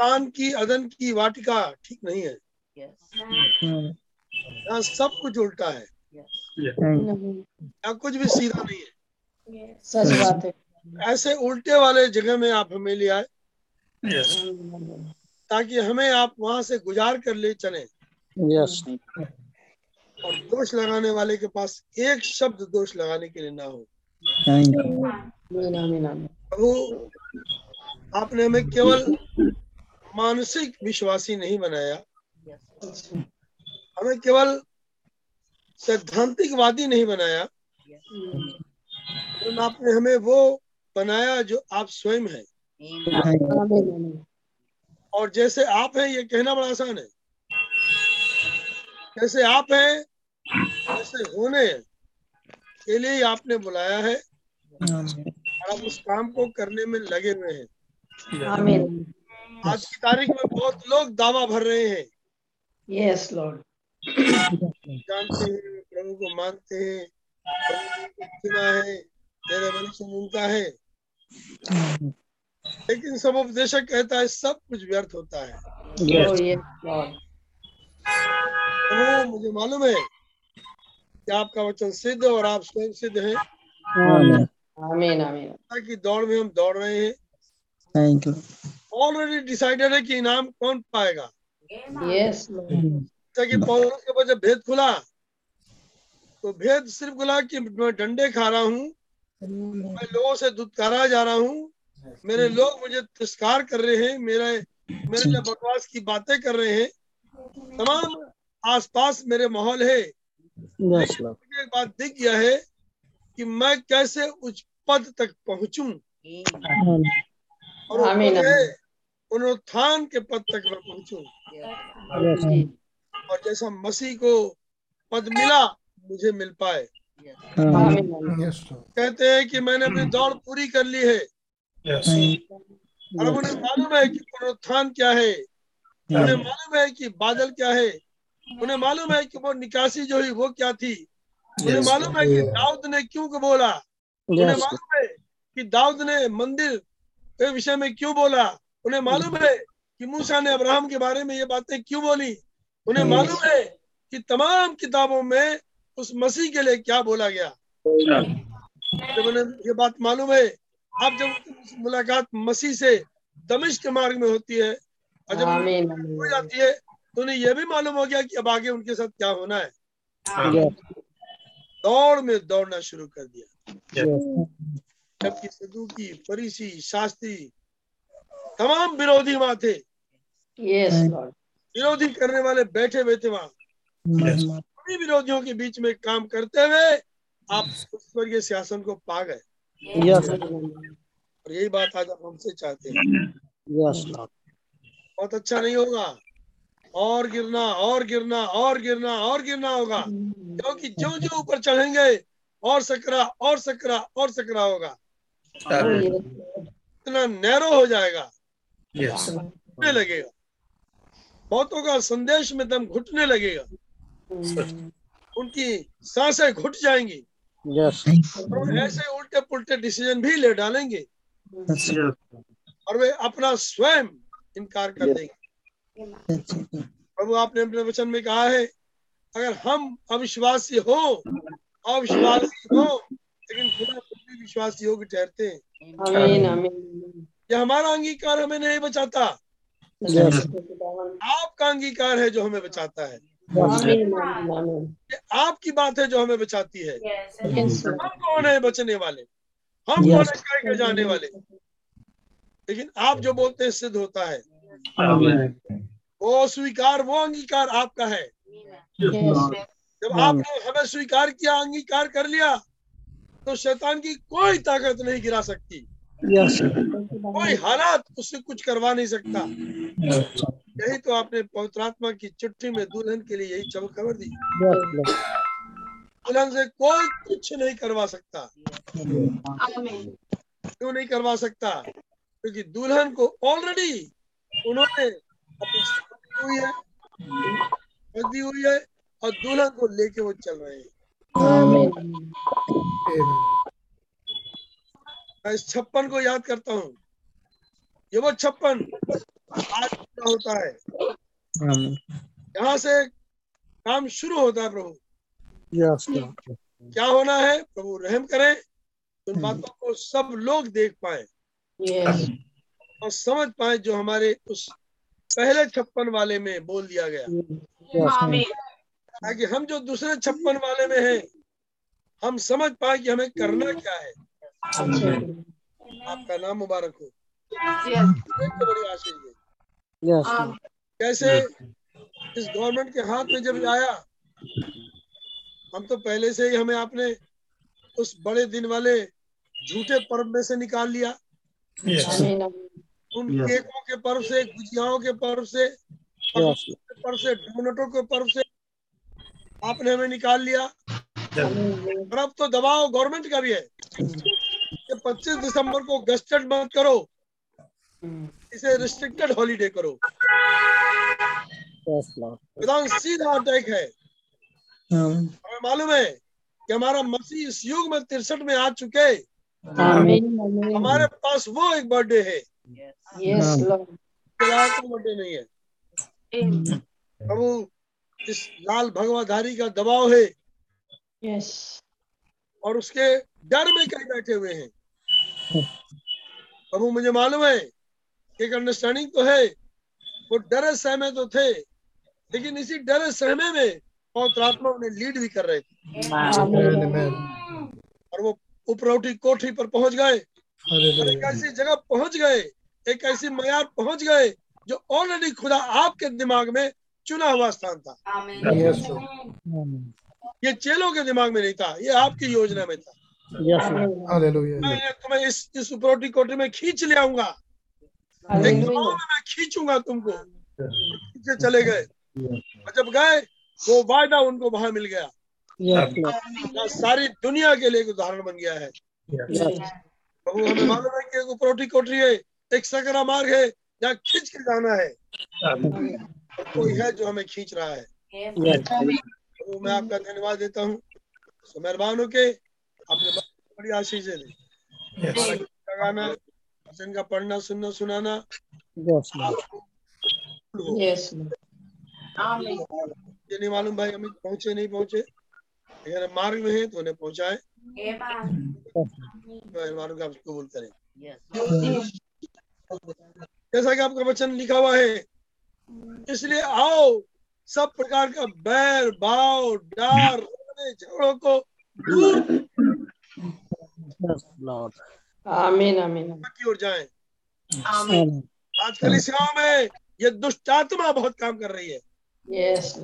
शैतान की अदन की वाटिका ठीक नहीं है। Yes. यहाँ सब कुछ उल्टा है। Yes. यहाँ कुछ भी सीधा नहीं है। सच बात है। ऐसे उल्टे वाले जगह में आप हमें ले आए। Yes. ताकि हमें आप वहाँ से गुजार कर ले चले। यस और दोष लगाने वाले के पास एक शब्द दोष लगाने के लिए ना हो। प्रभु आपने हमें केवल मानसिक विश्वासी नहीं बनाया। हमें केवल सैद्धांतिकवादी नहीं बनाया। वरन आपने हमें वो बनाया जो आप स्वयं हैं। और जैसे आप हैं ये कहना बड़ा आसान है। जैसे आप हैं जैसे होने के लिए आपने बुलाया है। और आप उस काम को करने में लगे हुए हैं। आज की तारीख में बहुत लोग दावा भर रहे हैं। यस लॉर्ड जानते हैं प्रभु को मानते हैं चुना है तेरे मनुष्य उनका है। लेकिन सब उपदेशक कहता है सब कुछ व्यर्थ होता है। लॉर्ड प्रभु मुझे मालूम है कि आपका वचन सिद्ध और आप स्वयं सिद्ध है। आमीन आमीन कि दौड़ में हम दौड़ रहे हैं। थैंक यू ऑलरेडी डिसाइडेड है कि इनाम कौन पाएगा? यस लॉर्ड जैसा कि पौलुस के पास जब भेद खुला तो भेद सिर्फ़ खुला कि मैं डंडे खा रहा हूँ मैं लोगों से दुत्कारा जा रहा हूँ मेरे लोग मुझे तिरस्कार कर रहे हैं मेरे मेरे लिए बकवास की बातें कर रहे हैं। तमाम आसपास मेरे माहौल है। मुझे एक बात दिख गया है कि मैं कैसे उच्च पद तक पहुंचूं? और वो आमीन, है, आमीन। पुनरुत्थान के पद तक मैं पहुंचू। और जैसा मसीह को पद मिला मुझे मिल पाए. कहते हैं कि मैंने अपनी दौड़ पूरी कर ली है। और उन्हें मालूम है कि पुनरुत्थान क्या है। उन्हें मालूम है कि बादल क्या है। उन्हें मालूम है कि वो निकासी जो हुई वो क्या थी। उन्हें मालूम है कि दाऊद ने क्यों को बोला उन्हें मालूम है कि दाऊद ने मंदिर के विषय में क्यों बोला। उन्हें मालूम है कि मूसा ने अब्राहम के बारे में ये बातें क्यों बोली? उन्हें मालूम है कि तमाम किताबों में उस मसीह के लिए क्या बोला गया। जब उन्हें ये बात मालूम है आप जब मुलाकात मसीह से दमिश के मार्ग में होती है और जब हो जाती है तो उन्हें यह भी मालूम हो गया कि अब आगे उनके साथ क्या होना है। दौड़ में दौड़ना शुरू कर दिया। जबकि जबकि सदुकी फरीसी शास्त्री तमाम विरोधी वहाँ थे यस लॉर्ड विरोधी करने वाले बैठे बैठे वहाँ। सभी विरोधियों के बीच में काम करते हुए आप स्वर्गीय शासन को पा गए। यस और यही बात आज आप हमसे चाहते हैं। यस लॉर्ड बहुत अच्छा नहीं होगा। और गिरना और गिरना और गिरना और गिरना होगा। क्योंकि जो जो ऊपर चढ़ेंगे और सकरा और सकरा और सकरा होगा। इतना नैरो हो जाएगा। Yes. घुटने लगेगा। बहुतों का संदेश में दम घुटने लगेगा। उनकी साँसें घुट जाएँगी। और ऐसे उल्टे पुल्टे डिसीज़न भी ले डालेंगे। और वे अपना स्वयं इनकार कर देंगे। प्रभु आपने अपने वचन में कहा है अगर हम अविश्वासी हो अविश्वासी हो लेकिन खुदा खुद भी विश्वास योग्य ठहरते हैं। आमीन आमीन ये हमारा अंगीकार हमें नहीं बचाता। आपका अंगीकार है जो हमें बचाता है। ये आपकी बात है जो हमें बचाती है। हम कौन है बचने वाले? हम कौन है कह जाने वाले? लेकिन आप जो बोलते हैं सिद्ध होता है। वो स्वीकार वो अंगीकार आपका है। जब आपने हमें स्वीकार किया अंगीकार कर लिया तो शैतान की कोई ताकत नहीं गिरा सकती। यस कोई हालात उससे कुछ करवा नहीं सकता। यही तो आपने पवित्र आत्मा की चिट्ठी में दुल्हन के लिए यही चमक खबर दी। दुल्हन से कोई कुछ नहीं करवा सकता। क्यों नहीं करवा सकता? क्योंकि दुल्हन को ऑलरेडी उन्होंने अपनी हुई है शादी हुई है और दुल्हन को लेके वो चल रहे हैं. मैं इस छप्पन को याद करता हूँ। ये वो छप्पन आज होता है। यहाँ से काम शुरू होता है प्रभु। Yes, क्या होना है? प्रभु रहम करें उन हम्म। बातों को सब लोग देख पाए। Yes. और समझ पाए जो हमारे उस पहले छप्पन वाले में बोल दिया गया। Yes, ताकि हम जो दूसरे छप्पन वाले में हैं हम समझ पाए कि हमें करना क्या है। आपका नाम मुबारक हो. तो बड़ी आशीष है। कैसे इस गवर्नमेंट के हाथ में जब आया हम तो पहले से ही हमें आपने उस बड़े दिन वाले झूठे पर्व में से निकाल लिया। उन केकों के पर्व से गुजियाओं के पर्व से पर्व से डोनटों के पर्व से आपने हमें निकाल लिया। और अब तो दबाव गवर्नमेंट का भी है। 25 दिसंबर को गस्टेड मत करो। इसे रिस्ट्रिक्टेड हॉलीडे करो। विधान सीधा अटैक है। हमें मालूम है कि हमारा मसीह इस युग में तिरसठ में आ चुके। आमीन आमीन हमारे पास वो एक बर्थडे है। यस लॉर्ड फ़िलहाल का बर्थडे नहीं है। प्रभु इस लाल भगवाधारी का दबाव है। यस और उसके डर में कहीं बैठे हुए हैं। प्रभु मुझे मालूम है एक अंडरस्टैंडिंग तो है वो डरे सहमे तो थे लेकिन इसी डरे सहमे में पवित्र आत्मा उन्हें लीड भी कर रहे थे. और वो उपरौठी कोठी पर पहुँच गए एक ऐसी जगह पहुँच गए एक ऐसी मैार पहुँच गए जो ऑलरेडी खुदा आपके दिमाग में चुना हुआ स्थान था. ये चेलों के दिमाग में नहीं था ये आपकी योजना में था. मैं तुम्हें इस इस उपरोटी कोठी में खींच ले आऊँगा। में मैं खींचूँगा तुमको। पीछे चले गए। और जब गए वो वायदा उनको वहाँ मिल गया। Yes, सारी दुनिया के लिए एक उदाहरण बन गया है. प्रभु हमें मालूम है कि एक उपरोटी कोठरी है एक सकरा मार्ग है जहाँ खींच के जाना है। कोई है जो हमें खींच रहा है. मैं आपका धन्यवाद देता हूँ। सो मेहरबान होके आपने बड़ी आशीष दे Yes. लगाना वचन का पढ़ना सुनना सुनाना। Yes, ये नहीं मालूम भाई अमित पहुँचे नहीं पहुँचे। अगर मार्ग में है तो उन्हें पहुँचाए। मेहरबानों का कबूल करें। जैसा कि आपका वचन लिखा हुआ है इसलिए आओ सब प्रकार का बैर भाव डार झगड़ों को दूर. आमीन आमीन की ओर जाएँ. आज कलिसियाओं में ये दुष्ट आत्मा बहुत काम कर रही है। यस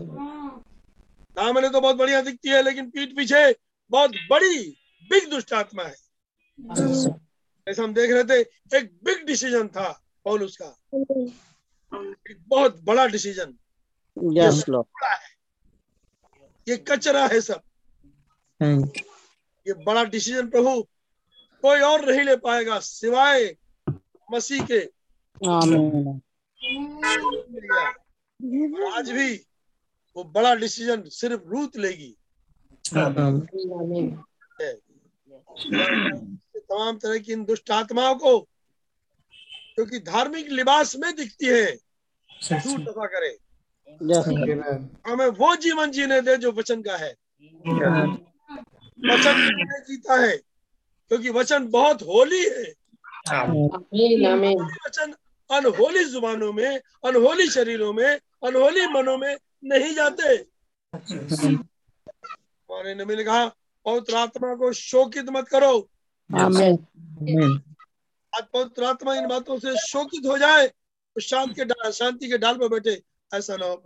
सामने तो बहुत बढ़िया दिखती है लेकिन पीठ पीछे बहुत बड़ी बिग दुष्ट आत्मा है। जैसे हम देख रहे थे एक बिग डिसीज़न था पौलुस उसका एक बहुत बड़ा डिसीज़न Yes, Lord. ये कचरा है सब. ये बड़ा डिसीज़न प्रभु। कोई और नहीं ले पाएगा सिवाय मसीह के। आज भी वो बड़ा डिसीज़न सिर्फ़ रूत लेगी। तमाम तरह की इन दुष्ट आत्माओं को क्योंकि धार्मिक लिबास में दिखती है दफ़ा करे. हमें वो जीवन जीने दे जो वचन का है। Amen. वचन जीता है क्योंकि वचन बहुत होली है। वचन अनहोली जुबानों में अनहोली शरीरों में अनहोली मनों में नहीं जाते। हमारे नबी ने कहा पवित्र आत्मा को शोकित मत करो. आज पवित्र आत्मा इन बातों से शोकित हो जाए तो शांति के डाल शांति के डाल पर बैठे ऐसा ना हो.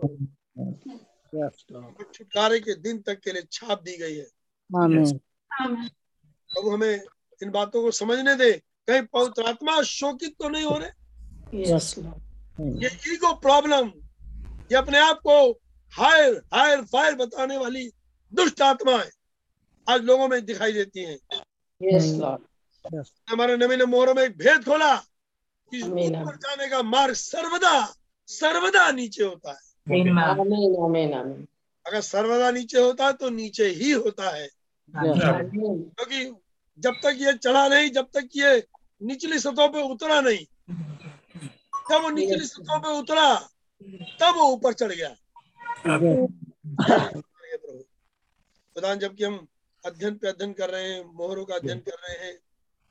छुटकारे के दिन तक के लिए छाप दी गई है। Amen. अब हमें इन बातों को समझने दे। कहीं पवित्र आत्मा शोकित तो नहीं हो रहे? यस लॉर्ड ये ईगो प्रॉब्लम ये अपने आप को हायर हायर फायर बताने वाली दुष्ट आत्माएँ आज लोगों में दिखाई देती हैं। Yes Yes. हमारे नबी ने मोहरों में एक भेद खोला कि ऊपर जाने का मार्ग सर्वदा सर्वदा नीचे होता है। आमीन आमीन आमीन अगर सर्वदा नीचे होता है तो नीचे ही होता है। Yes. आमीन क्योंकि जब तक ये चढ़ा नहीं जब तक ये निचली सतहों पे उतरा नहीं जब वो निचली सतहों पे उतरा तब वो ऊपर चढ़ गया प्रभु जबकि हम अध्ययन पे अध्ययन कर रहे हैं मोहरों का अध्ययन कर रहे हैं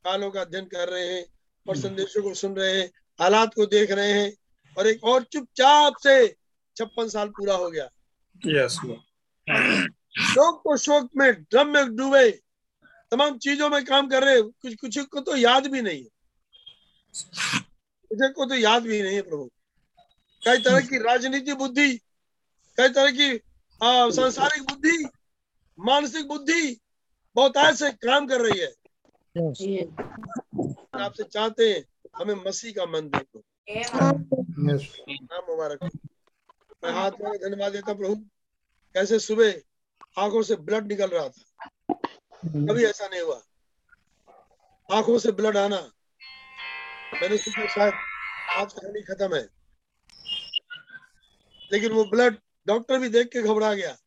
कालों का अध्ययन कर रहे हैं और संदेशों को सुन रहे हैं हालात को देख रहे हैं और एक और चुपचाप से छप्पन साल पूरा हो गया Yes. शोक को शोक में ड्रम में डूबे तमाम चीज़ों में काम कर रहे कुछ कुछ को तो याद भी नहीं है। कुछ को तो याद भी नहीं है प्रभु। कई तरह की राजनीति बुद्धि कई तरह की आ, सांसारिक बुद्धि मानसिक बुद्धि बहुत ऐसे काम कर रही है। आपसे चाहते हैं हमें मसीह का मन देखो। Yes. नाम मुबारक मैं हाथ में धन्यवाद देता हूँ प्रभु। कैसे सुबह आँखों से ब्लड निकल रहा था। कभी ऐसा नहीं हुआ। आँखों से ब्लड आना। मैंने सोचा शायद आज कहानी खत्म है। लेकिन वो ब्लड डॉक्टर भी देख के घबरा गया।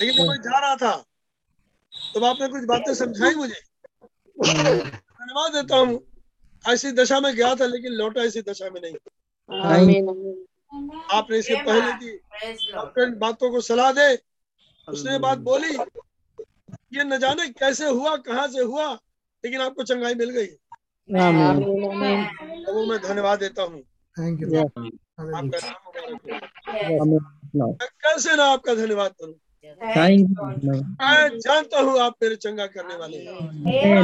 लेकिन जब मैं जा रहा था। तब आपने कुछ बातें समझाई मुझे? धन्यवाद देता हूँ। ऐसी दशा में गया था लेकिन लौटा ऐसी दशा में नहीं। आपने इससे पहले की डॉक्टर इन बातों को सलाह दे। उसने बात बोली ये न जाने कैसे हुआ कहाँ से हुआ लेकिन आपको चंगाई मिल गई। तो वो मैं धन्यवाद देता हूँ. आपका नाम कैसे ना आपका धन्यवाद करूँ. मैं जानता हूँ आप मेरे चंगा करने वाले हैं।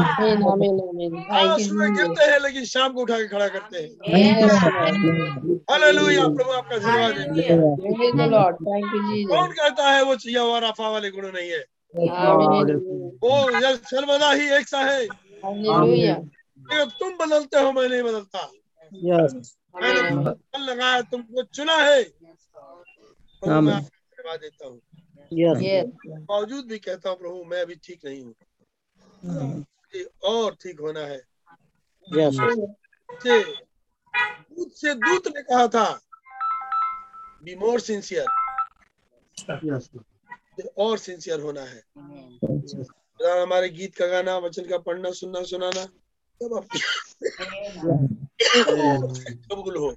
आमीन आमीन आमीन हाँ थैंक सुबह गिरते हैं लेकिन शाम को उठा के खड़ा करते हैं। हालेलुया प्रभु आपका धन्यवाद है कौन कहता है वो चाहिए और आफा वाले गुण नहीं है? वो यह सर्वदा ही एक सा है। हालेलुया तुम बदलते हो मैं नहीं बदलता। मैंने लगाया तुमको चुना है। धन्यवाद देता हूँ। बावजूद भी कहता हूँ प्रभु मैं अभी ठीक नहीं हूँ। मुझे और ठीक होना है। से दूत से दूत ने कहा था बी मोर सिंसियर और सिंसियर होना है। हमारे गीत का गाना वचन का पढ़ना सुनना सुनाना सब आप हो।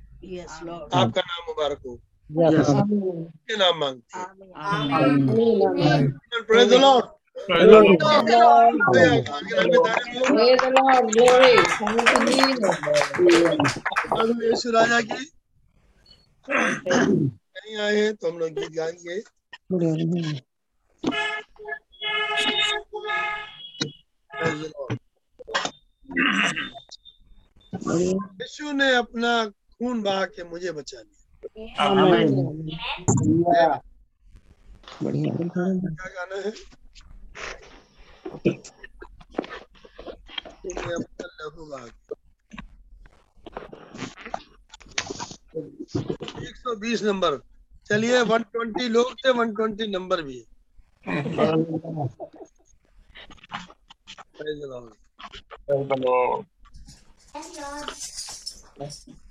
आपका नाम मुबारक हो। Yes. हैं यू जीसस यीशु राजा की नहीं आए हैं तो हम लोग गीत गाएँगे Praise यीशु ने अपना खून बहा के मुझे बचा लिया। बढ़िया क्या गाना है एक सौ बीस नंबर। चलिए वन ट्वेंटी लोग थे वन ट्वेंटी नंबर भी है।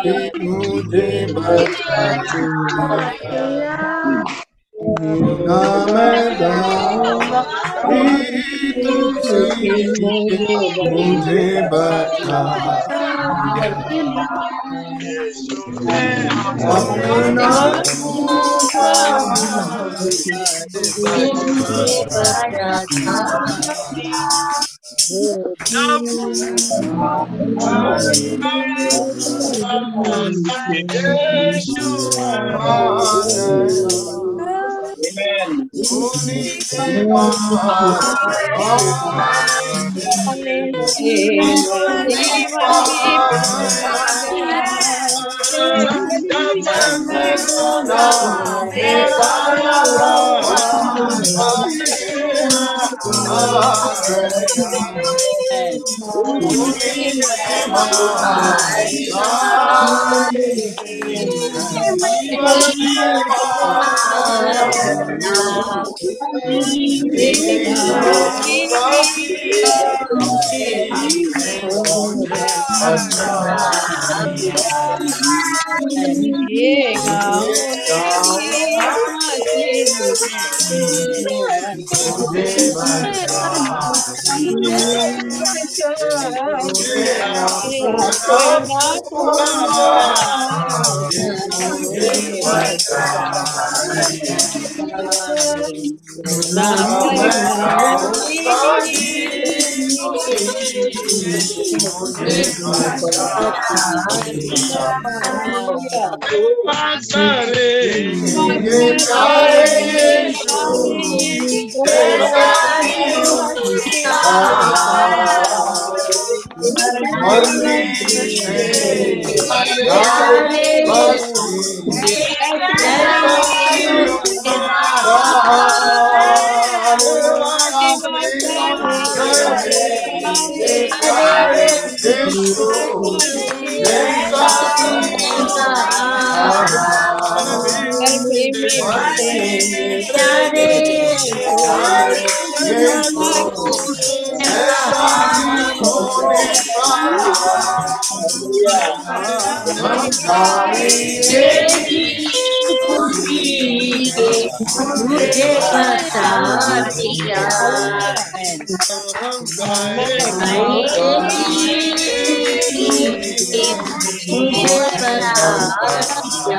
कि मुझे बचा ना मैं जाऊंगा तुझसे मुझे बचा अपना मुझे बचा Amen. There you. मुझे बता दिया मुझे बता दिया मुझे बता मुझे बता दिया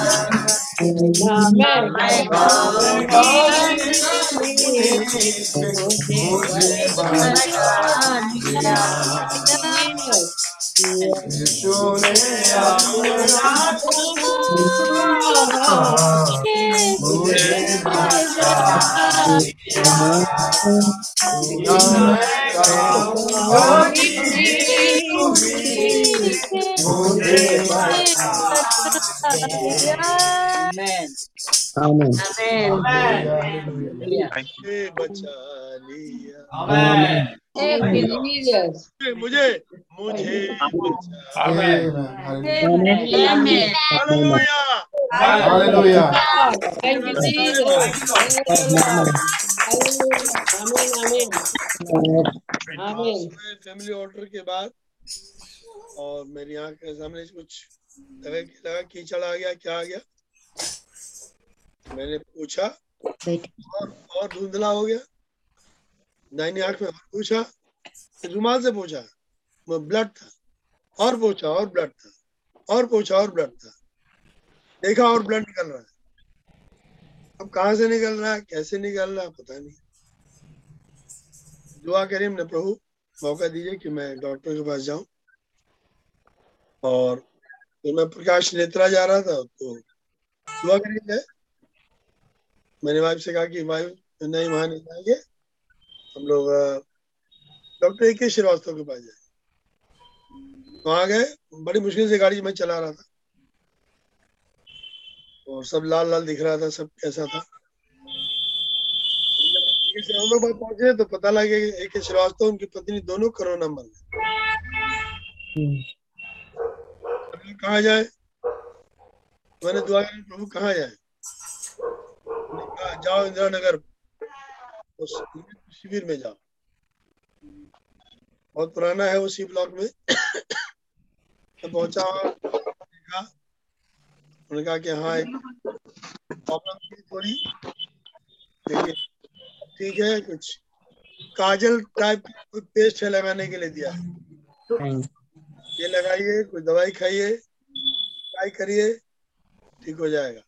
लिया आमीन मुझे मुझे फैमिली ऑर्डर के बाद और मेरी आँख के सामने कुछ लगा कीचड़ आ गया, क्या आ गया? मैंने पूछा, और और धुंधला हो गया। दाहिनी आँख में और पूछा रुमाल से पूछा ब्लड था, और पूछा, और ब्लड था, और पूछा, और ब्लड था। देखा और ब्लड निकल रहा है। अब कहा से निकल रहा है, कैसे निकल रहा है, पता नहीं। दुआ करें हमने प्रभु। मौका दीजिए कि मैं डॉक्टर के पास जाऊँ। और तो मैं प्रकाश नेत्रा जा रहा था तो दुआ करेंगे मेरी वाइफ से कहा कि वाइफ नहीं, वहाँ नहीं जाएँगे। हम लोग डॉक्टर ए के श्रीवास्तव के पास जाए वहाँ गए। बड़ी मुश्किल से गाड़ी मैं चला रहा था। और सब लाल लाल दिख रहा था, सब कैसा था। वहाँ पहुँचे तो पता लगे कि ए के श्रीवास्तव उनकी पत्नी, दोनों कोरोना मर गए। कहाँ जाए? मैंने दुआ की, प्रभु कहाँ जाए? जाओ इंदिरा नगर उस शिविर में जाओ। बहुत पुराना है वो सी ब्लॉक में। मैं पहुँचा उन्होंने कहा कि हाँ एक प्रॉब्लम थी थोड़ी। लेकिन ठीक है कुछ काजल टाइप पेस्ट है लगाने के लिए दिया। है। ये लगाइए कुछ दवाई खाइए ट्राई करिए ठीक हो जाएगा।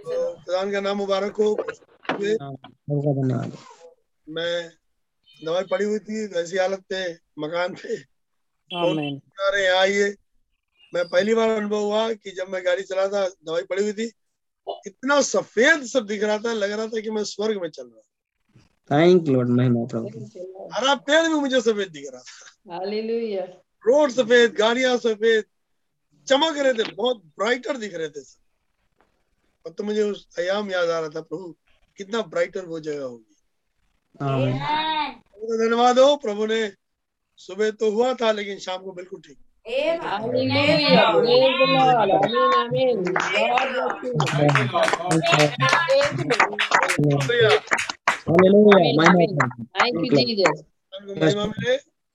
तो खुदान का नाम मुबारक हो। धन्यवाद। मैं दवाई पड़ी हुई थी वैसी हालत पे मकान पे। आमीन आ आइए। मैं पहली बार अनुभव हुआ कि जब मैं गाड़ी चला था दवाई पड़ी हुई थी इतना सफ़ेद सब दिख रहा था लग रहा था कि मैं स्वर्ग में चल रहा थैंक लॉर्ड महिमा प्रभु हूँ हरा पेड़ भी मुझे सफ़ेद दिख रहा था। Hallelujah. रोड सफ़ेद गाड़ियाँ सफ़ेद चमक रहे थे बहुत ब्राइटर दिख रहे थे सब। और तो मुझे उस आयाम याद आ रहा था प्रभु कितना ब्राइटर वो जगह होगी। धन्यवाद हो प्रभु ने सुबह तो हुआ था लेकिन शाम को बिल्कुल ठीक। Amen. Amen. Amen. Thank you, Jesus.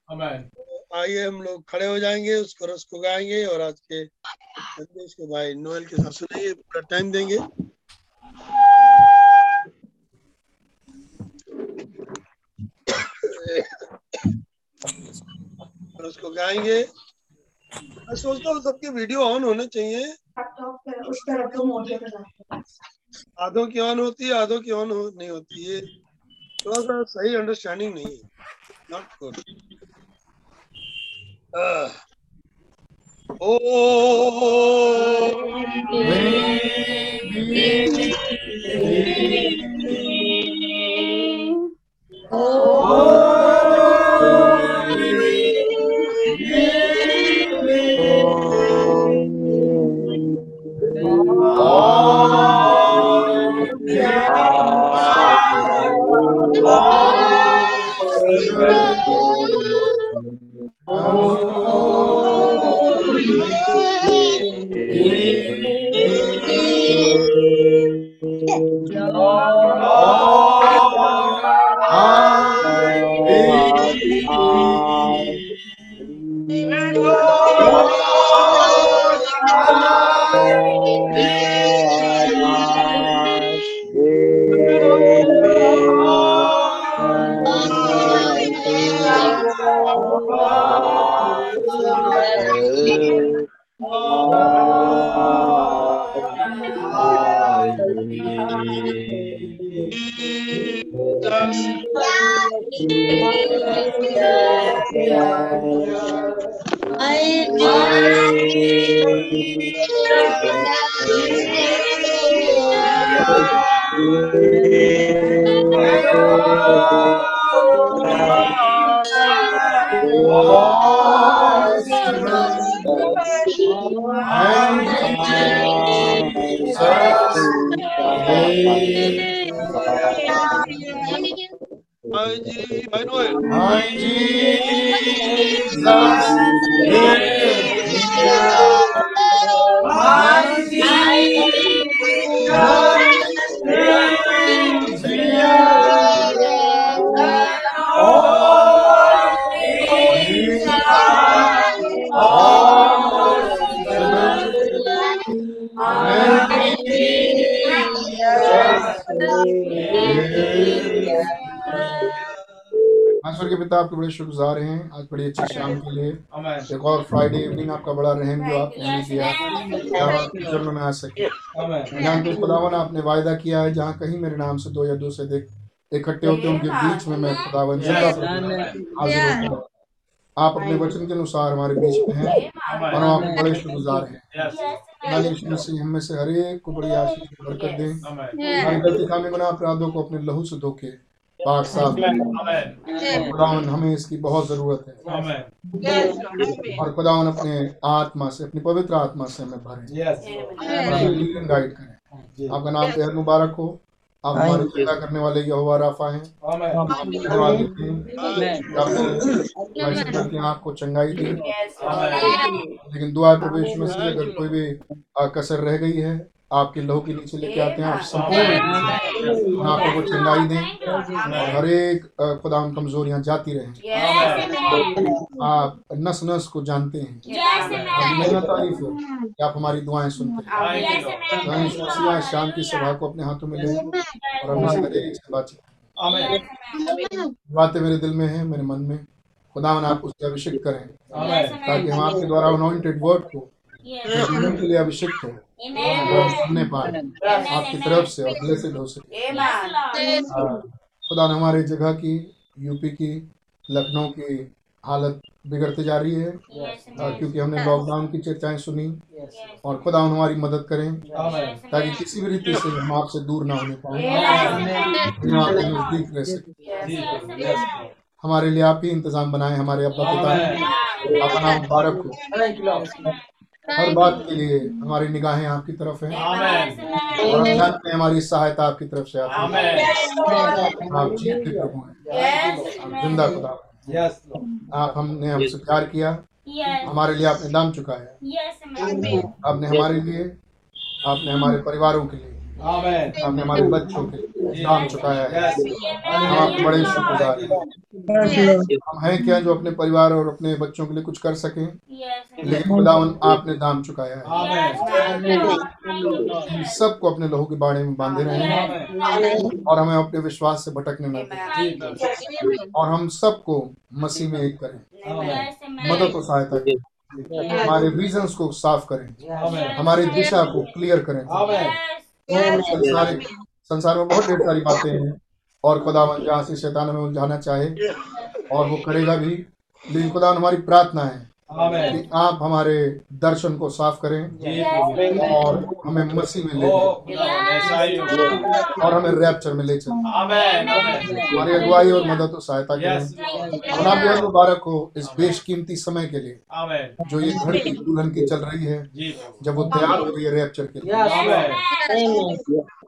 Amen. आइए हम लोग खड़े हो जाएँगे उस कोरस को गाएँगे और आज के संदेश को भाई नोएल के साथ सुनेंगे पूरा टाइम देंगे। और उसको गाएँगे मैं सोचता हूँ सबकी वीडियो ऑन होने चाहिए। आधों की ऑन होती है आधों की ऑन हो, नहीं होती है। थोड़ा सा सही अंडरस्टैंडिंग नहीं है। Not good oh Oh. भाई बड़े शुक्रगुजार हैं। आज बड़ी अच्छी शाम के लिए। एक और फ्राइडे इवनिंग आपका बड़ा रहम जो आपने हमें दिया कि हम आपके चरणों में आ सके। Amen. जानते खुदावन आपने वायदा किया है जहाँ कहीं मेरे नाम से दो या दो से देख इकट्ठे होते हैं, उनके बीच में मैं खुदावन ज़िंदा हाजिर होता हूँ आप अपने वचन के अनुसार हमारे बीच में हैं और हम आपके बड़े शुक्रगुजार हैं। हम से हर एक को बड़ी आशीष बरकत दें। हमारी गलती खामी गुनाह अपराधों को अपने लहू से धोके पाक साफ़। खुदावन हमें इसकी बहुत ज़रूरत है। और खुदावन अपने आत्मा से अपनी पवित्र आत्मा से हमें भरें। गाइड करें। आपका नाम बेहद मुबारक हो। आप हमारी चिंता करने वाले यहोवा राफा हैं। आप धन्यवाद देते हैं कि आपने हमारी सिद्धर की आँख को चंगाई दी। लेकिन दुआ प्रवेश में से अगर कोई भी कसर रह गई है आपके लहू के नीचे लेके आते हैं आप संपूर्ण रूप से उन आँखों को चंगाई दें। हर एक खुदा कमजोरियाँ जाती रहें। आप नस नस को जानते हैं। आपकी महिमा तारीफ़ हो कि आप हमारी दुआएँ सुनते हैं। आज शाम की सभा को अपने हाथों में लें और बातचीत बातें मेरे दिल में है मेरे मन में। खुदा आप उससे अभिषेक करें। ताकि हम आपके द्वारा अनॉइंटेड वर्ड को जीवन के लिए अभिषेक हो और सुनने पाए। आपकी तरफ़ से और ब्लेसेड हो। सके खुदा ने हमारे जगह की यूपी की लखनऊ की हालत बिगड़ती जा रही है। आ, क्योंकि हमने लॉकडाउन की चर्चाएँ सुनी। और खुदा हमारी मदद करें ताकि किसी भी रीति से हम आपसे दूर ना होने पाए। आपके नज़दीक रह सके। हमारे लिए आप ही इंतज़ाम बनाए हमारे अब्बा पिता। अपना मुबारक हो। हर बात के लिए हमारी निगाहें आपकी तरफ़ है। और हमारी सहायता आपकी तरफ़ से आती है। आप जीते प्रभु हैं। ज़िंदा खुदा। आप हमने हमसे प्यार किया। हमारे लिए आपने दाम चुकाया। आपने हमारे लिए आपने हमारे परिवारों के लिए। आपने हमारे बच्चों के दाम चुकाया है। हम आपके बड़े शुक्रगुजार हैं। हम हैं क्या जो अपने परिवार और अपने बच्चों के लिए कुछ कर सके? लेकिन खुदावन आपने दाम चुकाया है। हम सबको अपने लहू के बाड़े में बांधे रहे। और हमें अपने विश्वास से भटकने न दें। और हम सबको मसीह में एक करें। मदद और सहायता करें। हमारे विजन्स को साफ़ करें। हमारी दिशा को क्लियर करें। संसार संसार में बहुत ढेर सारी बातें हैं। और खुदावन जहाँ से शैतान में उलझाना चाहे और वो करेगा भी लेकिन खुदावन हमारी प्रार्थना है। कि आप हमारे दर्शन को साफ़ करें और हमें मसीह में ले जाएँ। और हमें रैप्चर में ले चलें। हमारी अगुवाई और मदद और सहायता करें। और आप बेहद मुबारक हो इस बेशकीमती समय के लिए जो ये घड़ी की दुल्हन की चल रही है जब वो तैयार हो गई है रैप्चर के लिए।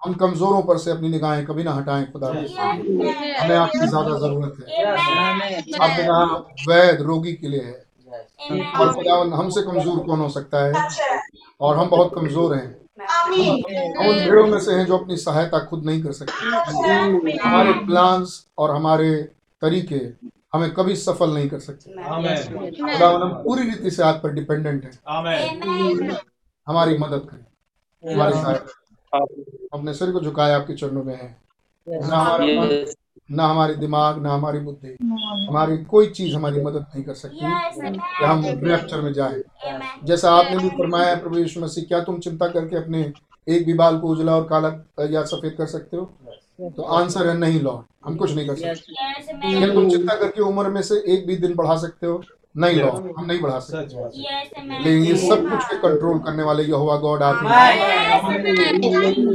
हम कमजोरों पर से अपनी निगाहें कभी ना हटाएँ खुदा हमें आपकी ज़्यादा ज़रूरत है। आपने कहा वैद रोगी के लिए है और खुदावन हमसे कमज़ोर कौन हो सकता है? और हम बहुत कमज़ोर हैं। हम उन भीड़ों में से हैं जो अपनी सहायता खुद नहीं कर सकते। हमारे प्लान्स और हमारे तरीके हमें कभी सफल नहीं कर सकते। खुदावन हम पूरी रीति से आप पर डिपेंडेंट हैं। हमारी मदद करें। हमारी सहायता अपने सिर को झुकाए आपके चरणों में है। ना हमारा दिमाग ना हमारी बुद्धि। हमारी कोई चीज़ हमारी मदद नहीं कर सकती कि हम रेप्चर में जाएँ। जैसा आपने भी फरमाया है प्रभु यीशु मसीह क्या तुम चिंता करके अपने एक भी बाल को उजला और काला या सफ़ेद कर सकते हो? तो आंसर है नहीं लॉर्ड। हम कुछ नहीं कर सकते। तुम चिंता करके उम्र में से एक भी दिन बढ़ा सकते हो? नहीं लॉर्ड हम नहीं बढ़ा सकते। लेकिन ये सब कुछ के कंट्रोल करने वाले यहोवा गॉड आप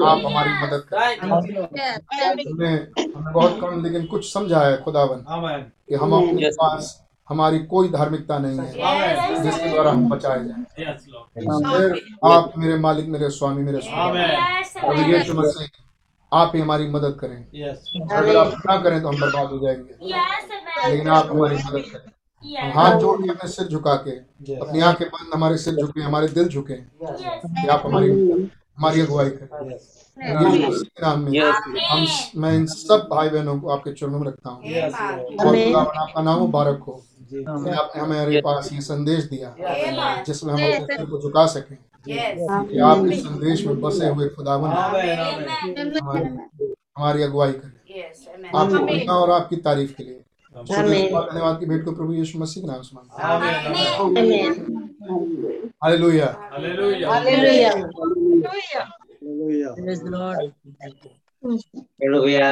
आप हमारी मदद करें। बहुत कम लेकिन कुछ समझा है खुदावन कि हम अपने पास हमारी कोई धार्मिकता नहीं है जिसके द्वारा हम बचाए जाए। आप मेरे मालिक मेरे स्वामी मेरे स्वामी। प्रभु यीशु मसीह आप ही हमारी मदद करें। अगर आप ना करें तो हम बर्बाद हो जाएँगे। लेकिन आप हमारी मदद करें। हाथ जोड़ के अपने सिर झुका के अपनी आँखें बंद हमारे सिर झुके हमारे दिल झुके कि आप हमारी हमारी अगुवाई करें। नाम में हम मैं इन सब भाई बहनों को आपके चरणों में रखता हूँ। और आपका नाम मुबारक हो। आपने हमें हमारे पास ये संदेश दिया। जिसमें हम अपने सिर को झुका सकें। कि आप इस संदेश में बसे हुए खुदावन हमारी अगुवाई करें। आपकी और आपकी तारीफ़ के लिए। धन्यवाद की भेंट को प्रभु यीशु मसीह के नाम से मांगते हैं हालेलुया Praise Lord. भैया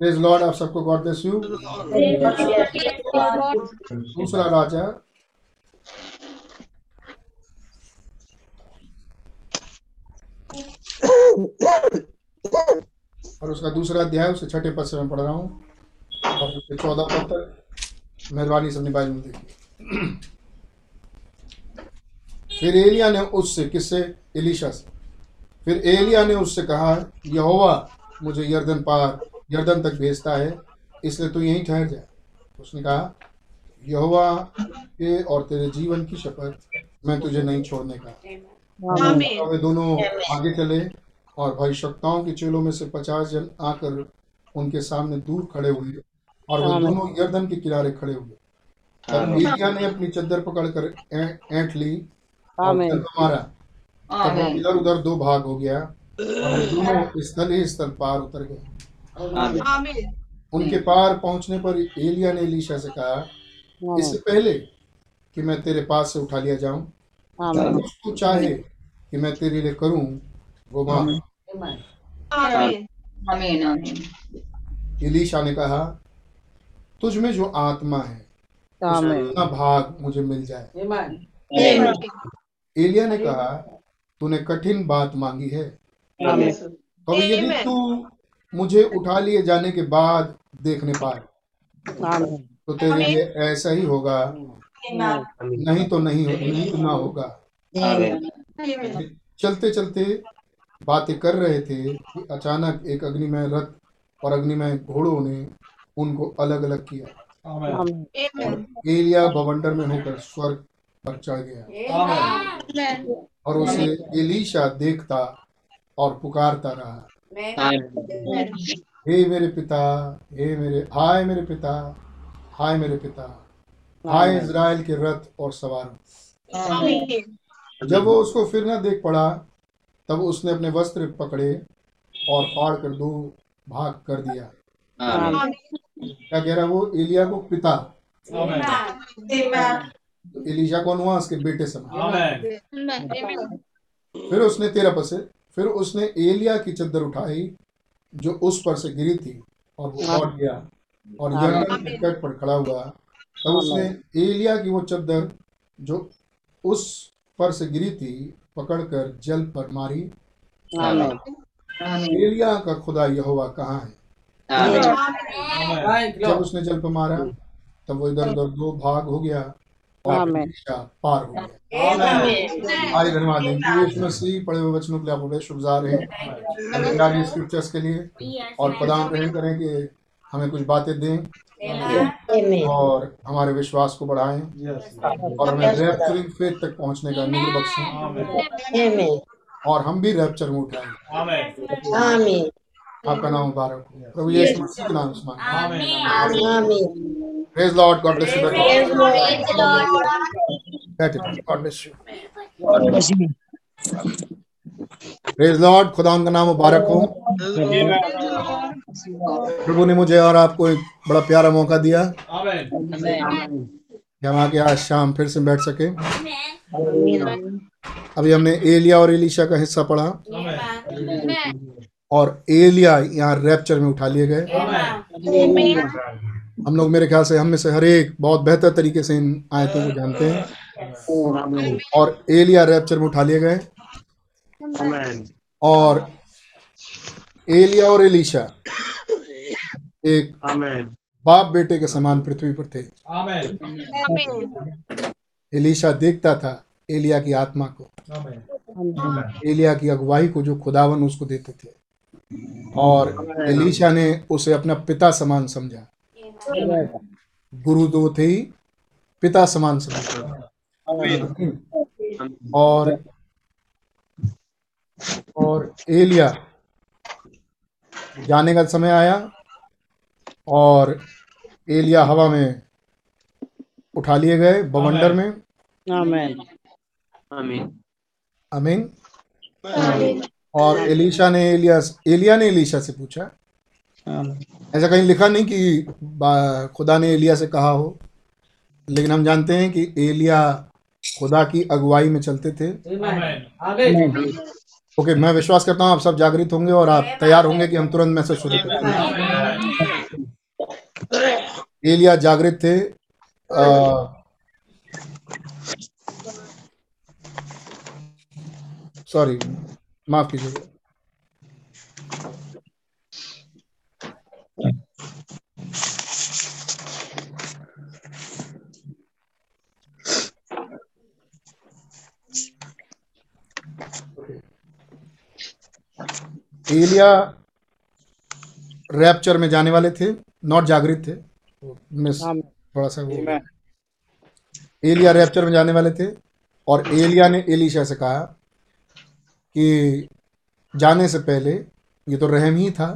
प्रेज लॉर्ड आप सबको गॉड ब्लेस यू दूसरा राजा? और उसका दूसरा अध्याय उसके छठे पद से मैं पढ़ रहा हूँ। और उसके चौदह पद तक मेहरबानी से अपनी बाइबल में देखिए। फिर एलिया ने उससे, किससे? एलिशा से। फिर एलिया ने उससे कहा, यहोवा मुझे यर्दन पार, यर्दन तक भेजता है, इसलिए तू यहीं ठहर जा। उसने कहा, यहोवा के और तेरे जीवन की शपथ मैं तुझे नहीं छोड़ने का। वे दोनों आगे चले और भविष्यवक्ताओं के चेलों में से पचास जन आकर उनके सामने दूर खड़े हुए और वे दोनों यर्दन के किनारे खड़े हुए। तब एलिया ने अपनी चद्दर पकड़कर ऐंठ ली और मारा। तब इधर उधर दो भाग हो गया और दोनों स्थल ही स्थल पार उतर गए। उनके पार पहुँचने पर एलिया ने एलीशा से कहा इससे पहले कि मैं तेरे पास से उठा लिया जाऊँ तू चाहे कि मैं तेरे लिए करूँ वो आमीन। आमीन एलीशा ने कहा तुझ में जो आत्मा है उसका भाग मुझे मिल जाए। एलिया ने कहा तूने कठिन बात मांगी है। तो यदि. तू मुझे उठा लिए जाने के बाद देखने पाए तो तेरे लिए ऐसा ही होगा नहीं तो नहीं हो नहीं तो ना होगा। चलते चलते बातें कर रहे थे कि अचानक एक अग्निमय रथ और अग्निमय घोड़ों ने उनको अलग अलग किया एलिया बवंडर में होकर स्वर्ग पर चढ़ गया। और उसे एलीशा देखता और पुकारता रहा। हे मेरे पिता हे मेरे हाय मेरे पिता हाय मेरे पिता। हाय इज़राइल के रथ और सवारों। जब वो उसको फिर न देख पड़ा तब उसने अपने वस्त्र पकड़े और फाड़ कर दो भाग कर दिया। क्या कह रहा वो? एलिया को पिता। तो एलिशा कौन हुआ? उसके बेटे समान आमीन। फिर उसने तेरह पद से फिर उसने एलिया की चद्दर उठाई जो उस पर से गिरी थी और वो लौट गया। और यरदन के तट पर खड़ा हुआ। तब उसने एलिया की वो चद्दर जो उस पर से गिरी थी पकड़कर जल पर मारी। एलिया का खुदा यहोवा कहाँ है? जब उसने जल पर मारा तब वो इधर उधर दो भाग हो गया और पार हो गया। आज धन्यवाद यीशु मसीह पढ़े हुए वचनों के लिए आप बड़े शुक्रगुजार हैं। स्क्रिप्चर्स के लिए और प्रदान ग्रहण करें कि हमें कुछ बातें दें। और हमारे विश्वास को बढ़ाएँ। और हमें रैप्चरिंग फेथ तक पहुँचने का अनुग्रह बख्शें। और हम भी रैप्चर में उठाएँ आपका नाम मुबारक हो। प्रभु यीशु मसीह के नाम से मांगते praise Lord God bless you बैठे God bless you praise Lord खुदा उनका नाम मुबारक हो प्रभु ने मुझे और आपको एक बड़ा प्यारा मौका दिया कि हम आके आज शाम फिर से बैठ सके अभी हमने एलिया और एलिशा का हिस्सा पढ़ा और एलिया यहाँ रैप्चर में उठा लिए गए हम लोग मेरे ख्याल से हम में से हर एक बहुत बेहतर तरीके से इन आयतों को जानते हैं और एलिया रैप्चर में उठा लिए गए और एलिया और एलिशा एक बाप बेटे के समान पृथ्वी पर थे। एलिशा देखता था एलिया की आत्मा को। एलिया की अगुवाई को जो खुदावन उसको देते थे। और एलिशा ने उसे अपना पिता समान समझा। गुरु दो थे पिता समान समझा। और और एलिया जाने का समय आया और एलिया हवा में उठा लिए गए बवंडर में। अमीन और एलिशा ने एलिया एलिया ने एलिशा से पूछा। ऐसा कहीं लिखा नहीं कि खुदा ने एलिया से कहा हो लेकिन हम जानते हैं कि एलिया खुदा की अगुवाई में चलते थे। ओके मैं विश्वास करता हूँ आप सब जागृत होंगे और आप तैयार होंगे कि हम तुरंत मैसेज शुरू करें एलिया जागृत थे सॉरी माफ़ कीजिएगा। एलिया रैप्चर में जाने वाले थे नॉट जागृत थे। मिस थोड़ा सा वो एलिया रैप्चर में जाने वाले थे और एलिया ने एलिशा से कहा कि जाने से पहले ये तो रहम ही था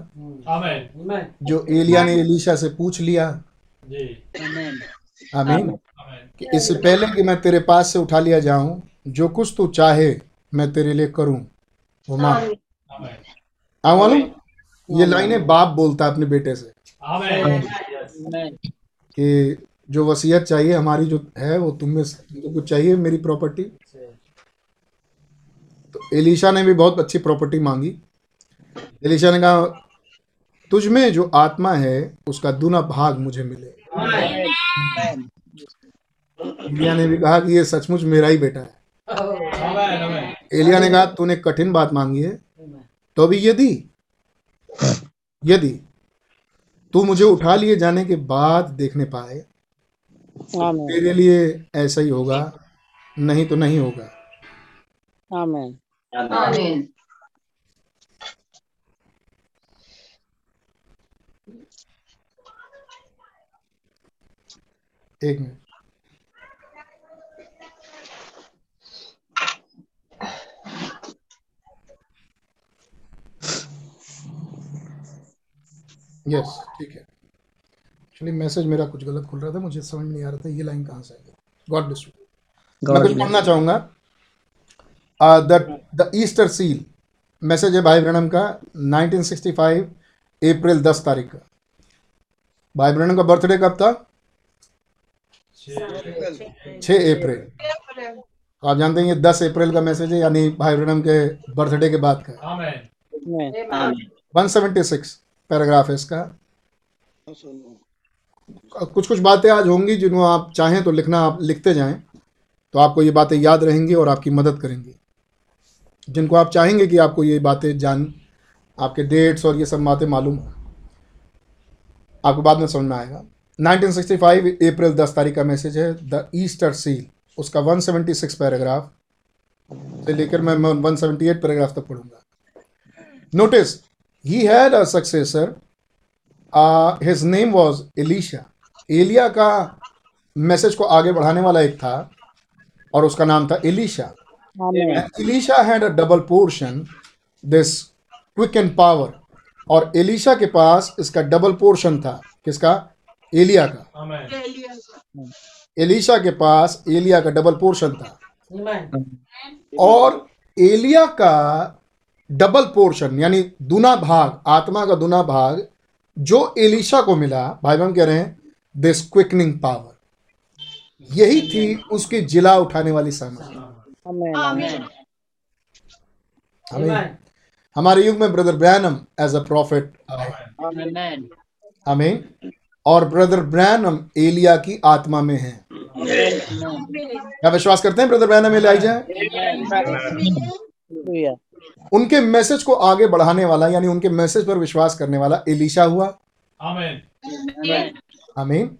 जो एलिया ने एलिशा से पूछ लिया। जी। आमीन। कि इससे पहले कि मैं तेरे पास से उठा लिया जाऊँ जो कुछ तू चाहे मैं तेरे लिए करूँ। वो माँ। आमेन। हाँ मालूम ये लाइनें बाप बोलता है अपने बेटे से। कि जो वसीयत चाहिए हमारी जो है वो तुम्हें तुमको कुछ चाहिए मेरी प्रॉपर्टी तो एलिशा ने भी बहुत अच्छी प्रॉपर्टी मांगी। एलिशा ने कहा तुझ में जो आत्मा है उसका दूना भाग मुझे मिले। एलिया ने भी कहा कि ये सचमुच मेरा ही बेटा है। एलिया ने कहा तूने कठिन बात मांगी है। तो भी यदि यदि तू मुझे उठा लिए जाने के बाद देखने पाए तेरे लिए ऐसा ही होगा नहीं तो नहीं होगा। आमेन। आमीन। एक मिनट। यस ठीक है। एक्चुअली मैसेज मेरा कुछ गलत खुल रहा था मुझे समझ में नहीं आ रहा था ये लाइन कहाँ से आई गॉड ब्लेस यू मैं कुछ पढ़ना चाहूँगा। The the Easter seal message है भाई ब्रणम का 1965 अप्रैल 10 तारीख का। भाई ब्रणम का बर्थडे कब था? 6 अप्रैल। तो आप जानते हैं ये 10 अप्रैल का मैसेज है यानी भाई ब्रणम के बर्थडे के बाद का amen one seventy six paragraph है इसका। कुछ कुछ बातें आज होंगी जिनको आप चाहें तो लिखना आप लिखते जाएँ तो आपको ये बातें याद रहेंगी और आपकी मदद करेंगी। जिनको आप चाहेंगे कि आपको ये बातें जान आपके डेट्स और ये सब बातें मालूम हो। आपको बाद में समझ में आएगा 1965 अप्रैल 10 तारीख का मैसेज है द ईस्टर सील उसका 176 पैराग्राफ। से लेकर मैं 178 पैराग्राफ तक पढ़ूँगा। Notice he had a successor. Uh, his name was elisha. एलिया का मैसेज को आगे बढ़ाने वाला एक था और उसका नाम था Elisha Elisha had a double portion, this quick and power. और एलिशा के पास इसका डबल पोर्शन था. किसका? एलिया का. एलिशा के पास एलिया का डबल पोर्शन था. और एलिया का डबल पोर्शन यानी दुना भाग आत्मा का दुना भाग जो एलिशा को मिला भाई बहन कह रहे हैं दिस क्विकनिंग पावर यही थी उसकी जिला उठाने वाली सामग्री। हमारे युग में brother Branham as a prophet हमें और ब्रदर ब्रैनम एलिया की आत्मा में है। क्या विश्वास करते हैं ब्रदर ब्रैनम एलिया उनके मैसेज को आगे बढ़ाने वाला यानी उनके मैसेज पर विश्वास करने वाला एलिशा हुआ। आमेन। आमीन।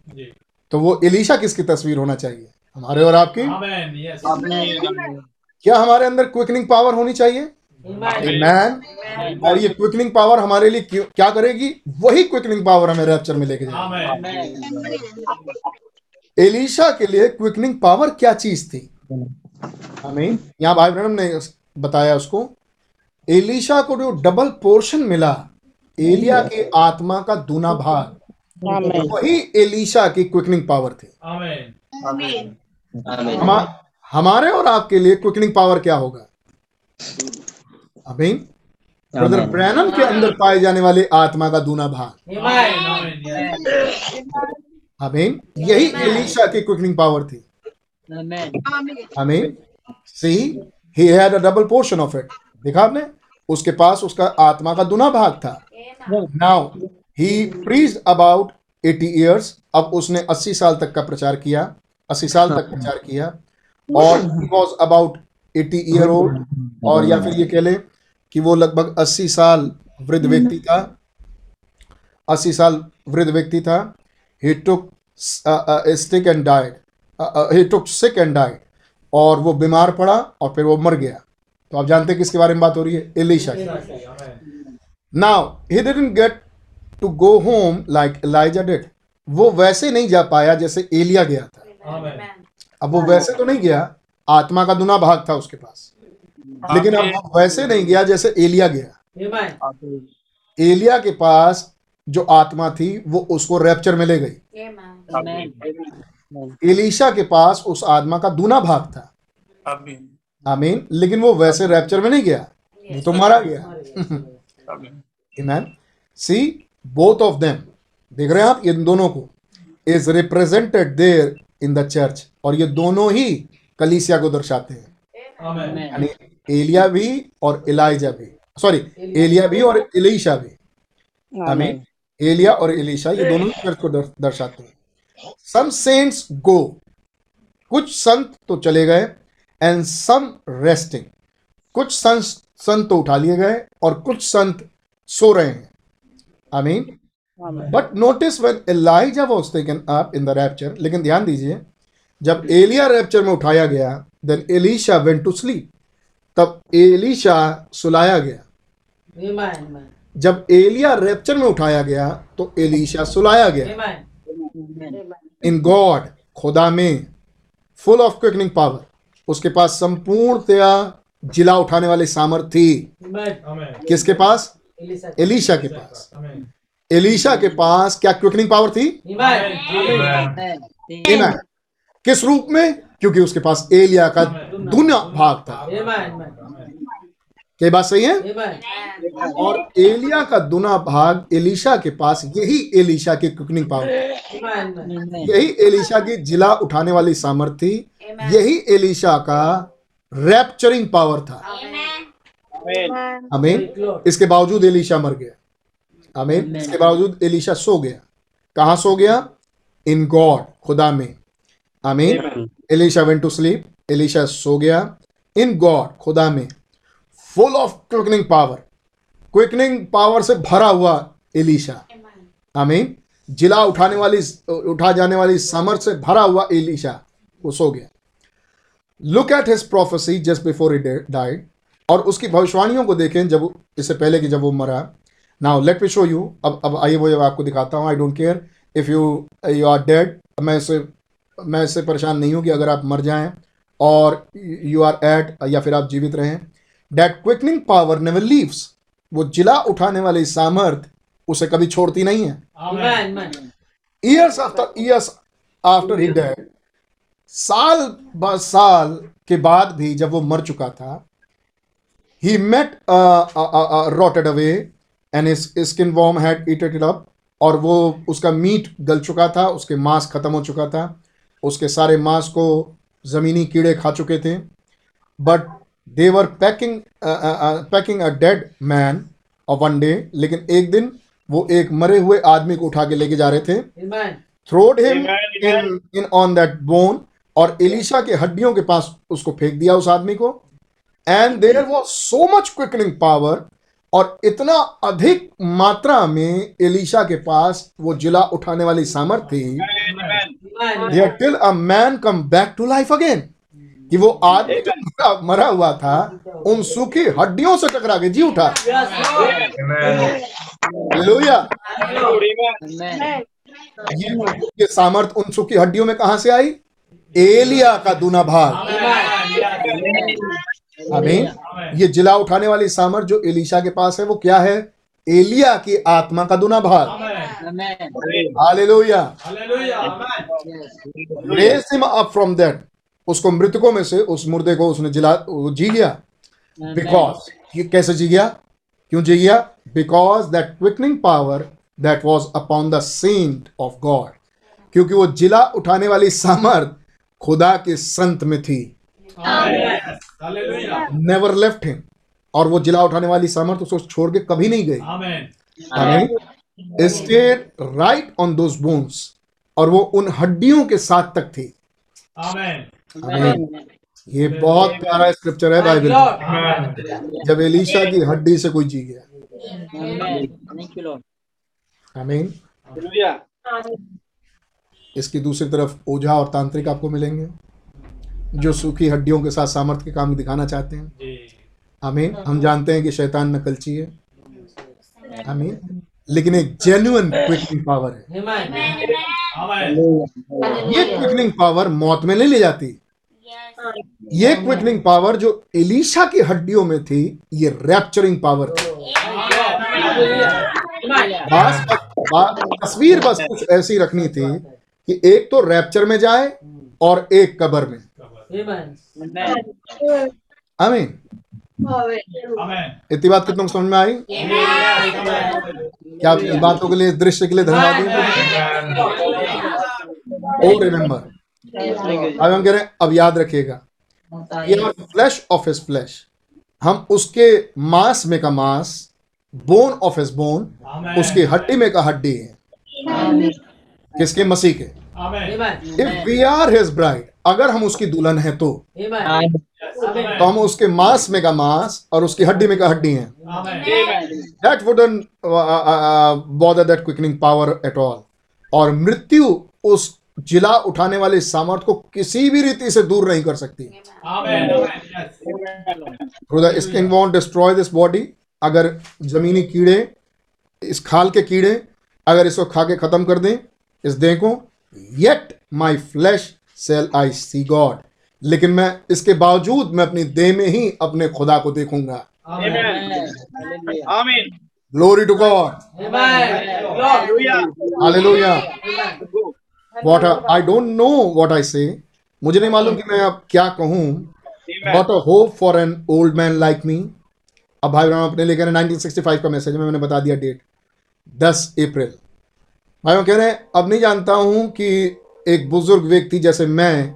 तो वो एलिशा किसकी तस्वीर होना चाहिए? हमारे और आपकी? आमेन क्या हमारे अंदर क्विकनिंग पावर होनी चाहिए? मैन और ये क्विकनिंग पावर हमारे लिए क्या करेगी? वही क्विकनिंग पावर हमें रैप्चर में लेके जाएगी। एलिशा के लिए क्विकनिंग पावर क्या चीज़ थी? आमीन। यहाँ भाई ब्रह्म ने बताया उसको। एलिशा को जो डबल पोर्शन मिला एलिया की आत्मा का दूना भाग वही एलिशा की क्विकनिंग पावर थी। हमा, हमारे और आपके लिए क्विकनिंग पावर क्या होगा? आमीन ब्रदर ब्रैनम के अंदर पाए जाने वाले आत्मा का दूना भाग आमीन यही एलिशा की क्विकनिंग पावर थी। Amen amen see he had a double portion of it देखा आपने? उसके पास उसका आत्मा का दुना भाग था। नाउ ही प्रीज अबाउट 80 इयर्स अब उसने 80 साल तक का प्रचार किया 80 साल तक प्रचार किया। और वॉज़ अबाउट 80 ईयर ओल्ड और या फिर ये कह लें कि वो लगभग 80 साल वृद्ध व्यक्ति था। 80 साल वृद्ध व्यक्ति था। He took sick and died he took sick and died और वो बीमार पड़ा और फिर वो मर गया। तो आप जानते हैं किसके बारे में बात हो रही है? एलिशा की. Now he didn't get to go home like Elijah did वो वैसे नहीं जा पाया जैसे एलिया गया था। अब वो वैसे तो नहीं गया आत्मा का दुना भाग था उसके पास। लेकिन अब वो वैसे नहीं गया जैसे एलिया गया। एलिया के पास जो आत्मा थी वो उसको रैप्चर में ले गई। एलिशा के पास उस आत्मा का दूना भाग था। आमीन लेकिन वो वैसे रैप्चर में नहीं गया। वो तो मारा गया। Amen. See both of them देख रहे हैं आप इन दोनों को is represented there in the church और ये दोनों ही कलीसिया को दर्शाते हैं। यानी एलिया भी और इलाइजा भी। सॉरी एलिया भी और एलिशा भी। आमीन। एलिया और एलिशा ये दोनों ही चर्च को दर्शाते हैं। सम सेंट्स गो कुछ संत तो चले गए एंड सम रेस्टिंग कुछ संत संत तो उठा लिए गए और कुछ संत सो रहे हैं। I mean but notice when Elijah was taken up in the rapture लेकिन ध्यान दीजिए जब एलिया रैप्चर में उठाया गया then Elisha went to sleep तब एलिशा सुलाया गया। जब एलिया रैप्चर में उठाया गया तो एलिशा सुलाया गया। इन गॉड खुदा में फुल ऑफ़ क्विकनिंग पावर उसके पास संपूर्णतया जिला उठाने वाली सामर्थ्य थी। किसके पास? एलिशा के पास। एलिशा के पास। क्या क्विकनिंग पावर थी. किस रूप में? क्योंकि उसके पास एलिया का दुनिया भाग था। क्या बात सही है? और एलिया का दुना भाग एलिशा के पास यही एलिशा की क्विकनिंग पावर यही एलिशा की जिला उठाने वाली सामर्थ थी यही एलिशा का रैप्चरिंग पावर था। आमीन इसके बावजूद एलिशा मर गया। आमीन इसके बावजूद एलिशा सो गया। कहा सो गया? इन गॉड खुदा में। Amen Elisha went to sleep Elisha सो गया। इन गॉड खुदा में। Full of quickening power quickening power से भरा हुआ एलिशा आमीन जिला उठाने वाली उठा जाने वाली समर से भरा हुआ एलिशा वो सो गया. Look at his prophecy just before he died और उसकी भविष्यवाणियों को देखें जब इससे पहले कि जब वो मरा. Now let me show you अब अब आइए वो जब आपको दिखाता हूँ. I don't care if you you are dead मैं इससे मैं इससे परेशान नहीं हूँ कि अगर आप मर जाएँ और यू आर एट या फिर आप जीवित रहें. That quickening power never leaves वो जिला उठाने वाली सामर्थ उसे कभी छोड़ती नहीं है। Amen. Years after years after he dead साल ब साल के बाद भी जब वो मर चुका था he meat rotted away and skin worm had eated it up और वो उसका मीट गल चुका था उसके मांस खत्म हो चुका था उसके सारे मांस को जमीनी कीड़े खा चुके थे। But they were packing packing a dead man और वन डे लेकिन एक दिन वो एक मरे हुए आदमी को उठा के लेके जा रहे थे। Throwed him in in on that bone और एलिशा के हड्डियों के पास उसको फेंक दिया उस आदमी को। And there was so much quickening power और इतना अधिक मात्रा में एलिशा के पास वो जिला उठाने वाली सामर्थ थी। Till a man come back to life again कि वो आदमी जो मरा, मरा हुआ था उन सूखी हड्डियों से टकरा के जी उठा। लोहिया ये सामर्थ उन सूखी हड्डियों में कहा से आई? एलिया का दूना भाग। आमीन ये जिला उठाने वाली सामर्थ जो एलिशा के पास है वो क्या है? एलिया की आत्मा का दूना भाग। Hallelujah Hallelujah. Amen. Him up from that उसको मृतकों में से उस मुर्दे को उसने जिला जी गया। बिकॉज़ ये कैसे जी गया? क्यों जी गया? Because that quickening power that was upon the saint of God क्योंकि वो जिला उठाने वाली सामर्थ खुदा के संत में थी। नेवर लेफ़्ट हिम और वो जिला उठाने वाली सामर्थ उसको छोड़ के कभी नहीं गई। Stayed right on those bones और वो उन हड्डियों के साथ तक थी। ये बहुत प्यारा स्क्रिप्चर है बाइबल जब एलिशा की हड्डी से कोई जी गया। आमीन इसकी दूसरी तरफ़ ओझा और तांत्रिक आपको मिलेंगे जो सूखी हड्डियों के साथ सामर्थ्य के काम दिखाना चाहते हैं। जी। आमीन हम जानते हैं कि शैतान नकलची है। आमीन लेकिन एक जेन्युन क्विकनिंग पावर है। ये क्विकनिंग पावर मौत में नहीं ले जाती। ये क्विकनिंग पावर जो एलिशा की हड्डियों में थी ये रैप्चरिंग पावर थी। बस तस्वीर बस कुछ ऐसी रखनी थी कि एक तो रैप्चर में जाए और एक कबर में। आमीन। इतनी बात कितनों समझ में आई? क्या आप बातों के लिए इस दृश्य के लिए धन्यवाद। ओ रिमेम्बर अब हम कह रहे हैं अब याद रखिएगा। ये फ्लैश ऑफ़ हिज फ्लैश हम उसके मांस में का मांस बोन ऑफ़ हिज बोन. उसकी हड्डी में का हड्डी है। किसके? मसीह के। If we are his bride अगर हम उसकी दुल्हन है तो। तो हम उसके मांस में का मांस और उसकी हड्डी में का हड्डी है। That uh, bother that quickening power at all और मृत्यु उस जिला उठाने वाले सामर्थ को किसी भी रीति से दूर नहीं कर सकती। Skin won't destroy this body अगर जमीनी कीड़े इस खाल के कीड़े अगर इसको खा के खत्म कर दें इस देह को yet my flesh shall I see God लेकिन मैं इसके बावजूद मैं अपनी देह में ही अपने खुदा को देखूँगा. Glory to God hallelujah what I, I don't know what I say. मुझे नहीं मालूम कि मैं अब क्या कहूँ। What a hope for an old man like me. अब भाई बहनों अपने लेकर 1965 का मैसेज में मैंने बता दिया डेट 10 अप्रैल भाई कह रहे हैं अब नहीं जानता हूँ कि एक बुज़ुर्ग व्यक्ति जैसे मैं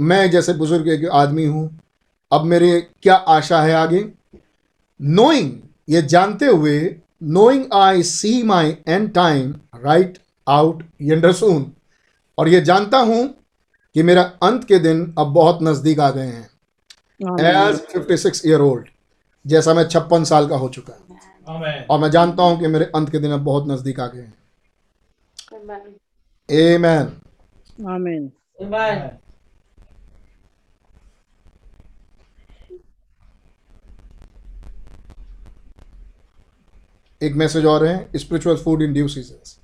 मैं जैसे बुज़ुर्ग एक आदमी हूँ अब मेरे क्या आशा है आगे? नोइंग ये जानते हुए knowing I see my end time right out yonder soon और ये जानता हूँ कि मेरा अंत के दिन अब बहुत नज़दीक आ गए हैं एज 56 ईयर ओल्ड जैसा मैं छप्पन साल का हो चुका Amen. और मैं जानता हूँ कि मेरे अंत के दिन अब बहुत नज़दीक आ गए हैं Amen. Amen. एक मैसेज और है spiritual food in due season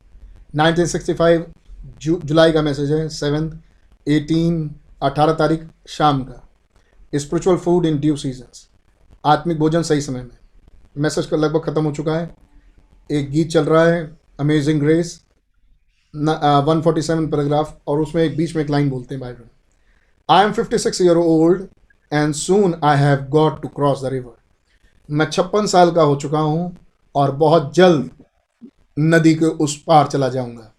1965 जु, जुलाई का मैसेज है सेवन्थ 18 18 तारीख शाम का। Spiritual food in due season आत्मिक भोजन सही समय में। मैसेज का लगभग खत्म हो चुका है। एक गीत चल रहा है amazing grace one forty seven paragraph और उसमें एक बीच में एक लाइन बोलते हैं Bible I am fifty six year old and soon I have got to cross the river मैं छप्पन साल का हो चुका हूँ और बहुत जल्द नदी के उस पार चला जाऊँगा।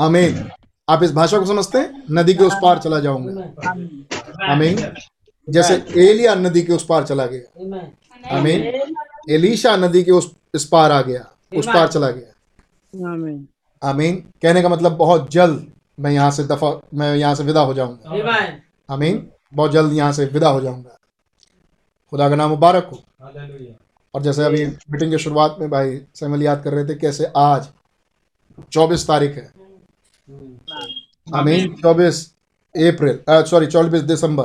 आमीन। आप इस भाषा को समझते हैं? नदी के उस पार चला जाऊँगा। आमीन। जैसे एलिया नदी के उस पार चला गया। आमीन। एलीशा नदी के उस इस पार आ गया। उस पार चला गया। Amen. आमीन। कहने का मतलब बहुत जल्द मैं यहाँ से दफ़ा मैं यहाँ से विदा हो जाऊँगा। आमीन। बहुत जल्द यहाँ से विदा हो जाऊँगा। खुदा का नाम मुबारक हो। और जैसे अभी मीटिंग की शुरुआत में भाई सैमल याद कर रहे थे कैसे आज 24 तारीख है। आमीन। 24 अप्रैल सॉरी 24 दिसंबर।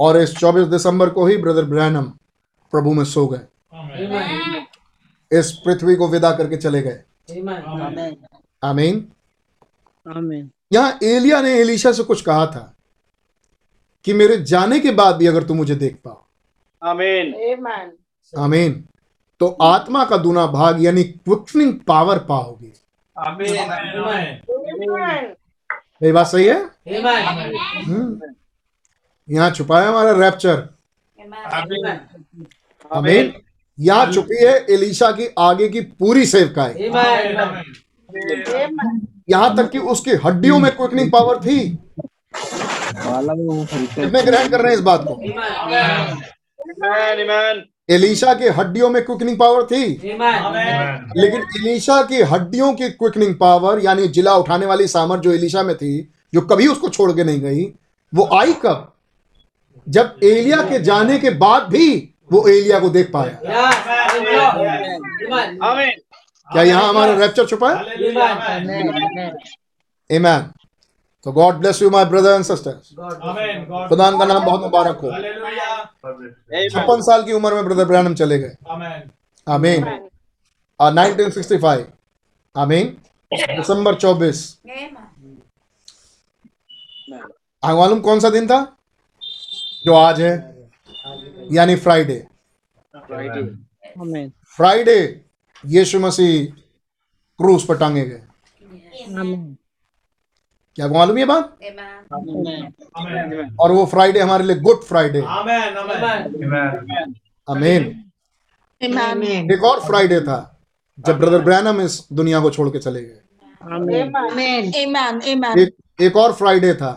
और इस 24 दिसंबर को ही ब्रदर ब्रैनम प्रभु में सो गए। इस पृथ्वी को विदा करके चले गए। आमीन। Amen. यहाँ एलिया ने एलिशा से कुछ कहा था कि मेरे जाने के बाद भी अगर तुम मुझे देख पाओ। आमीन। आमीन। तो आत्मा का दूना भाग यानी क्विकनिंग पावर पाओगे। Amen. ये बात सही है? हम्म। यहाँ छुपा है हमारा रैप्चर अमीन यहाँ छुपी है एलिशा की आगे की पूरी सेवकाई Amen. यहाँ तक कि उसकी हड्डियों में क्विकनिंग पावर थी। कितने ग्रहण कर रहे हैं इस बात को? एलिशा के हड्डियों में क्विकनिंग पावर थी। लेकिन एलिशा की हड्डियों की क्विकनिंग पावर यानी जिला उठाने वाली सामर जो एलिशा में थी जो कभी उसको छोड़ के नहीं गई वो आई कब? जब एलिया के जाने के बाद भी वो एलिया को देख पाया। क्या यहाँ हमारा रैप्चर छुपा है? Hallelujah. तो God bless you my brother and sisters Amen. God. खुदा का नाम बहुत मुबारक हो. छप्पन साल की उम्र में ब्रदर ब्रैनम चले गए। Amen. आमीन और 1965 आमीन दिसंबर 24 आ, मालूम कौन सा दिन था? जो आज है। यानी फ्राइडे फ्राइडे यीशु मसीह क्रूस पर टांगे गए. क्या आपको मालूम है ये बात और वो फ्राइडे हमारे लिए गुड फ्राइडे Amen. Amen. आमीन Amen. एक और फ्राइडे था जब ब्रदर ब्रैनम इस दुनिया को छोड़ के चले गए Amen. Amen. Amen. Amen. एक एक और फ्राइडे था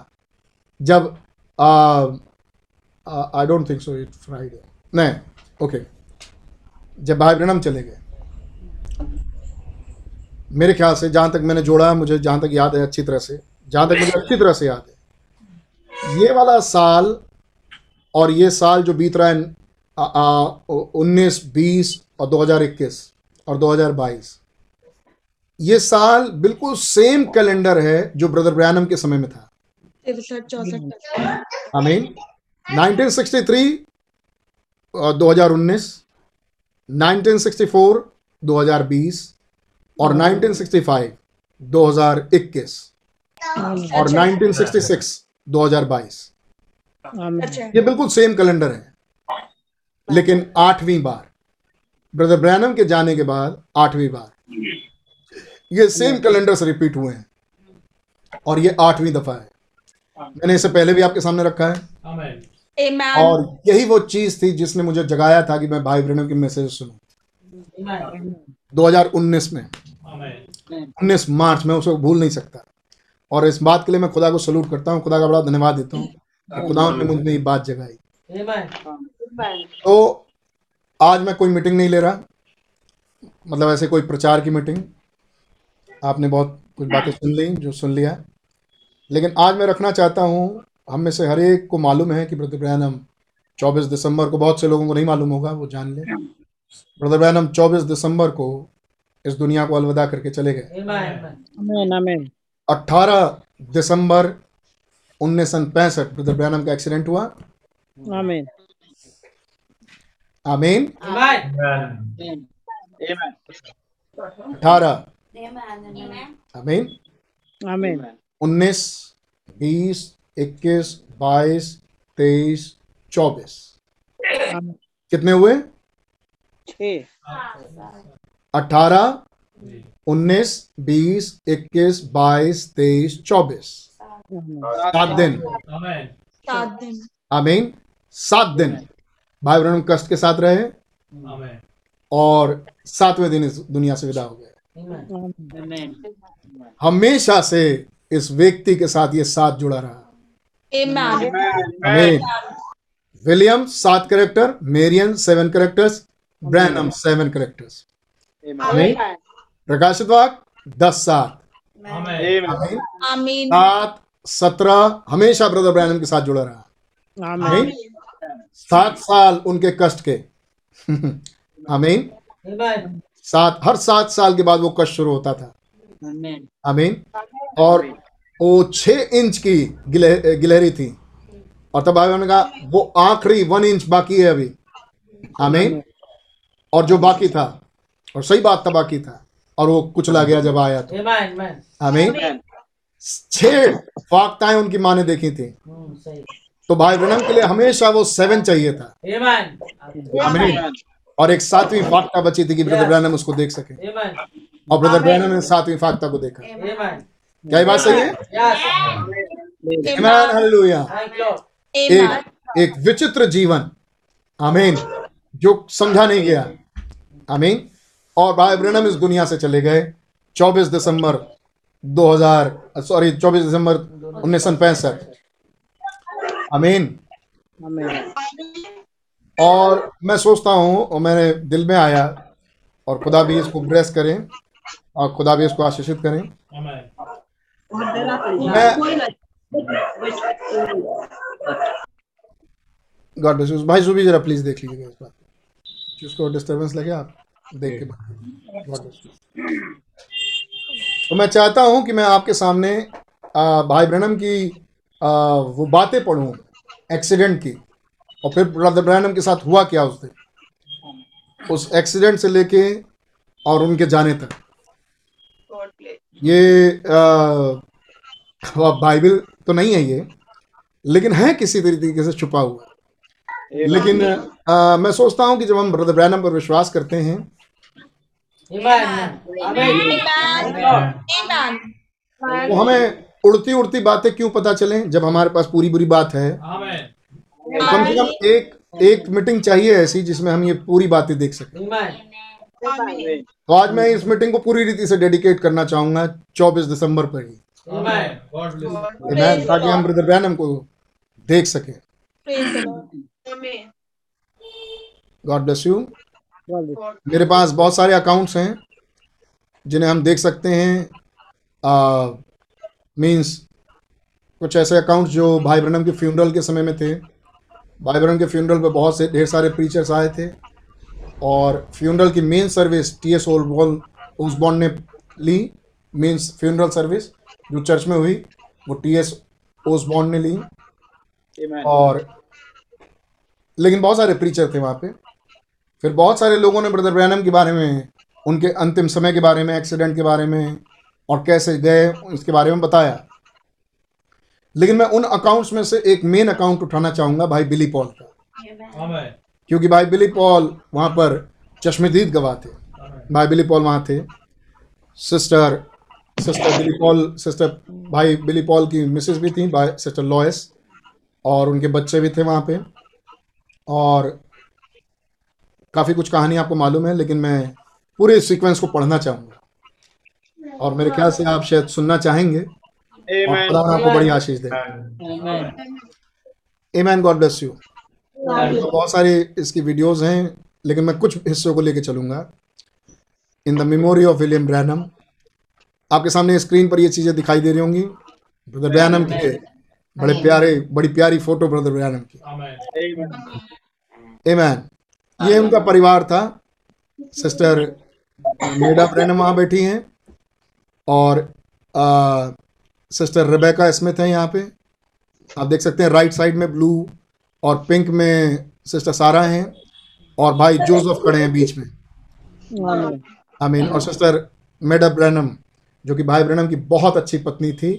जब I don't think so it Friday नहीं ओके जब भाई ब्रैनम चले गए मेरे ख्याल से जहाँ तक मैंने जोड़ा है मुझे जहाँ तक याद है अच्छी तरह से जहाँ तक मुझे अच्छी तरह से याद है। ये वाला साल और ये साल जो बीत रहा है उन्नीस बीस और 2021 और 2022 ये साल बिल्कुल सेम कैलेंडर है जो ब्रदर ब्रयानम के समय में था। आमीन 1963 और 2019 1964 2020 और 1965 2021 और 1966 2022 Amen. अच्छा। ये बिल्कुल सेम कैलेंडर है। लेकिन आठवीं बार। ब्रदर ब्रैनम के जाने के बाद आठवीं बार। ये सेम कैलेंडर से रिपीट हुए हैं। और ये आठवीं दफ़ा है। मैंने इसे पहले भी आपके सामने रखा है। Amen. Amen. और यही वो चीज़ थी जिसने मुझे जगाया था कि मैं भाई ब्रैनम की मैसेज सुनूं। 2019 में। Amen. 19 मार्च में उसको भूल नहीं सकता। और इस बात के लिए मैं खुदा को सलूट करता हूँ खुदा का बड़ा धन्यवाद देता हूँ खुदा ने मुझमें ये बात जगाई। तो आज मैं कोई मीटिंग नहीं ले रहा मतलब ऐसे कोई प्रचार की मीटिंग। आपने बहुत कुछ बातें सुन ली जो सुन लिया। लेकिन आज मैं रखना चाहता हूँ हम में से हर एक को मालूम है कि ब्रदर ब्रैनम 24 दिसंबर को बहुत से लोगों को नहीं मालूम होगा वो जान ले। ब्रदर ब्रैनम 24 दिसंबर को इस दुनिया को अलविदा करके चले गए. 18 दिसंबर उन्नीस सौ पैंसठ ब्रदर ब्रैनम का एक्सीडेंट हुआ. आमीन। Amen. अठारह। आमीन। Amen. उन्नीस बीस इक्कीस बाईस तेईस चौबीस। कितने हुए? अठारह उन्नीस बीस इक्कीस बाईस तेईस चौबीस। सात दिन। सात दिन। आमीन। सात दिन। भाई ब्रह्म कष्ट के साथ रहे। और सातवें दिन इस दुनिया से विदा हो गए। हमेशा से इस व्यक्ति के साथ ये साथ जुड़ा रहा। आमीन। विलियम सात character Marion seven characters Branham seven characters आमीन। प्रकाशित वाक दस सात। Amen. आमीन। आमीन। सात सत्रह हमेशा ब्रदर ब्रैनम के साथ जुड़ा रहा। आमीन। सात साल उनके कष्ट के। आमीन। सात हर सात साल के बाद वो कष्ट शुरू होता था। आमीन। और वो छह इंच की गिले, गिलहरी थी। और तब भाई ने कहा वो आखिरी वन इंच बाकी है अभी। आमीन। और जो बाकी था और सही बात था बाकी था। और वो कुचला गया जब आया तो। आमीन। छह फाकताएँ उनकी माँ ने देखी थी। तो भाई ब्रनम के लिए हमेशा वो सेवन चाहिए था। आमीन। और एक सातवीं फाकता बची थी कि ब्रदर ब्रैनम उसको देख सके। और ब्रदर ब्रैनम ने सातवीं फाकता को देखा। क्या ये बात सही है? Amen, hallelujah. एक एक विचित्र जीवन। आमीन। जो समझा नहीं गया। आमीन। और भाई ब्रैनम इस दुनिया से चले गए। 24 दिसंबर 2000 सॉरी 24 दिसंबर उन्नीस सौ पैंसठ। Amen. और मैं सोचता हूँ, और मेरे दिल में आया, और खुदा भी इसको ब्रेस करें, और खुदा भी इसको आशीषित करें। गॉड ब्लेस भाई जरा प्लीज़ देख लीजिएगा इस बात। को। जिसको डिस्टरबेंस लगे आप? देख के यू तो मैं चाहता हूँ कि मैं आपके सामने आ, भाई ब्रनम की आ, वो बातें पढ़ूं एक्सीडेंट की। और फिर ब्रदर ब्रैनम के साथ हुआ क्या उस दिन उस एक्सीडेंट से लेके और उनके जाने तक। ये बाइबल तो नहीं है ये लेकिन है किसी तरीके से छुपा हुआ। लेकिन आ, मैं सोचता हूँ कि जब हम ब्रदर ब्रैनम पर विश्वास करते हैं तो हमें उड़ती उड़ती बातें क्यों पता चले? जब हमारे पास पूरी बुरी बात है। कम से कम एक एक मीटिंग चाहिए ऐसी जिसमें हम ये पूरी बातें देख सकें। तो आज मैं इस मीटिंग को पूरी रीति से डेडिकेट करना चाहूँगा 24 दिसंबर पर ही। Amen. God bless you. Amen, ताकि हम ब्रदर ब्रैनम को देख सकें. God bless you God bless. मेरे पास बहुत सारे अकाउंट्स हैं जिन्हें हम देख सकते हैं। मींस कुछ ऐसे अकाउंट्स जो भाई ब्रनम के फ्यूनरल के समय में थे। भाई ब्रनम के फ्यूनरल पे बहुत से ढेर सारे प्रीचर्स आए थे। और फ्यूनरल की मेन सर्विस टी एस ओलबॉल ओसबॉन्ड ने ली। मीन्स फ्यूनरल सर्विस जो चर्च में हुई वो टी एस ओसबॉन्ड ने ली। और लेकिन बहुत सारे प्रीचर थे वहाँ पे। फिर बहुत सारे लोगों ने ब्रदर ब्रैनम के बारे में उनके अंतिम समय के बारे में एक्सीडेंट के बारे में और कैसे गए उसके बारे में बताया। लेकिन मैं उन अकाउंट्स में से एक मेन अकाउंट उठाना चाहूँगा भाई बिली पॉल का। क्योंकि भाई बिली पॉल वहाँ पर चश्मदीद गवाह थे। भाई बिली पॉल वहाँ थे। Sister sister Billy Paul sister भाई बिली पॉल की मिसेस भी थी भाई सिस्टर लॉयस और उनके बच्चे भी थे वहाँ पे। और काफ़ी कुछ कहानी आपको मालूम है लेकिन मैं पूरे सीक्वेंस को पढ़ना चाहूँगा। और मेरे ख्याल से आप शायद सुनना चाहेंगे। और आपको बड़ी आशीष दे। एमैन गॉड ब्लेस यू बहुत सारी इसकी वीडियोस हैं लेकिन मैं कुछ हिस्सों को लेके चलूँगा। In the memory of William Branham आपके सामने स्क्रीन पर ये चीज़ें दिखाई दे रही होंगी। ब्रदर ब्रैनम के बड़े प्यारे बड़ी प्यारी फ़ोटो ब्रदर ब्रैनम की Amen. एमैन ये उनका परिवार था। सिस्टर मेडा ब्रैनम वहाँ बैठी हैं और आ, सिस्टर रेबेका स्मिथ हैं यहाँ पे। आप देख सकते हैं राइट साइड में ब्लू और पिंक में सिस्टर सारा हैं और भाई जोसेफ खड़े हैं बीच में। आई मीन और सिस्टर मेडा ब्रैनम जो कि भाई ब्रैनम की बहुत अच्छी पत्नी थी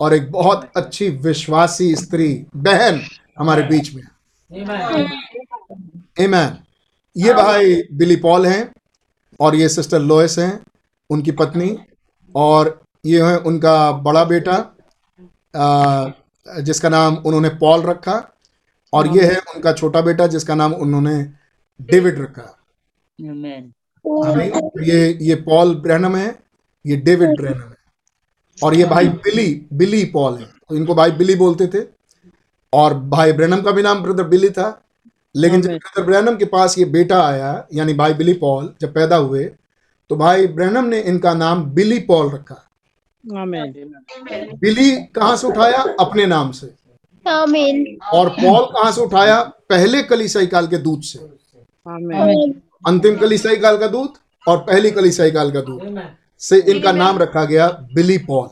और एक बहुत अच्छी विश्वासी स्त्री बहन हमारे बीच में। Amen. ये भाई बिली पॉल हैं और ये सिस्टर लोएस हैं उनकी पत्नी और ये है उनका बड़ा बेटा आ, जिसका नाम उन्होंने पॉल रखा और ये है। उनका छोटा बेटा जिसका नाम उन्होंने डेविड रखा। ये ये पॉल ब्रैनम है ये डेविड ब्रैनम है और ये भाई बिली बिली पॉल है। तो इनको भाई बिली बोलते थे और भाई ब्रैनम का भी नाम ब्रदर बिली था। लेकिन जब ब्रदर ब्रैनम के पास ये बेटा आया यानी भाई बिली पॉल जब पैदा हुए तो भाई ब्रैनम ने इनका नाम बिली पॉल रखा। बिली कहाँ से उठाया? अपने नाम से। और पॉल कहाँ से उठाया? पहले कलीसियाई काल के दूत से। Amen. अंतिम कलीसियाई काल का दूत और पहली कलीसियाई काल का दूत से इनका नाम रखा गया बिली पॉल।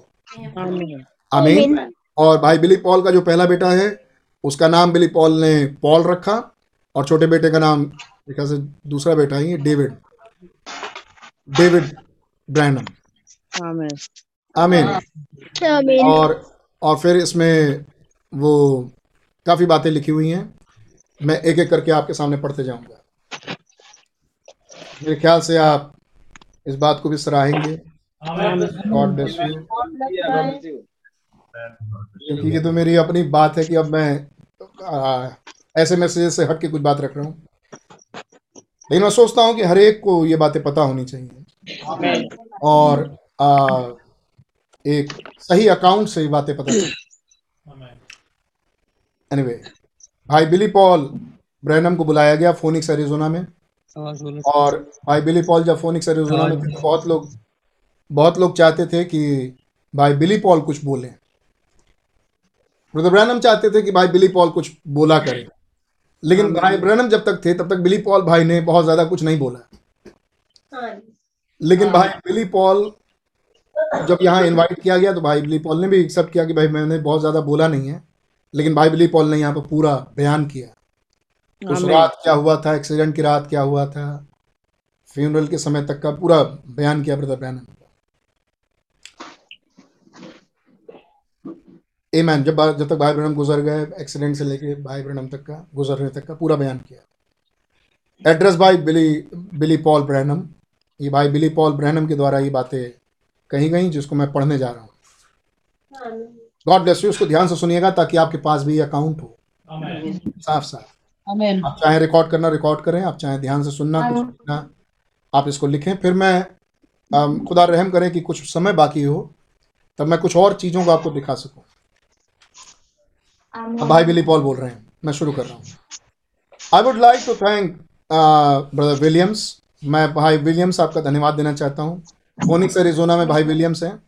Amen. आमीन। और भाई बिली पॉल का जो पहला बेटा है उसका नाम बिली पॉल ने पॉल रखा। और छोटे बेटे का नाम मेरे से दूसरा बेटा ही है डेविड। David Amen. आमीन। और और फिर इसमें वो काफ़ी बातें लिखी हुई हैं। मैं एक एक करके आपके सामने पढ़ते जाऊँगा। मेरे ख्याल से आप इस बात को भी सराहेंगे। Amen. गॉड ब्लेस यू क्योंकि ये तो मेरी अपनी बात है कि अब मैं ऐसे मैसेजेस से हट के कुछ बात रख रहा हूँ। लेकिन मैं सोचता हूँ कि हर एक को ये बातें पता होनी चाहिए। और आ, एक सही अकाउंट से ये बातें पता चले Amen. एनीवे भाई बिली पॉल ब्रैनम को बुलाया गया फोनिक्स एरिजोना में। और भाई बिली पॉल जब फोनिक्स एरिजोना में थे बहुत लोग बहुत लोग चाहते थे कि भाई बिली पॉल कुछ बोले। ब्रदर ब्रैनम चाहते थे कि भाई बिली पॉल कुछ बोला करे। लेकिन भाई ब्रैनम जब तक थे तब तक बिली पॉल भाई ने बहुत ज़्यादा कुछ नहीं बोला। हाँ लेकिन भाई बिली पॉल जब यहाँ इनवाइट किया गया तो भाई बिली पॉल ने भी एक्सेप्ट किया कि भाई मैंने बहुत ज़्यादा बोला नहीं है। लेकिन भाई बिली पॉल ने यहाँ पर पूरा बयान किया। उस रात क्या हुआ था एक्सीडेंट की रात क्या हुआ था फ्यूनरल के समय तक का पूरा बयान किया ब्रदर ब्रैनम मैन जब जब तक भाई ब्रहणम गुजर गए एक्सीडेंट से लेके भाई ब्रहणम तक का गुजरने तक का पूरा बयान किया। Address by Billy Billy Paul Branham ये भाई बिली पॉल ब्रहणम के द्वारा ये बातें कही गई जिसको मैं पढ़ने जा रहा हूँ। गॉड ब्लेस यू उसको ध्यान से सुनिएगा ताकि आपके पास भी अकाउंट हो। साफ़ साफ़। आप चाहे रिकॉर्ड करना रिकॉर्ड करें आप चाहे ध्यान से सुनना कुछ लिखना आप इसको लिखें। फिर मैं खुदा रहम करें कि कुछ समय बाकी हो तब मैं कुछ और चीज़ों को आपको दिखा सकूँ। अब भाई बिली पॉल बोल रहे हैं। मैं शुरू कर रहा हूँ। I would like to thank brother Williams मैं भाई विलियम्स आपका धन्यवाद देना चाहता हूँ। फोनिक्स एरिजोना में भाई विलियम्स हैं।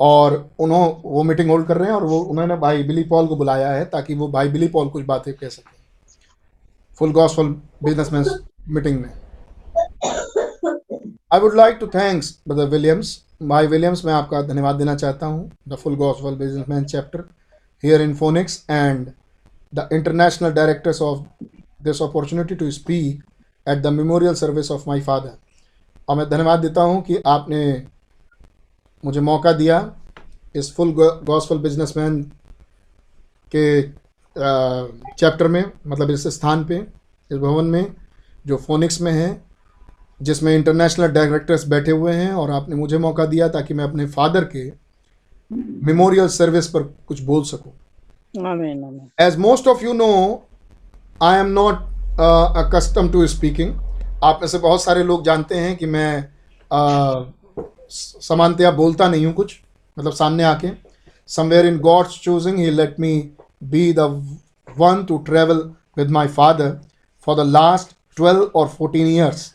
और उन्हों, वो मीटिंग होल्ड कर रहे हैं और वो, उन्होंने भाई बिली पॉल को बुलाया है ताकि वो भाई बिली पॉल कुछ बातें कह सकें। फुल गॉस्फुल बिजनेसमैन मीटिंग में। I would like to thanks brother Williams भाई विलियम्स मैं आपका धन्यवाद देना चाहता हूँ। The full gospel businessman chapter here in Phoenix, and the international directors of this opportunity to speak at the memorial service of my father. और मैं धन्यवाद देता हूँ कि आपने मुझे मौका दिया इस फुल गॉस्फल बिजनेसमैन के चैप्टर में मतलब इस स्थान पे, इस भवन में, जो फोनिक्स में है, जिसमें इंटरनेशनल डायरेक्टर्स बैठे हुए हैं, और आपने मुझे मौका दिया ताकि मैं अपने फादर के मेमोरियल सर्विस पर कुछ बोल सको। As most of you know I am not custom to accustomed to speaking. आप में से बहुत सारे लोग जानते हैं कि मैं uh, समानतया बोलता नहीं हूँ कुछ मतलब सामने आके। Somewhere in God's choosing he let me be the one to travel with my father for the last twelve और fourteen years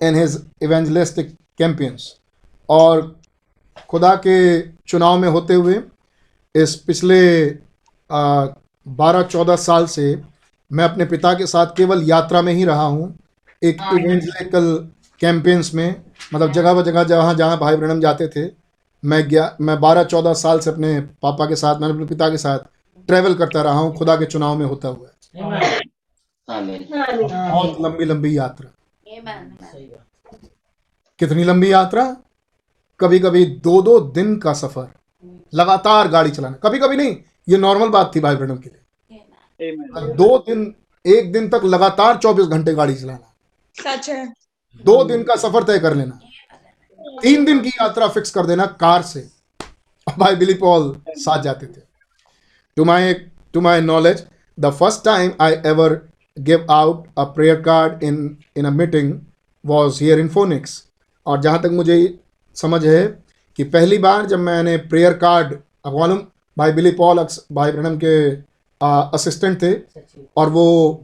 in his evangelistic campaigns और खुदा के चुनाव में होते हुए इस पिछले बारह चौदह साल से मैं अपने पिता के साथ केवल यात्रा में ही रहा हूँ। एक इवेंजलिकल कैंपेन्स में मतलब जगह ब जगह जहाँ जहाँ भाई ब्रहणम जाते थे मैं गया मैं बारह चौदह साल से अपने पापा के साथ मैंने अपने पिता के साथ ट्रैवल करता रहा हूँ खुदा के चुनाव में होता हुआ. बहुत लंबी लंबी यात्रा। कितनी लंबी यात्रा? कभी कभी दो दो दिन का सफ़र। लगातार गाड़ी चलाना। कभी कभी नहीं ये नॉर्मल बात थी भाई ब्रहणम के लिए। दो दिन एक दिन तक लगातार चौबीस घंटे गाड़ी चलाना। सच है। दो दिन का सफ़र तय कर लेना। तीन दिन की यात्रा फिक्स कर देना कार से। भाई बिली पॉल साथ जाते थे। To my to my knowledge the first time I ever give out a prayer card in in a meeting was here in Phoenix और जहाँ तक मुझे समझ है कि पहली बार जब मैंने प्रेयर कार्ड अब मालूम भाई बिली पॉल अक्स- भाई ब्रहणम के असिस्टेंट थे और वो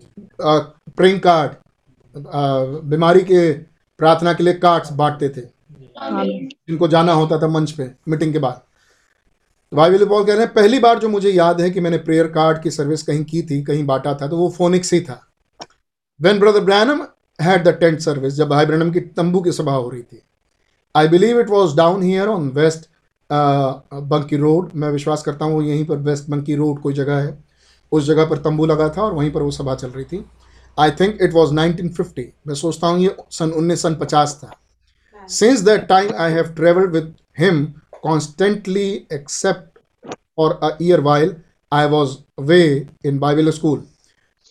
प्रेइंग कार्ड बीमारी के प्रार्थना के लिए कार्ड्स बांटते थे। Amen. जिनको जाना होता था मंच पे मीटिंग के बाद। तो भाई बिली पॉल कह रहे हैं पहली बार जो मुझे याद है कि मैंने प्रेयर कार्ड की सर्विस कहीं की थी कहीं बांटा था तो वो फोनिक्स ही था। When brother Branham had the tent service जब भाई ब्रैनम की तंबू की सभा हो रही थी I believe it was down here on West Buckeye road मैं विश्वास करता हूँ, वो यहीं पर वेस्ट बंकी रोड कोई जगह है। उस जगह पर तंबू लगा था और वहीं पर वो सभा चल रही थी। आई थिंक इट वॉज़ 1950 मैं सोचता हूँ, ये सन उन्नीस, सन पचास था। Since that time I have travelled with him constantly except for a year while I was way in Bible school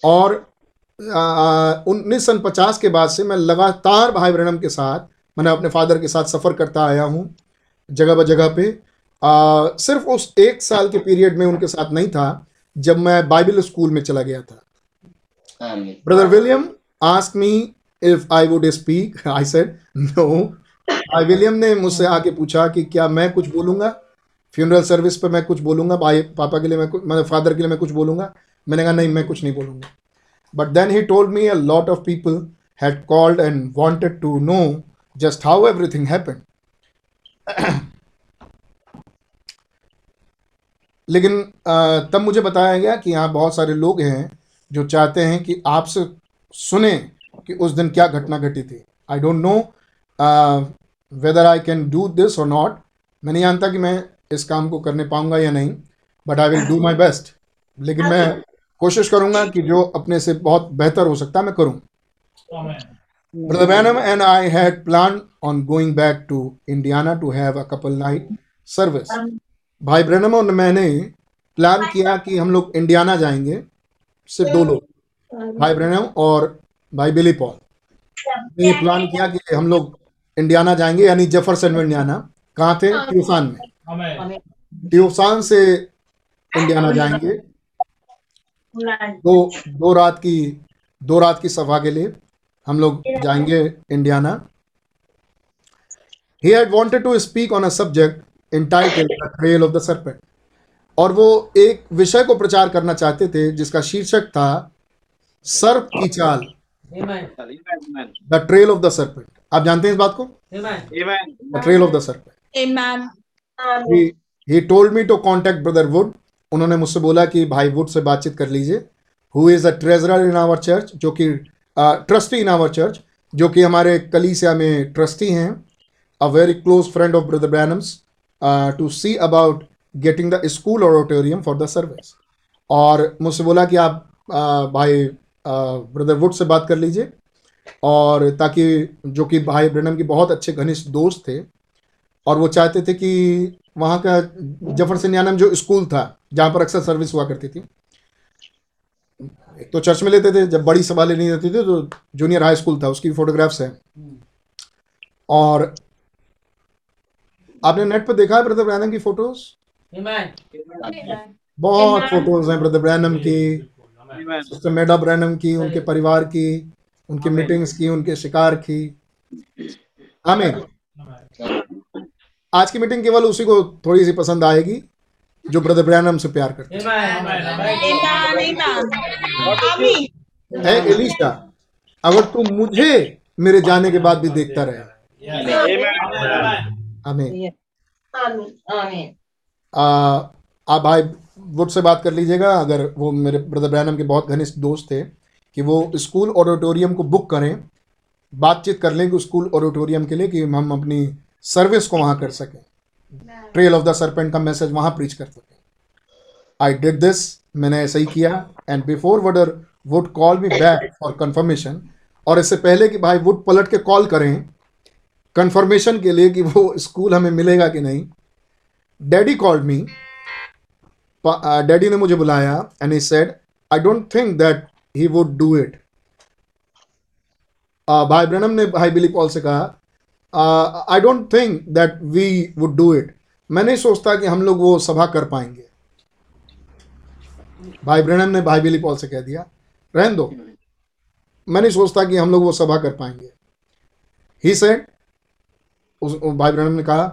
और उन्नीस, सन पचास के बाद से मैं लगातार भाई ब्रहणम के साथ मैंने अपने फादर के साथ सफ़र करता आया हूँ जगह ब जगह पे। आ, सिर्फ़ उस एक साल के पीरियड में उनके साथ नहीं था जब मैं बाइबल स्कूल में चला गया था। Brother William ask me if I would speak I said no भाई विलियम ने मुझसे आके पूछा कि क्या मैं कुछ बोलूँगा? फ्यूनरल सर्विस पे मैं कुछ बोलूँगा? भाई पापा के लिए मैं कुछ मतलब फादर के लिए मैं कुछ बोलूँगा? मैंने कहा नहीं मैं कुछ नहीं बोलूँगा. But then he told me a lot of people had called and wanted to know just how everything happened. लेकिन तब मुझे बताया गया कि यहाँ बहुत सारे लोग हैं जो चाहते हैं कि आपसे सुने कि उस दिन क्या घटना घटी थी। I don't know whether I can do this or not मैं नहीं जानता कि मैं इस काम को करने पाऊँगा या नहीं but I will do my best लेकिन मैं कोशिश करूँगा कि जो अपने से बहुत बेहतर हो सकता है मैं करूँ. Brother Branham and I had planned on going back to Indiana to have a couple night service. भाई ब्रैनम और मैंने प्लान किया कि हम लोग इंडियाना जाएँगे सिर्फ़ दो लोग भाई ब्रैनम और भाई बिली पॉल ने ये प्लान किया कि हम लोग इंडियाना जाएँगे यानी जेफरसन में इंडियाना कहाँ थे? ट्यूसान में। Amen. ट्यूसान से इंडियाना जाएँगे। दो दो रात की दो रात की सभा के लिए। हम लोग जाएँगे Indiana he had wanted to speak on a subject entitled the trail of the serpent और वो एक विषय को प्रचार करना चाहते थे जिसका शीर्षक था सर्प की चाल। The trail of the serpent आप जानते हैं इस बात को? The trail of the he he told me to contact brother wood उन्होंने मुझसे बोला कि भाई वुड से बातचीत कर लीजिए। Who is a treasurer in our church जो कि ट्रस्टी इन आवर चर्च जो कि हमारे कलीसिया में ट्रस्टी हैं a very close friend of brother Branham's to see about getting the school auditorium for the service और मुझसे बोला कि आप uh, भाई ब्रदर वुड से बात कर लीजिए। और ताकि जो कि भाई ब्रैनम के बहुत अच्छे घनिष्ठ दोस्त थे और वो चाहते थे कि वहाँ का जफरसनियाना में जो स्कूल था जहाँ पर अक्सर सर्विस हुआ करती थी एक तो चर्च में लेते थे जब बड़ी सभा लेनी रहती थी तो जूनियर हाई स्कूल था उसकी फोटोग्राफ्स हैं। और आपने नेट पर देखा है ब्रदर ब्रैनम की फ़ोटोज़ बहुत फ़ोटोज़ हैं ब्रदर ब्रैनम की सिस्टर मेडा ब्रैनम की उनके परिवार की उनकी. मीटिंग्स की उनके शिकार की। Amen. आज की मीटिंग केवल उसी को थोड़ी सी पसंद आएगी। जो ब्रदर ब्रैनम से प्यार करते. है। एलिशा अगर तू मुझे मेरे जाने के बाद भी देखता रहे। आप भाई वुड से बात कर लीजिएगा अगर वो मेरे ब्रदर ब्रैनम के बहुत घनिष्ठ दोस्त थे कि वो स्कूल ऑडिटोरियम को बुक करें बातचीत कर लें कि स्कूल ऑडिटोरियम के लिए कि हम अपनी सर्विस को वहाँ कर सकें। ट्रेल ऑफ़ द सरपेंट का मैसेज वहाँ प्रीच कर सकें आई डिड दिस मैंने ऐसा ही किया। And before Vadar would call me back for confirmation और इससे पहले कि भाई वुड पलट के कॉल करें कंफर्मेशन के लिए कि वो स्कूल हमें मिलेगा कि नहीं डैडी कॉल्ड मी डैडी ने मुझे बुलाया and he said I don't think that he would do it भाई ब्रनम ने भाई बिली पॉल से कहा I don't think that we would do it मैं नहीं सोचता कि हम लोग वो सभा कर पाएँगे। भाई ब्रनम ने भाई बिली पॉल से कह दिया, रहन दो। मैं नहीं सोचता कि हम लोग वो सभा कर पाएँगे। ही सेड उस भाई ब्रनम ने कहा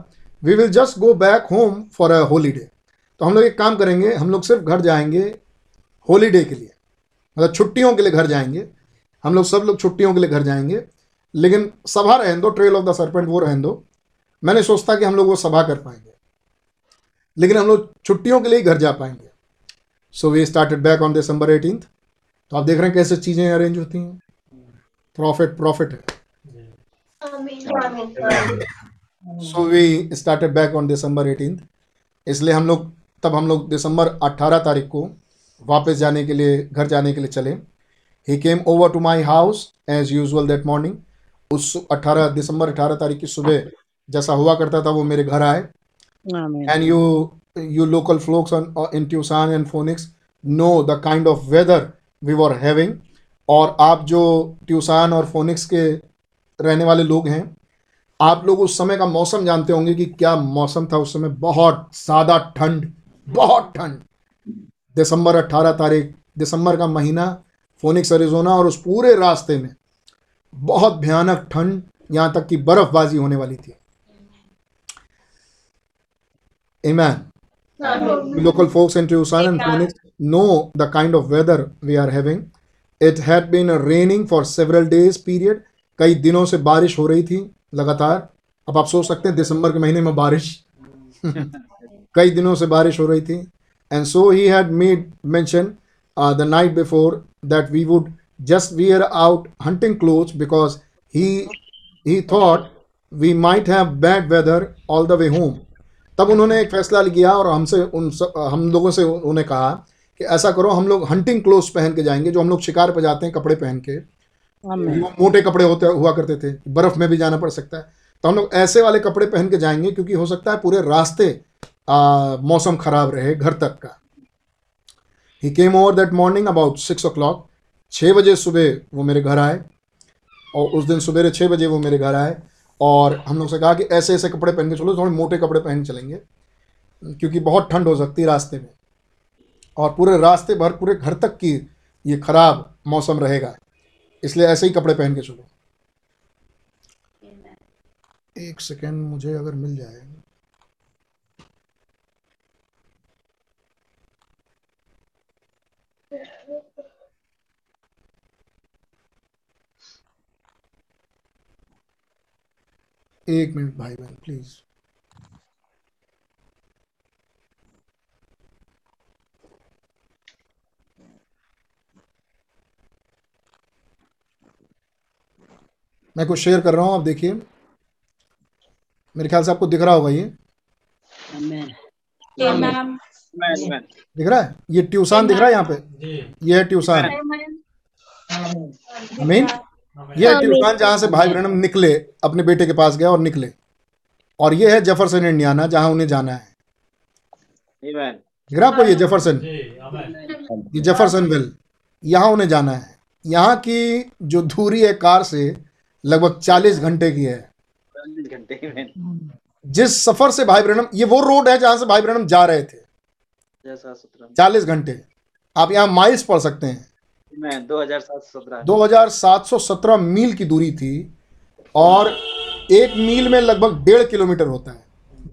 we will just go back home for a holiday तो हम लोग एक काम करेंगे, हम लोग सिर्फ़ घर जाएँगे हॉलीडे के लिए। मतलब छुट्टियों के लिए घर जाएँगे। हम लोग सब लोग छुट्टियों के लिए घर जाएँगे। लेकिन सभा रहन दो ट्रेल ऑफ़ द सरपेंट वो रहन दो। मैंने सोचता कि हम लोग वो सभा कर पाएँगे। लेकिन हम लोग छुट्टियों के लिए ही घर जा पाएँगे। So we started back on December eighteen तो आप देख रहे हैं कैसे चीज़ें अरेंज होती हैं। प्रॉफिट प्रॉफिट है। So we started back on December eighteen इसलिए हम लोग तब हम लोग दिसंबर 18 तारीख को वापस जाने के लिए घर जाने के लिए चले। He came over to my house as usual that morning उस 18 दिसंबर 18 तारीख की सुबह जैसा हुआ करता था वो मेरे घर आए। Amen. and you you local folks on uh, in Tucson and Phoenix know the kind of weather we were having और आप जो ट्यूसान और फोनिक्स के रहने वाले लोग हैं आप लोग उस समय का मौसम जानते होंगे कि क्या मौसम था उस समय। बहुत ज़्यादा ठंड बहुत ठंड। दिसंबर 18 तारीख दिसंबर का महीना फोनिक्स अरिजोना और उस पूरे रास्ते में बहुत भयानक ठंड यहाँ तक कि बर्फबाजी होने वाली थी। Amen. local folks in Tucson and Phoenix know the kind of weather we are having. It had been raining for several days period कई दिनों से बारिश हो रही थी लगातार। अब आप सोच सकते हैं दिसंबर के महीने में बारिश। कई दिनों से बारिश हो रही थी। And so he had made mention the night before that we would just wear out hunting clothes because he he thought we might have bad weather all the way home तब उन्होंने एक फैसला लिया और हमसे उन स- हम लोगों से उन्होंने कहा कि ऐसा करो हम लोग हंटिंग क्लोथ्स पहन के जाएँगे जो हम लोग शिकार पे जाते हैं कपड़े पहन के. वो मोटे कपड़े होते हुआ करते थे बर्फ़ में भी जाना पड़ सकता है। तो हम लोग ऐसे वाले कपड़े पहन के जाएँगे क्योंकि हो सकता है पूरे रास्ते आ, मौसम खराब रहे घर तक का। He came over that morning about six o'clock छः बजे सुबह वो मेरे घर आए और उस दिन सवेरे छः बजे वो मेरे घर आए और हम लोग से कहा कि ऐसे ऐसे कपड़े पहन के चलो थोड़े मोटे कपड़े पहन चलेंगे क्योंकि बहुत ठंड हो सकती है रास्ते में। और पूरे रास्ते भर पूरे घर तक की ये खराब मौसम रहेगा इसलिए ऐसे ही कपड़े पहन के चलो। एक सेकेंड मुझे अगर मिल जाए। एक मिनट भाई बहन प्लीज़ मैं कुछ शेयर कर रहा हूँ आप देखिए। मेरे ख्याल से आपको दिख रहा होगा ये. दिख रहा है? ये ट्यूसान दिख रहा है यहाँ पे? ये है ट्यूसान Amen. ये है ट्यूसान जहाँ से भाई ब्रहणम निकले अपने बेटे के पास गया और निकले। और ये है जफरसन इंडियाना जहाँ उन्हें जाना है। रहा ये जेफरसन. ये जेफरसन विल यहाँ उन्हें जाना है। यहाँ की जो दूरी है कार से लगभग चालीस घंटे की है। चालीस घंटे जिस सफ़र से भाई ब्रहणम ये वो रोड है जहाँ से भाई ब्रहणम जा रहे थे। चालीस घंटे। आप यहाँ माइल्स पढ़ सकते हैं। Amen. दो हज़ार सात सौ सत्रह 2717 मील की दूरी थी और एक मील में लगभग डेढ़ किलोमीटर होता है।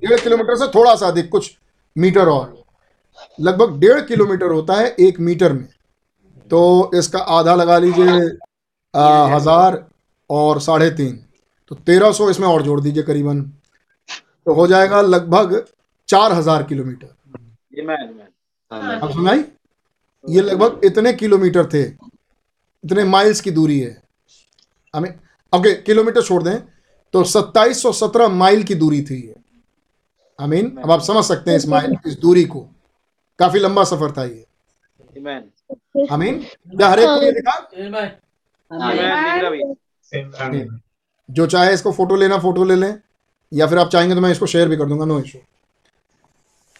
डेढ़ किलोमीटर से थोड़ा सा अधिक कुछ मीटर और। लगभग डेढ़ किलोमीटर होता है एक मीटर में। तो इसका आधा लगा लीजिए हज़ार और साढ़े तीन। तो तेरह सौ इसमें और जोड़ दीजिए करीबन। तो हो जाएगा लगभग चार हज़ार किलोमीटर. अब सुनाई? ये लगभग इतने किलोमीटर थे इतने माइल्स की दूरी है। हमें ओके किलोमीटर छोड़ दें तो 2717 माइल की दूरी थी ये। आई मीन अब आप समझ सकते हैं इस माइल इस दूरी को। काफ़ी लंबा सफ़र था ये। Amen. आई मीन क्या हर एक जो चाहे इसको फ़ोटो लेना फ़ोटो ले लें या फिर आप चाहेंगे तो मैं इसको शेयर भी कर दूँगा नो इशू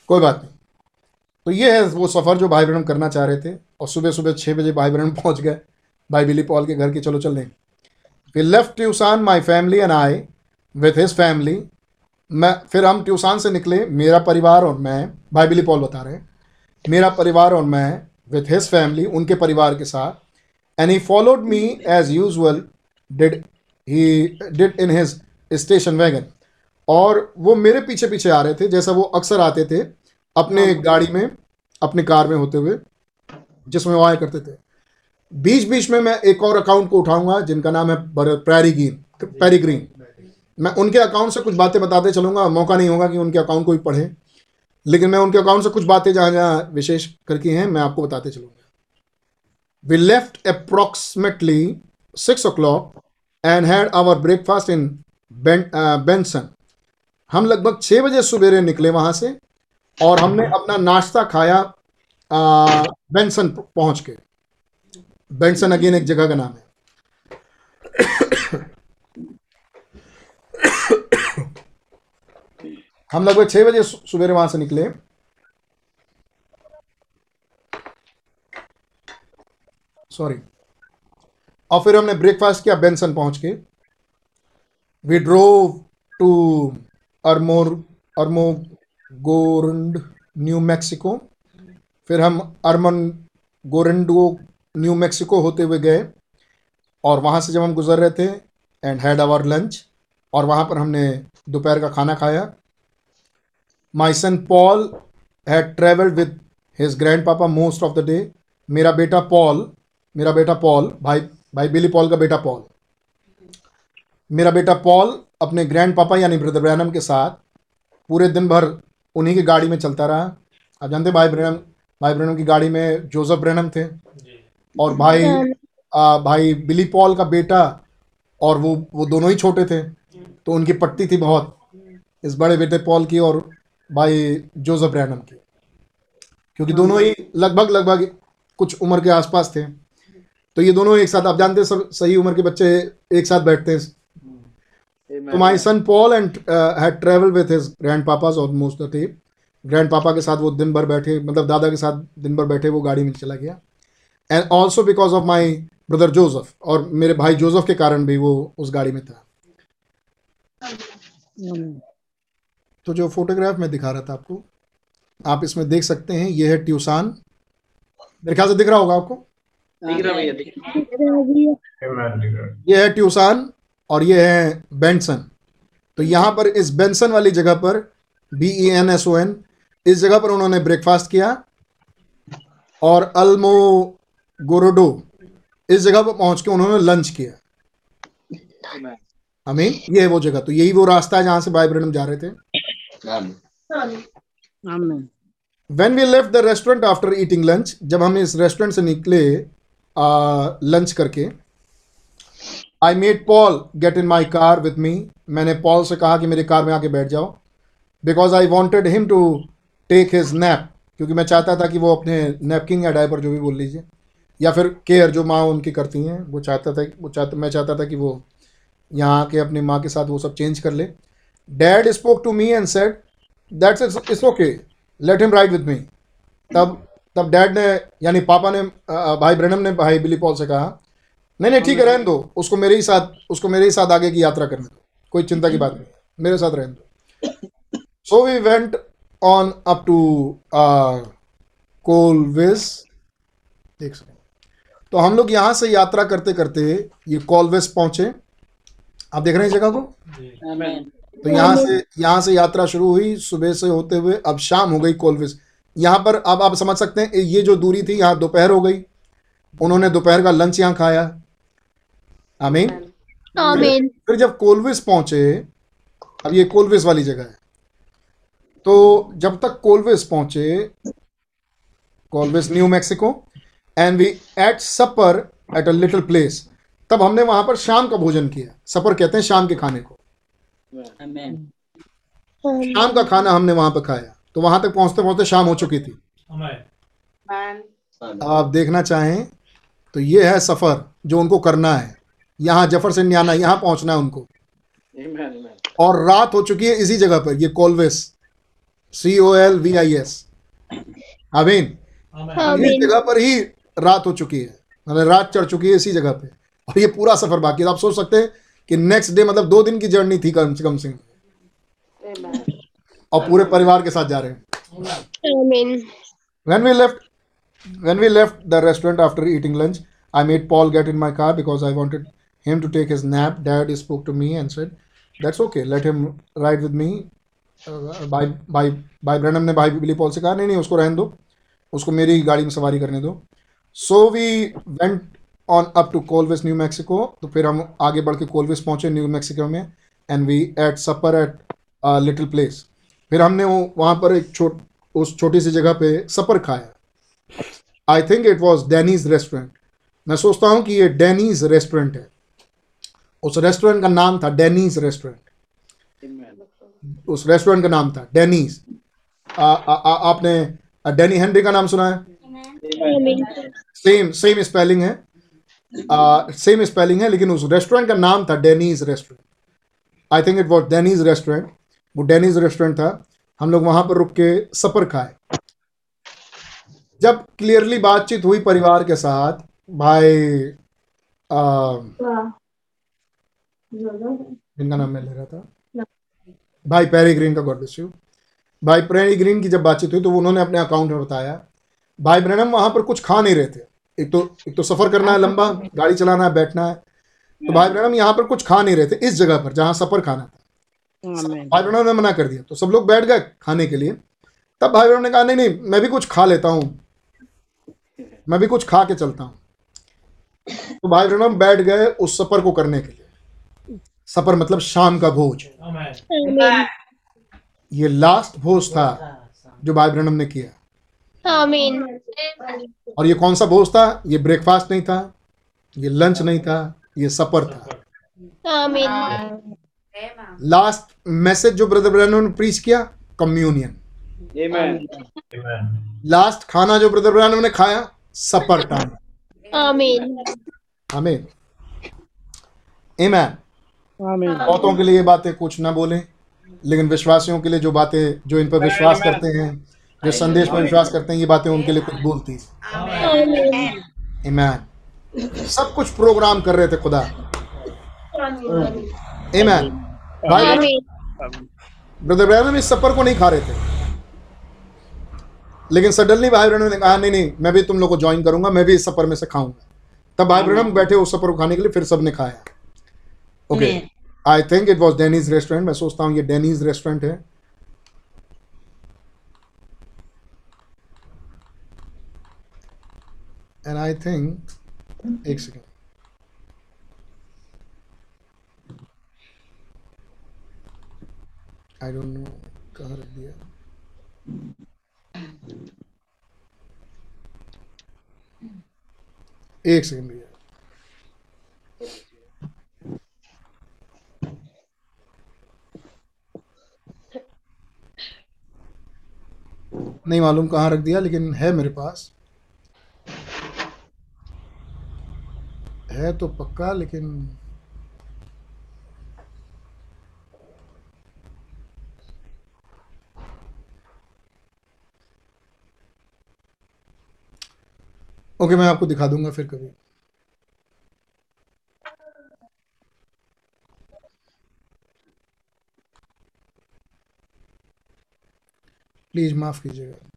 कोई बात नहीं। तो ये है वो सफ़र जो भाई बहन करना चाह रहे थे। और सुबह सुबह छः बजे भाई बहन पहुँच गए। भाई बिली पॉल के घर के, चलो, चल फिर left Tucson my family and I with his family मैं, फिर हम ट्यूसान से निकले, मेरा परिवार और मैं, भाई बिली पॉल बता रहे हैं। मेरा परिवार और मैं विथ हिज फैमिली उनके परिवार के साथ। And he followed me as usual did he did in his station wagon और वो मेरे पीछे पीछे आ रहे थे, जैसा वो अक्सर आते थे। अपने गाड़ी में अपनी कार में होते हुए जिसमें वो आया करते थे। बीच बीच में मैं एक और अकाउंट को उठाऊँगा जिनका नाम है पैरीग्रीन पैरीग्रीन मैं उनके अकाउंट से कुछ बातें बताते चलूँगा मौका नहीं होगा कि उनके अकाउंट को भी पढ़े। लेकिन मैं उनके अकाउंट से कुछ बातें जहाँ जहाँ विशेष करके हैं मैं आपको बताते चलूँगा। We left approximately six o'clock and had our breakfast in Benson हम लगभग छः बजे सवेरे निकले वहाँ से और हमने अपना नाश्ता खाया बेंसन पहुँच के। बेंसन अगेन एक जगह का नाम है। हम लगभग छः बजे सु- सवेरे वहाँ से निकले। सॉरी और फिर हमने ब्रेकफास्ट किया बेंसन पहुँच के। वी ड्रोव टू अरमोर अरमोगोरंड न्यू मैक्सिको। फिर हम अरमन गोरेंडो, न्यू मैक्सिको होते हुए गए और वहाँ से जब हम गुजर रहे थे एंड हैड आवर लंच और वहाँ पर हमने दोपहर का खाना खाया। My son Paul had travelled with his grandpapa most of the day मेरा बेटा पॉल मेरा बेटा पॉल भाई भाई बिली पॉल का बेटा पॉल मेरा बेटा पॉल अपने ग्रैंड पापा यानी ब्रदर ब्रैनम के साथ पूरे दिन भर उन्हीं की गाड़ी में चलता रहा। आप जानते हैं भाई ब्रैनम भाई ब्रैनम की गाड़ी में जोसेफ ब्रैनम थे। और भाई आ, भाई बिली पॉल का बेटा और वो वो दोनों ही छोटे थे। तो उनकी पट्टी थी बहुत इस बड़े बेटे पॉल की और भाई जोसेफ ब्रैनम की। क्योंकि दोनों ही लगभग लगभग कुछ उम्र के आसपास थे। तो ये दोनों एक साथ आप जानते हैं सब सही उम्र के बच्चे एक साथ बैठते हैं। तो my son Paul and had travel with his grandpapas almost the थे ग्रैंड पापा के साथ वो दिन भर बैठे मतलब दादा के साथ दिन भर बैठे वो गाड़ी में चला गया। And also because of my brother Joseph और मेरे भाई जोसेफ के कारण भी वो उस गाड़ी में था। तो जो फोटोग्राफ मैं दिखा रहा था आपको आप इसमें देख सकते हैं ये है ट्यूसान मेरे ख्याल से दिख रहा होगा आपको? दिख रहा भैया ये है ट्यूसान और ये है बेंसन तो यहाँ पर इस बेंसन वाली जगह पर B E N S O N इस जगह पर उन्होंने ब्रेकफास्ट किया और अल्मो गोरोडो इस जगह पर पहुँच के उन्होंने लंच किया। हमें ये है वो जगह तो यही वो रास्ता है जहाँ से भाई ब्रनम जा रहे थे. When we left the restaurant after eating lunch जब हम इस रेस्टोरेंट से निकले आ, लंच करके I made Paul get in my car with me मैंने पॉल से कहा कि मेरी कार में आके बैठ जाओ। Because I wanted him to take his nap क्योंकि मैं चाहता था कि वो अपने नैपकिन या डायपर जो भी बोल लीजिए, या फिर केयर जो माँ उनकी करती हैं, वो चाहता था, वो चाहता, मैं चाहता था कि वो यहाँ आके अपनी माँ के साथ वो सब चेंज कर ले। Dad spoke to me and said that's it's okay let him ride with me तब तब डैड ने, यानी पापा ने भाई ब्रनम ने, भाई बिली पॉल से कहा नहीं नहीं ठीक है रहने दो। उसको मेरे ही साथ उसको मेरे ही साथ आगे की यात्रा करने दो। कोई चिंता की बात नहीं। मेरे साथ रहने दो। So we went on up to Clovis देख सकते तो हम लोग यहाँ से यात्रा करते करते ये कोलवेस पहुँचे। आप देख रहे हैं इस जगह को? तो यहाँ से यहाँ से यात्रा शुरू हुई सुबह से होते हुए। अब शाम हो गई कोलविस यहाँ पर अब आप समझ सकते हैं ये जो दूरी थी यहाँ दोपहर हो गई। उन्होंने दोपहर का लंच यहाँ खाया। आमीन? आमीन। फिर जब कोलविस पहुँचे अब ये कोलविस वाली जगह है। तो जब तक कोलविस पहुँचे Clovis New Mexico and we ate supper at a little place तब हमने वहाँ पर शाम का भोजन किया। सपर कहते हैं शाम के खाने को। Amen. शाम का खाना हमने वहाँ पर खाया। तो वहाँ तक पहुँचते पहुँचते शाम हो चुकी थी। Amen. आप देखना चाहें तो ये है सफ़र जो उनको करना है। यहाँ ज़फ़र से न्याना यहाँ पहुँचना है उनको। Amen. Amen. और रात हो चुकी है इसी जगह पर ये Clovis C O L V I S amen इस जगह पर ही रात हो चुकी है मतलब रात चढ़ चुकी है इसी जगह पे। और ये पूरा सफ़र बाकी है। आप सोच सकते हैं कि नेक्स्ट डे मतलब दो दिन की जर्नी थी कम से कम से। और पूरे परिवार के साथ जा रहे हैं। आमीन। When we left when we left the restaurant after eating lunch i made paul get in my car because i wanted him to take his nap, dad spoke to me and said, that's okay, let him ride with me. भाई भाई भाई Branham ने भाई Billy Paul से कहा, नहीं नहीं, उसको रहने दो, उसको मेरी गाड़ी में सवारी करने दो. So we went on up to Clovis New Mexico तो फिर हम आगे बढ़ के कोलविस पहुँचे न्यू मैक्सिको में and we ate supper at little place फिर हमने वो, वहाँ पर एक छोट, उस छोटी सी जगह पे सपर खाया। I think it was Danny's restaurant मैं सोचता हूँ कि ये डैनीज रेस्टोरेंट है। उस रेस्टोरेंट का नाम था डैनीज रेस्टोरेंट उस रेस्टोरेंट का नाम था डैनीज आपने डैनी हेनरी का नाम सुना है? सेम सेम स्पेलिंग है. सेम स्पेलिंग है लेकिन उस रेस्टोरेंट का नाम था Denny's restaurant I think it was Denny's restaurant वो डेनीज रेस्टोरेंट था. हम लोग वहाँ पर रुक के सफ़र खाए. जब क्लियरली बातचीत हुई परिवार के साथ भाई आ, जिनका नाम मैं ले रहा था। भाई पेरी ग्रीन का गॉड ब्लेस यू भाई पेरी ग्रीन की जब बातचीत हुई तो उन्होंने अपने अकाउंट में बताया। भाई ब्रनम वहाँ पर कुछ खा नहीं रहे थे। एक तो एक तो सफ़र करना है लंबा गाड़ी चलाना है बैठना है। तो भाई ब्रनम यहाँ पर कुछ खा नहीं रहे थे इस जगह पर जहाँ सफ़र खाना था। भाई ब्रनम ने मना कर दिया। तो सब लोग बैठ गए खाने के लिए। तब भाई ब्रनम ने कहा नहीं नहीं मैं भी कुछ खा लेता हूँ। मैं भी कुछ खा के चलता हूँ। तो भाई ब्रनम बैठ गए उस सफ़र को करने के लिए। सफ़र मतलब शाम का भोज Amen. ये लास्ट भोज था जो भाई ब्रनम ने किया. और ये कौन सा भोज था ये ब्रेकफास्ट नहीं था ये लंच नहीं था ये सफ़र था Amen. लास्ट मैसेज जो ब्रदर ब्रैनम ने प्रीच किया कम्युनियन लास्ट खाना जो ब्रदर ब्रैनम ने खाया सफ़र टाइम Amen. हमें Amen. Amen. बहुतों के लिए बातें कुछ ना बोलें लेकिन विश्वासियों के लिए जो बातें जो इन पर विश्वास करते हैं जो संदेश पर विश्वास करते हैं ये बातें उनके लिए कुछ बोलती Amen. ईमान सब कुछ प्रोग्राम कर रहे थे खुदा। ईमान भाई ब्रदर ब्रैनम इस सफ़र को नहीं खा रहे थे। लेकिन सडनली भाई ब्रैनम ने कहा नहीं नहीं मैं भी तुम लोग को ज्वाइन करूँगा मैं भी इस सफ़र में से खाऊँगा। तब भाई ब्रैनम बैठे उस सफ़र को खाने के लिए फिर सबने खाया। Okay I think it was Denny's restaurant मैं सोचता हूँ ये डेनीज रेस्टोरेंट है। एंड आई थिंक एक सेकेंड आई डोंट नो कहाँ रख दिया? एक सेकंड भैया नहीं मालूम कहाँ रख दिया, लेकिन है मेरे पास। है तो पक्का, लेकिन ओके, मैं आपको दिखा दूँगा फिर कभी। प्लीज़ माफ़ कीजिएगा.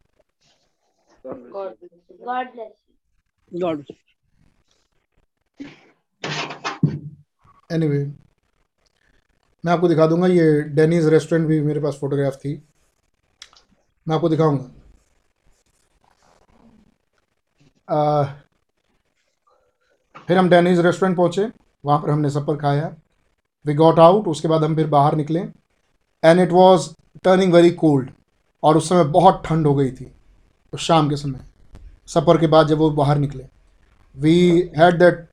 एनीवे मैं आपको दिखा दूँगा ये डेनीज रेस्टोरेंट भी मेरे पास फोटोग्राफ थी। मैं आपको दिखाऊँगा। आ, फिर हम डेनीज रेस्टोरेंट पहुँचे वहाँ पर हमने सफ़र खाया। वी गॉट आउट उसके बाद हम फिर बाहर निकले। And it was turning very cold और उस समय बहुत ठंड हो गई थी उस शाम के समय सफ़र के बाद जब वो बाहर निकले we had that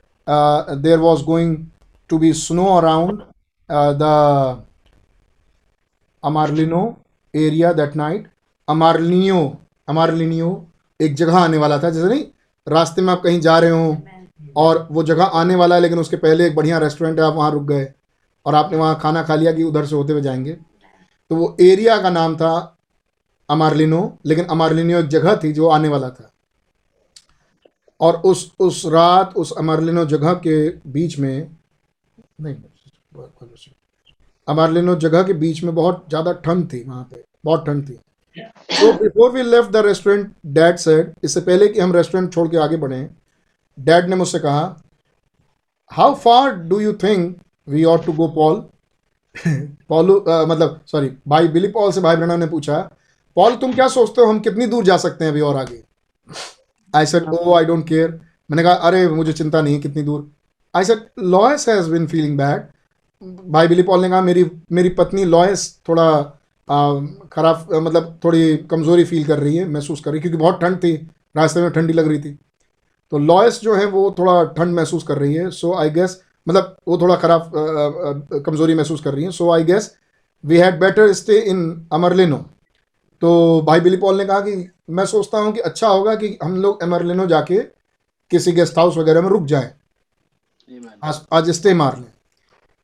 there was going to be snow around the Amarlino area that night. Amarlinio, Amarlinio एक जगह आने वाला था जैसे नहीं रास्ते में आप कहीं जा रहे हो और वो जगह आने वाला है लेकिन उसके पहले एक बढ़िया रेस्टोरेंट है आप वहाँ रुक गए और आपने वहाँ खाना खा लिया कि उधर से होते हुए जाएँगे तो वो एरिया का नाम था अमारलिनो, लेकिन अमारलिनो एक जगह थी जो आने वाला था। और उस उस रात, उस अमारलिनो जगह के बीच में, नहीं, अमारलिनो जगह के बीच में बहुत ज़्यादा ठंड थी वहाँ पे, बहुत ठंड थी। तो before we left the restaurant Dad said इससे पहले कि हम रेस्टोरेंट छोड़ के आगे बढ़े डैड ने मुझसे कहा how far do you think we ought to go Paul पॉलू मतलब सॉरी भाई बिली पॉल से भाई ब्रणा ने पूछा पॉल तुम क्या सोचते हो? हम कितनी दूर जा सकते हैं अभी और आगे? I said oh I don't care मैंने कहा अरे मुझे चिंता नहीं है कितनी दूर. I said Loyce has been feeling bad भाई बिली पॉल ने कहा मेरी मेरी पत्नी लॉयस थोड़ा खराब मतलब थोड़ी कमज़ोरी फील कर रही है महसूस कर रही है क्योंकि बहुत ठंड थी रास्ते में ठंडी लग रही थी. तो लॉयस जो है वो थोड़ा ठंड महसूस कर रही है सो आई गेस मतलब वो थोड़ा ख़राब कमज़ोरी महसूस कर रही है so I guess we had better stay in Amarillo तो भाई बिली पॉल ने कहा कि मैं सोचता हूँ कि अच्छा होगा कि हम लोग एमरलिनो जाके किसी गेस्ट हाउस वगैरह में रुक जाएँ। आज आज स्टे मार लें।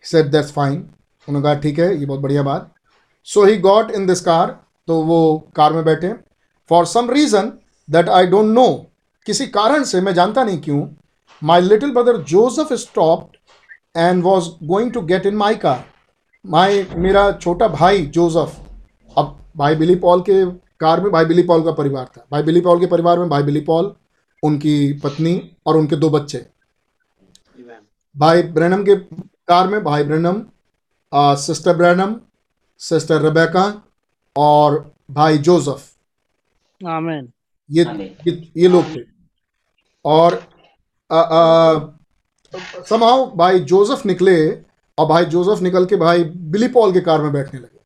सेट दैट्स फाइन उन्होंने कहा ठीक है ये बहुत बढ़िया बात. So he got in this car तो वो कार में बैठे। For some reason that I don't know किसी कारण से मैं जानता नहीं क्यों my little brother Joseph stopped and was going to get in my car my मेरा छोटा भाई जोसेफ भाई बिली पॉल के कार में भाई बिली पॉल का परिवार था। भाई बिली पॉल के परिवार में भाई बिली पॉल उनकी पत्नी और उनके दो बच्चे। भाई ब्रैनम के कार में भाई Branham sister Branham sister Rebecca और भाई जोसेफ। Amen. ये ये, ये लोग थे। और आ, भाई जोसेफ निकले और भाई जोसेफ निकल के भाई बिली पॉल के कार में बैठने लगे।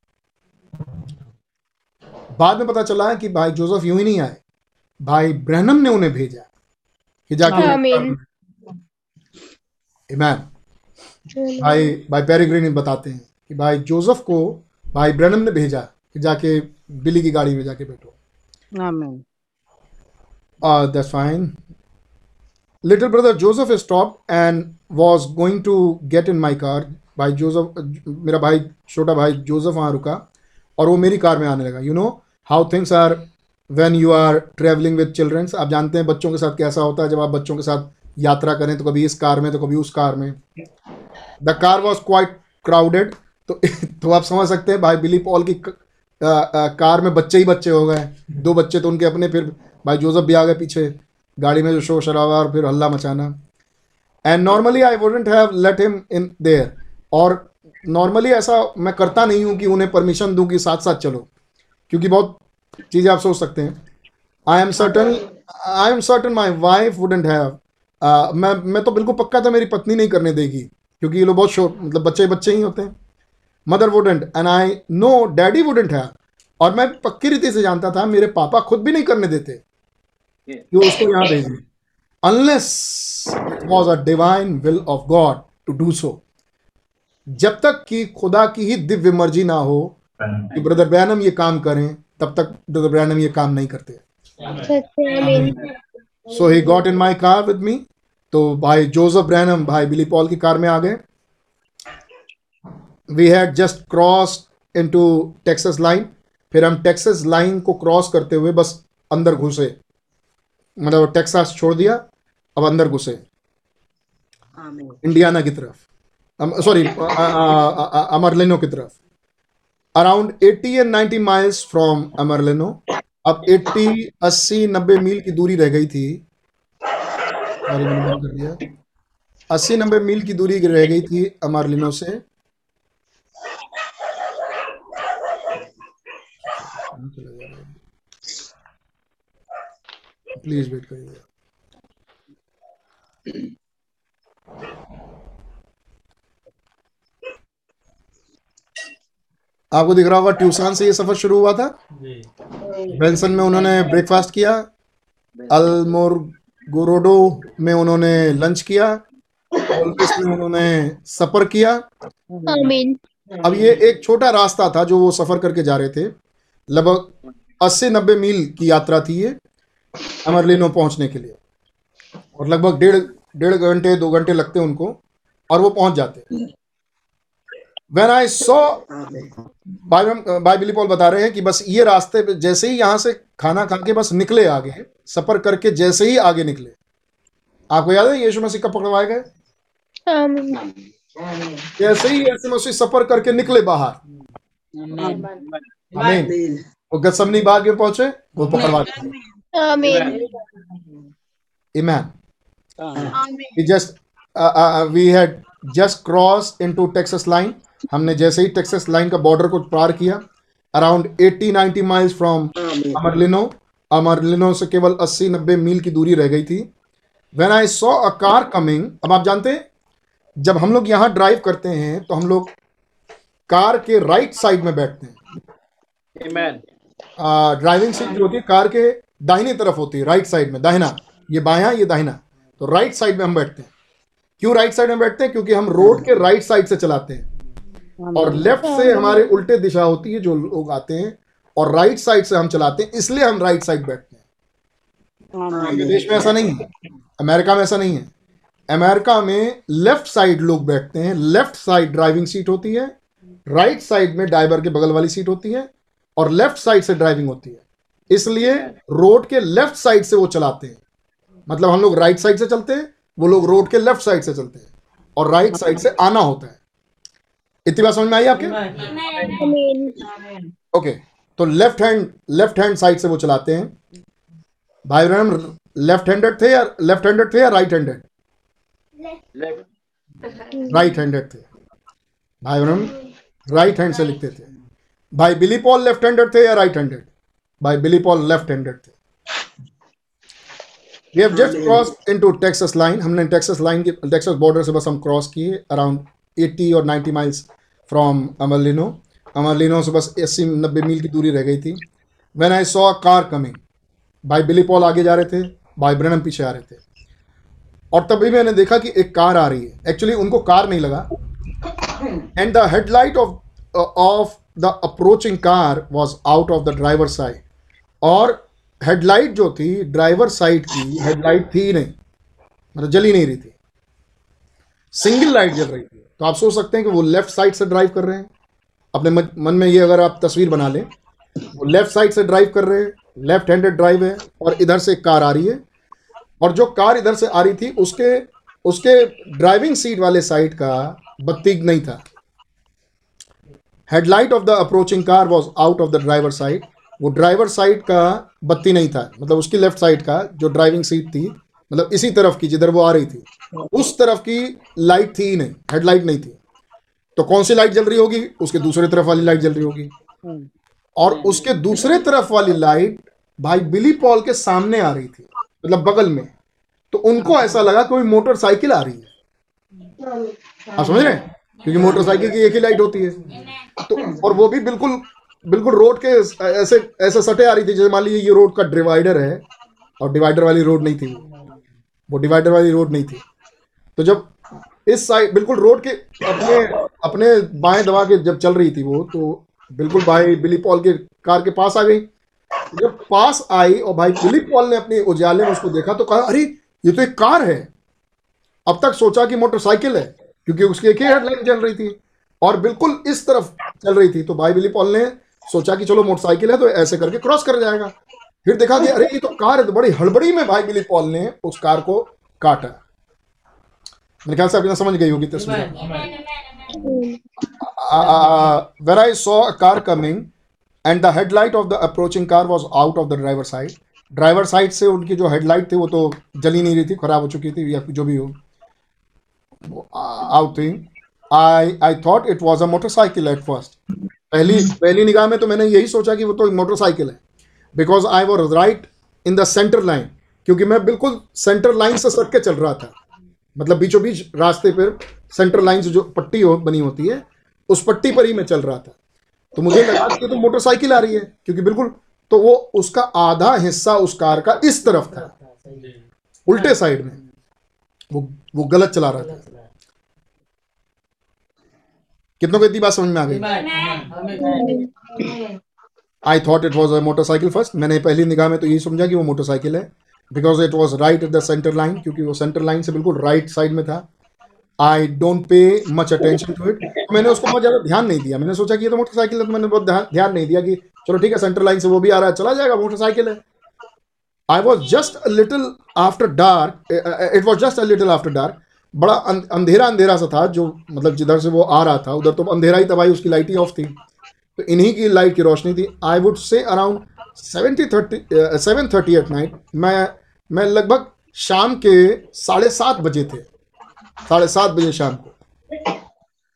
बाद में पता चला है कि भाई जोसेफ यूँ ही नहीं आए भाई ब्रहनम ने उन्हें भेजा कि जाके आमीन। ईमान भाई भाई पेरिग्रिन बताते हैं कि भाई जोसेफ को भाई ब्रहनम ने भेजा कि जाके बिली की गाड़ी में जाके बैठो that's fine. Little brother Joseph stopped and was going to get in my car. भाई जोसेफ मेरा भाई छोटा भाई जोसेफ वहाँ रुका और वो मेरी कार में आने लगा you know how things are when you are travelling with childrens आप जानते हैं बच्चों के साथ कैसा होता है। जब आप बच्चों के साथ यात्रा करें तो कभी इस कार में तो कभी उस कार में। The car was quite crowded तो तो आप समझ सकते हैं भाई बिली पॉल की आ, आ, कार में बच्चे ही बच्चे हो गए। दो बच्चे तो उनके अपने फिर भाई जोसेफ भी आ गए पीछे। गाड़ी में जो शोर शराबा और फिर हल्ला मचाना। And normally I wouldn't have let him in there और नॉर्मली ऐसा मैं करता नहीं हूँ कि उन्हें परमिशन दूँ कि साथ साथ चलो। क्योंकि बहुत चीज़ें आप सोच सकते हैं। I am certain I am certain my wife wouldn't have मैं मैं तो बिल्कुल पक्का था मेरी पत्नी नहीं करने देगी क्योंकि ये लोग बहुत शोर मतलब बच्चे बच्चे ही होते हैं। Mother wouldn't and I know Daddy wouldn't have और मैं पक्की रीति से जानता था मेरे पापा खुद भी नहीं करने देते। कि वो उसको यहाँ भेजें unless it was a divine will of God to do so जब तक कि खुदा की ही दिव्य मर्ज़ी ना हो कि ब्रदर ब्रैनम ये काम करें तब तक ब्रदर ब्रैनम ये काम नहीं करते। So he got in my car with me तो भाई जोसेफ ब्रैनम भाई बिली पॉल की कार में आ गए। We had just cross into Texas line फिर हम टेक्सास लाइन को क्रॉस करते हुए बस अंदर घुसे। मतलब टेक्सास छोड़ दिया अब अंदर घुसे। इंडियाना की तरफ़। सॉरी अमरलिनो की तरफ़। Around 80 and 90 miles from Amarillo अब 80 80 90 मील की दूरी रह गई थी। सॉरी मैंने कर दिया। 80 90 मील की दूरी रह गई थी अमरलिनो से। प्लीज़ वेट करिए। आपको दिख रहा होगा ट्यूसान से ये सफ़र शुरू हुआ था? बेंसन में उन्होंने ब्रेकफास्ट किया। अल्मोर गोरोडो में उन्होंने लंच किया। में उन्होंने सफ़र किया। अब ये एक छोटा रास्ता था जो वो सफ़र करके जा रहे थे। लगभग 80-90 मील की यात्रा थी ये अमरलिनो पहुँचने के लिए। और लगभग डेढ़ डेढ़ घंटे दो घंटे लगते उनको और वो पहुँच जाते। वेन आई सॉ भाई बिली पॉल बता रहे हैं कि बस ये रास्ते पे जैसे ही यहाँ से खाना खा के बस निकले आगे सफ़र करके जैसे ही आगे निकले। आपको याद है यीशु मसीह कब पकड़वाए गए? जैसे ही यीशु मसीह सफ़र करके निकले बाहर। वो गसमनी बाग में पहुँचे वो पकड़वा दिए आमीन। ईमान Amen. we just uh, uh, we हमने जैसे ही टेक्सास लाइन का बॉर्डर को पार किया around 80 90 miles from Amarillo Amarillo से केवल 80 90 मील की दूरी रह गई थी। When I saw a car coming अब आप जानते हैं जब हम लोग यहाँ ड्राइव करते हैं तो हम लोग कार के राइट साइड में बैठते हैं। ड्राइविंग सीट जो होती है कार के दाहिनी तरफ़ होती है राइट साइड में दाहिना। ये बायां ये दाहिना। तो राइट साइड में हम बैठते हैं। क्यों राइट साइड में बैठते हैं? क्योंकि हम रोड के राइट साइड से चलाते हैं। और लेफ़्ट से हमारे उल्टे दिशा होती है जो लोग आते हैं और राइट साइड से हम चलाते हैं इसलिए हम राइट साइड बैठते हैं। हमारे देश में ऐसा नहीं है अमेरिका में ऐसा नहीं है। अमेरिका में लेफ़्ट साइड लोग बैठते हैं लेफ़्ट साइड ड्राइविंग सीट होती है राइट साइड में ड्राइवर के बगल वाली सीट होती है और लेफ़्ट साइड से ड्राइविंग होती है। इसलिए रोड के लेफ़्ट साइड से वो चलाते हैं। मतलब हम लोग राइट साइड से चलते हैं वो लोग रोड के लेफ़्ट साइड से चलते हैं और राइट साइड से आना होता है। इतनी बात समझ में आई आपके? ओके तो left hand left hand side से वो चलाते हैं। भाई बहन लेफ़्ट हैंडेड थे या लेफ़्ट हैंडेड थे या राइट हैंडेड राइट हैंडेड थे। भाई बहन राइट हैंड से लिखते थे। भाई बिली पॉल लेफ़्ट हैंडेड थे या राइट हैंडेड भाई बिली पॉल लेफ़्ट हैंडेड थे we have just cross into Texas line हमने टेक्सास लाइन की टेक्सास बॉर्डर से बस हम क्रॉस किए अराउंड 80 और 90 माइल्स फ्रॉम अमरलिनो। अमरलिनो से बस 80 90 मील की दूरी रह गई थी। When I saw car coming भाई बिली पॉल आगे जा रहे थे, भाई ब्रनम पीछे आ रहे थे। और तभी मैंने देखा कि एक कार आ रही है। एक्चुअली उनको कार नहीं लगा। And the headlight of of the approaching car was out of the driver side और हेडलाइट जो थी ड्राइवर साइड की हेडलाइट थी नहीं। मतलब जली नहीं रही थी। सिंगल लाइट जल रही थी। तो आप सोच सकते हैं कि वो लेफ़्ट साइड से ड्राइव कर रहे हैं। अपने मन में ये अगर आप तस्वीर बना लें, वो लेफ़्ट साइड से ड्राइव कर रहे हैं लेफ़्ट हैंडेड ड्राइव है और इधर से कार आ रही है। और जो कार इधर से आ रही थी, उसके उसके ड्राइविंग सीट वाले साइड का बत्ती नहीं था। Headlight of the approaching car was out of the driver side वो ड्राइवर साइड का बत्ती नहीं था मतलब उसकी लेफ़्ट साइड का जो ड्राइविंग सीट थी मतलब इसी तरफ़ की जिधर वो आ रही थी। उस तरफ़ की लाइट थी ही नहीं हेडलाइट नहीं थी। तो कौन सी लाइट जल रही होगी? उसके दूसरे तरफ़ वाली लाइट जल रही होगी। और उसके दूसरे तरफ़ वाली लाइट भाई बिली पॉल के सामने आ रही थी मतलब बगल में। तो उनको ऐसा लगा कोई मोटरसाइकिल आ रही है। आप समझ रहे हैं? क्योंकि मोटरसाइकिल की एक ही लाइट होती है। तो और वो भी बिल्कुल बिल्कुल रोड के ऐसे ऐसे सटे आ रही थी जैसे मान लीजिए ये रोड का डिवाइडर है और डिवाइडर वाली रोड नहीं थी वो। डिवाइडर वाली रोड नहीं थी। तो जब इस साइड बिल्कुल रोड के अपने अपने बाएँ दबा के जब चल रही थी वो तो बिल्कुल भाई बिली पॉल के कार के पास आ गई। जब पास आई और भाई बिली पॉल ने अपने उजाले में उसको देखा तो कहा, अरे, ये तो एक कार है। अब तक सोचा कि मोटरसाइकिल है, क्योंकि उसकी एक ही हेडलाइट चल रही थी। और बिल्कुल इस तरफ़ चल रही थी तो भाई बिली पॉल ने सोचा कि चलो मोटरसाइकिल है तो ऐसे करके क्रॉस कर जाएगा। फिर देखा कि अरे ये तो कार है तो बड़ी हड़बड़ी में भाई बिली पॉल ने उस कार को काटा। मेरे ख्याल से आप समझ गई होगी तस्वीर। Where I saw a car coming and the headlight of the approaching car was out of the driver side driver side से उनकी जो हेडलाइट थी वो तो जली नहीं रही थी खराब हो चुकी थी या जो भी हो। आउट थी। I I thought it was a motorcycle at first पहली पहली निगाह में तो मैंने यही सोचा कि वो तो मोटरसाइकिल है। Because I was right in the centre line क्योंकि मैं बिल्कुल सेंटर लाइन से सट के चल रहा था। मतलब बीचों बीच रास्ते पर सेंटर लाइन से जो पट्टी हो, बनी होती है उस पट्टी पर ही मैं चल रहा था। तो मुझे लगा कि तो मोटरसाइकिल आ रही है क्योंकि बिल्कुल तो वो उसका आधा हिस्सा उस कार का इस तरफ़ था। उल्टे साइड में। वो वो गलत चला रहा था। कितनों को इतनी बात समझ में आ गई? I thought it was a motorcycle first मैंने पहली निगाह में तो यही समझा कि वो मोटरसाइकिल है because it was right at the centre line क्योंकि वो सेंटर लाइन से बिल्कुल राइट right साइड में था। I don't pay much attention to it मैंने उसको बहुत ज़्यादा ध्यान नहीं दिया। मैंने सोचा कि ये तो मोटरसाइकिल है तो मैंने बहुत ध्यान नहीं दिया कि चलो ठीक है सेंटर लाइन से वो भी आ रहा है, चला जाएगा मोटरसाइकिल है। I was just a little after dark it was just a little after dark बड़ा अंधेरा अंधेरा सा था जो मतलब जिधर से वो आ रहा था, उधर तो अंधेरा ही तबाही, उसकी लाइट ही ऑफ़ थी। तो इन्हीं की लाइट की रोशनी थी। I would say around seventy thirty seven thirty at night मैं मैं लगभग शाम के साढ़े सात बजे थे। साढ़े सात बजे शाम को।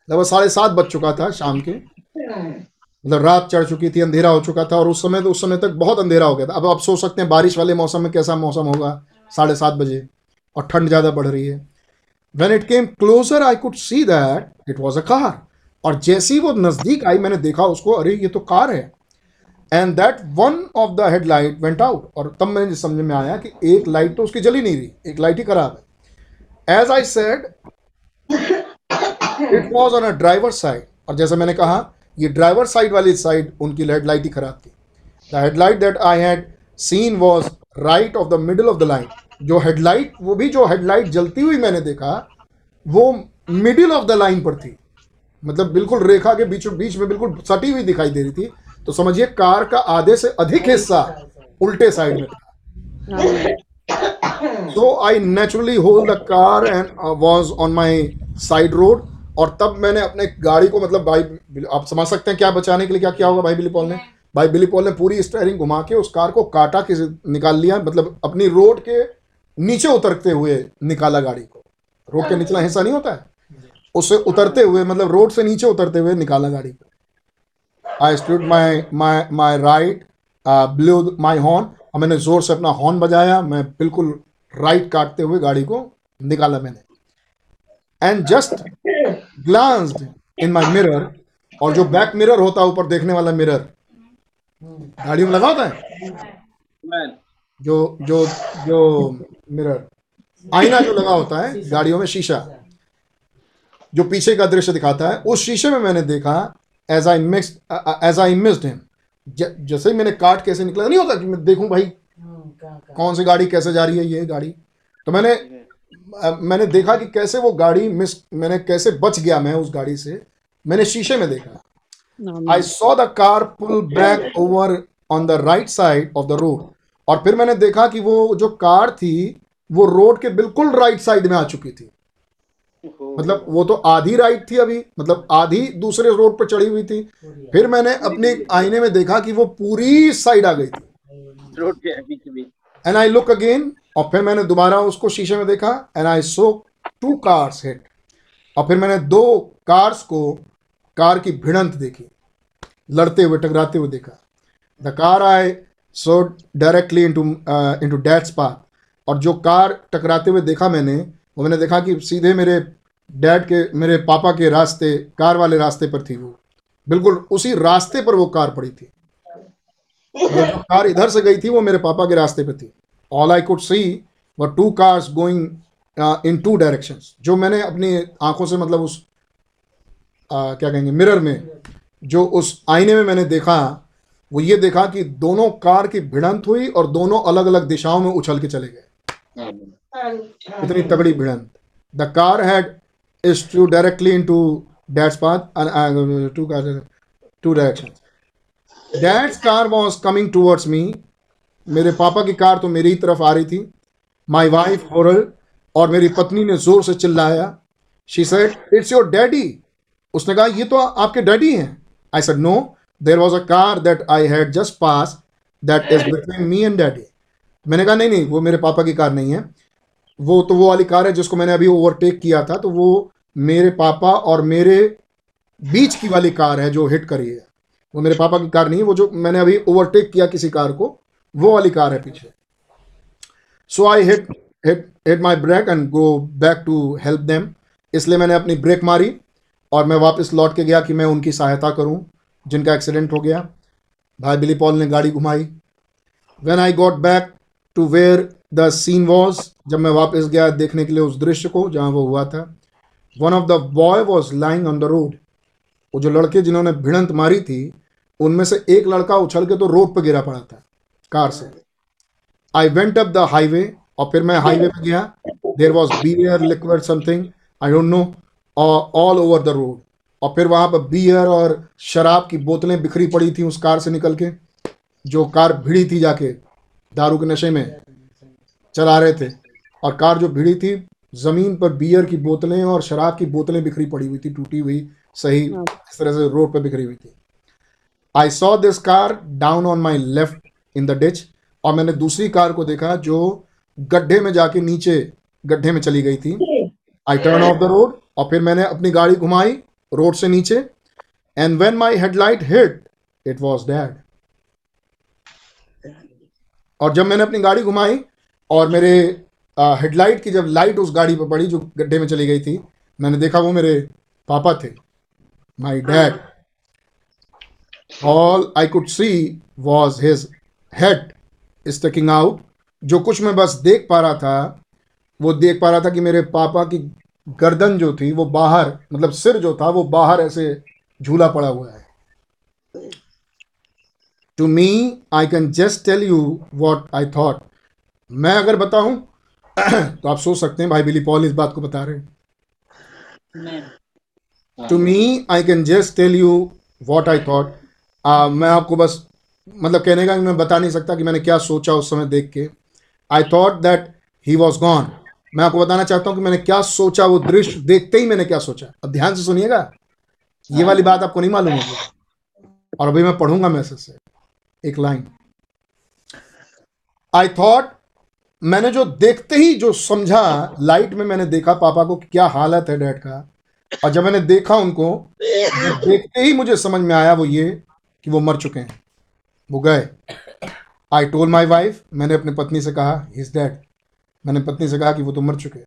लगभग साढ़े सात बज चुका था शाम के। मतलब रात चढ़ चुकी थी, अंधेरा हो चुका था और उस समय तो उस समय तक बहुत अंधेरा हो गया था। अब आप सोच सकते हैं बारिश वाले मौसम में कैसा मौसम होगा, साढ़े सात बजे, और ठंड ज़्यादा बढ़ रही है। When it came closer I could see that it was a car और जैसे ही वो नज़दीक आई, मैंने देखा उसको, अरे, ये तो कार है। And that one of the headlight went out और तब मैंने समझ में आया कि एक लाइट तो उसकी जली नहीं रही, एक लाइट ही खराब है। As I said it was on a driver side और जैसे मैंने कहा, ये ड्राइवर साइड वाली साइड उनकी हेडलाइट ही खराब थी। The headlight that I had seen was right of the middle of the line जो हेडलाइट वो भी जो हेडलाइट जलती हुई मैंने देखा, वो मिडिल ऑफ़ द लाइन पर थी। मतलब बिल्कुल रेखा के बीचों बीच में बिल्कुल सटी हुई दिखाई दे रही थी। तो समझिए कार का आधे से अधिक हिस्सा उल्टे साइड में था। So I naturally hold the car and was on my side road और तब मैंने अपने गाड़ी को मतलब भाई आप समझ सकते हैं क्या बचाने के लिए क्या किया होगा भाई बिली पॉल ने? भाई बिली पॉल ने पूरी स्टेयरिंग घुमा के उस कार को काटा के निकाल लिया मतलब अपनी रोड के नीचे उतरते हुए निकाला गाड़ी को। रोड के निचला हिस्सा नहीं होता है? उससे उतरते हुए मतलब रोड से नीचे उतरते हुए निकाला गाड़ी को I stood my my my right blew my horn और मैंने ज़ोर से अपना हॉर्न बजाया मैं बिल्कुल राइट काटते हुए गाड़ी को निकाला मैंने। And just glanced in my mirror और जो बैक मिरर होता है ऊपर देखने वाला मिरर गाड़ियों में लगा होता है? जो जो जो मिरर आईना जो लगा होता है गाड़ियों में शीशा। जो पीछे का दृश्य दिखाता है उस शीशे में मैंने देखा as I mix as I missed him जैसे ही मैंने काट कैसे निकला नहीं होता कि मैं देखूँ भाई कौन सी गाड़ी कैसे जा रही है ये गाड़ी। तो मैंने मैंने देखा कि कैसे वो गाड़ी मिस मैंने कैसे बच गया मैं उस गाड़ी से मैंने शीशे में देखा। I saw the car pull back over on the right side of the road और फिर मैंने देखा कि वो जो कार थी वो रोड के बिल्कुल राइट साइड में आ चुकी थी। मतलब वो तो आधी राइट थी अभी मतलब आधी दूसरे रोड पर चढ़ी हुई थी। फिर मैंने अपने आईने में देखा कि वो पूरी साइड आ गई थी। रोड के बीच एंड आई लुक अगेन और फिर मैंने दोबारा उसको शीशे में देखा and I saw two cars hit और फिर मैंने दो कार्स को कार की भिड़ंत देखी। लड़ते हुए टकराते हुए देखा। The car I saw directly into into Dad's path और जो कार टकराते हुए देखा मैंने वो मैंने देखा कि सीधे मेरे डैड के मेरे पापा के रास्ते कार वाले रास्ते पर थी वो। बिल्कुल उसी रास्ते पर वो कार पड़ी थी। जो कार इधर से गई थी वो मेरे पापा के रास्ते पे थी। All I could see were two cars going in two direction जो मैंने अपनी आँखों से मतलब उस uh, क्या कहेंगे मिरर में जो उस आईने में मैंने देखा वो ये देखा कि दोनों कार की भिड़ंत हुई और दोनों अलग अलग दिशाओं में उछल के चले गए। इतनी तगड़ी भिड़ंत। The car had is to directly in to Dad's path two car two direction Dad's car was coming towards me मेरे पापा की कार तो मेरी ही तरफ़ आ रही थी। माई वाइफ होरल और मेरी पत्नी ने ज़ोर से चिल्लाया। She said it's your daddy उसने कहा, ये तो आपके डैडी हैं. I said no there was a car that I had just passed that is between me and Daddy मैंने कहा, नहीं नहीं, वो मेरे पापा की कार नहीं है। वो तो वो वाली कार है जिसको मैंने अभी ओवरटेक किया था तो वो मेरे पापा और मेरे बीच की वाली कार है जो हिट करी है। वो मेरे पापा की कार नहीं है, वो जो मैंने अभी ओवरटेक किया किसी कार को, वो वाली कार है पीछे। So I hit hit hit my brake and go back to help them इसलिए मैंने अपनी ब्रेक मारी और मैं वापस लौट के गया कि मैं उनकी सहायता करूँ, जिनका एक्सीडेंट हो गया। भाई बिली पॉल ने गाड़ी घुमाई। When I got back to where the scene was, जब मैं वापस गया देखने के लिए उस दृश्य को जहाँ वो हुआ था one of the boy was lying on the road वो जो लड़के जिन्होंने भिड़ंत मारी थी, उनमें से एक लड़का उछल के तो रोड पर गिरा पड़ा था, कार से। I went up the highway और फिर मैं हाईवे पे गया। There was beer liquid something I don't know all over the road और फिर वहाँ पर बियर और शराब की बोतलें बिखरी पड़ी थी उस कार से निकल के, जो कार भिड़ी थी जाके दारू के नशे में। चला रहे थे। और कार जो भिड़ी थी ज़मीन पर बियर की बोतलें और शराब की बोतलें बिखरी पड़ी हुई थी टूटी हुई सही इस तरह से रोड पर बिखरी हुई थी। I saw this car down on my left in the ditch और मैंने दूसरी कार को देखा जो गड्ढे में जाके नीचे गड्ढे में चली गई थी। I turn off the road और फिर मैंने अपनी गाड़ी घुमाई रोड से नीचे। And when my headlight hit it was Dad और जब मैंने अपनी गाड़ी घुमाई और मेरे हेडलाइट की जब लाइट उस गाड़ी पर पड़ी जो गड्ढे में चली गई थी, मैंने देखा वो मेरे पापा थे। My dad all I could see was his head sticking out जो कुछ मैं बस देख पा रहा था, वो देख पा रहा था कि मेरे पापा की गर्दन जो थी, वो बाहर मतलब सिर जो था, वो बाहर ऐसे झूला पड़ा हुआ है। To me I can just tell you what I thought मैं अगर बताऊँ तो आप सोच सकते हैं भाई बिली पॉल इस बात को बता रहे हैं। To me I can just tell you what I thought मैं आपको बस मतलब कहने का मैं बता नहीं सकता कि मैंने क्या सोचा उस समय देख के। I thought that he was gone मैं आपको बताना चाहता हूँ कि मैंने क्या सोचा वो दृश्य देखते ही मैंने क्या सोचा। अब ध्यान से सुनिएगा। ये वाली बात आपको नहीं मालूम होगी। और अभी मैं पढ़ूँगा मैसेज से। एक लाइन आई थॉट मैंने जो देखते ही जो समझा लाइट में मैंने देखा पापा को क्या हालत है डैड का। और जब मैंने देखा उनको देखते ही मुझे समझ में आया वो ये कि वो मर चुके हैं। वो गए। आई टोल माई वाइफ मैंने अपनी पत्नी से कहा इज़ डैड मैंने पत्नी से कहा कि वो तो मर चुके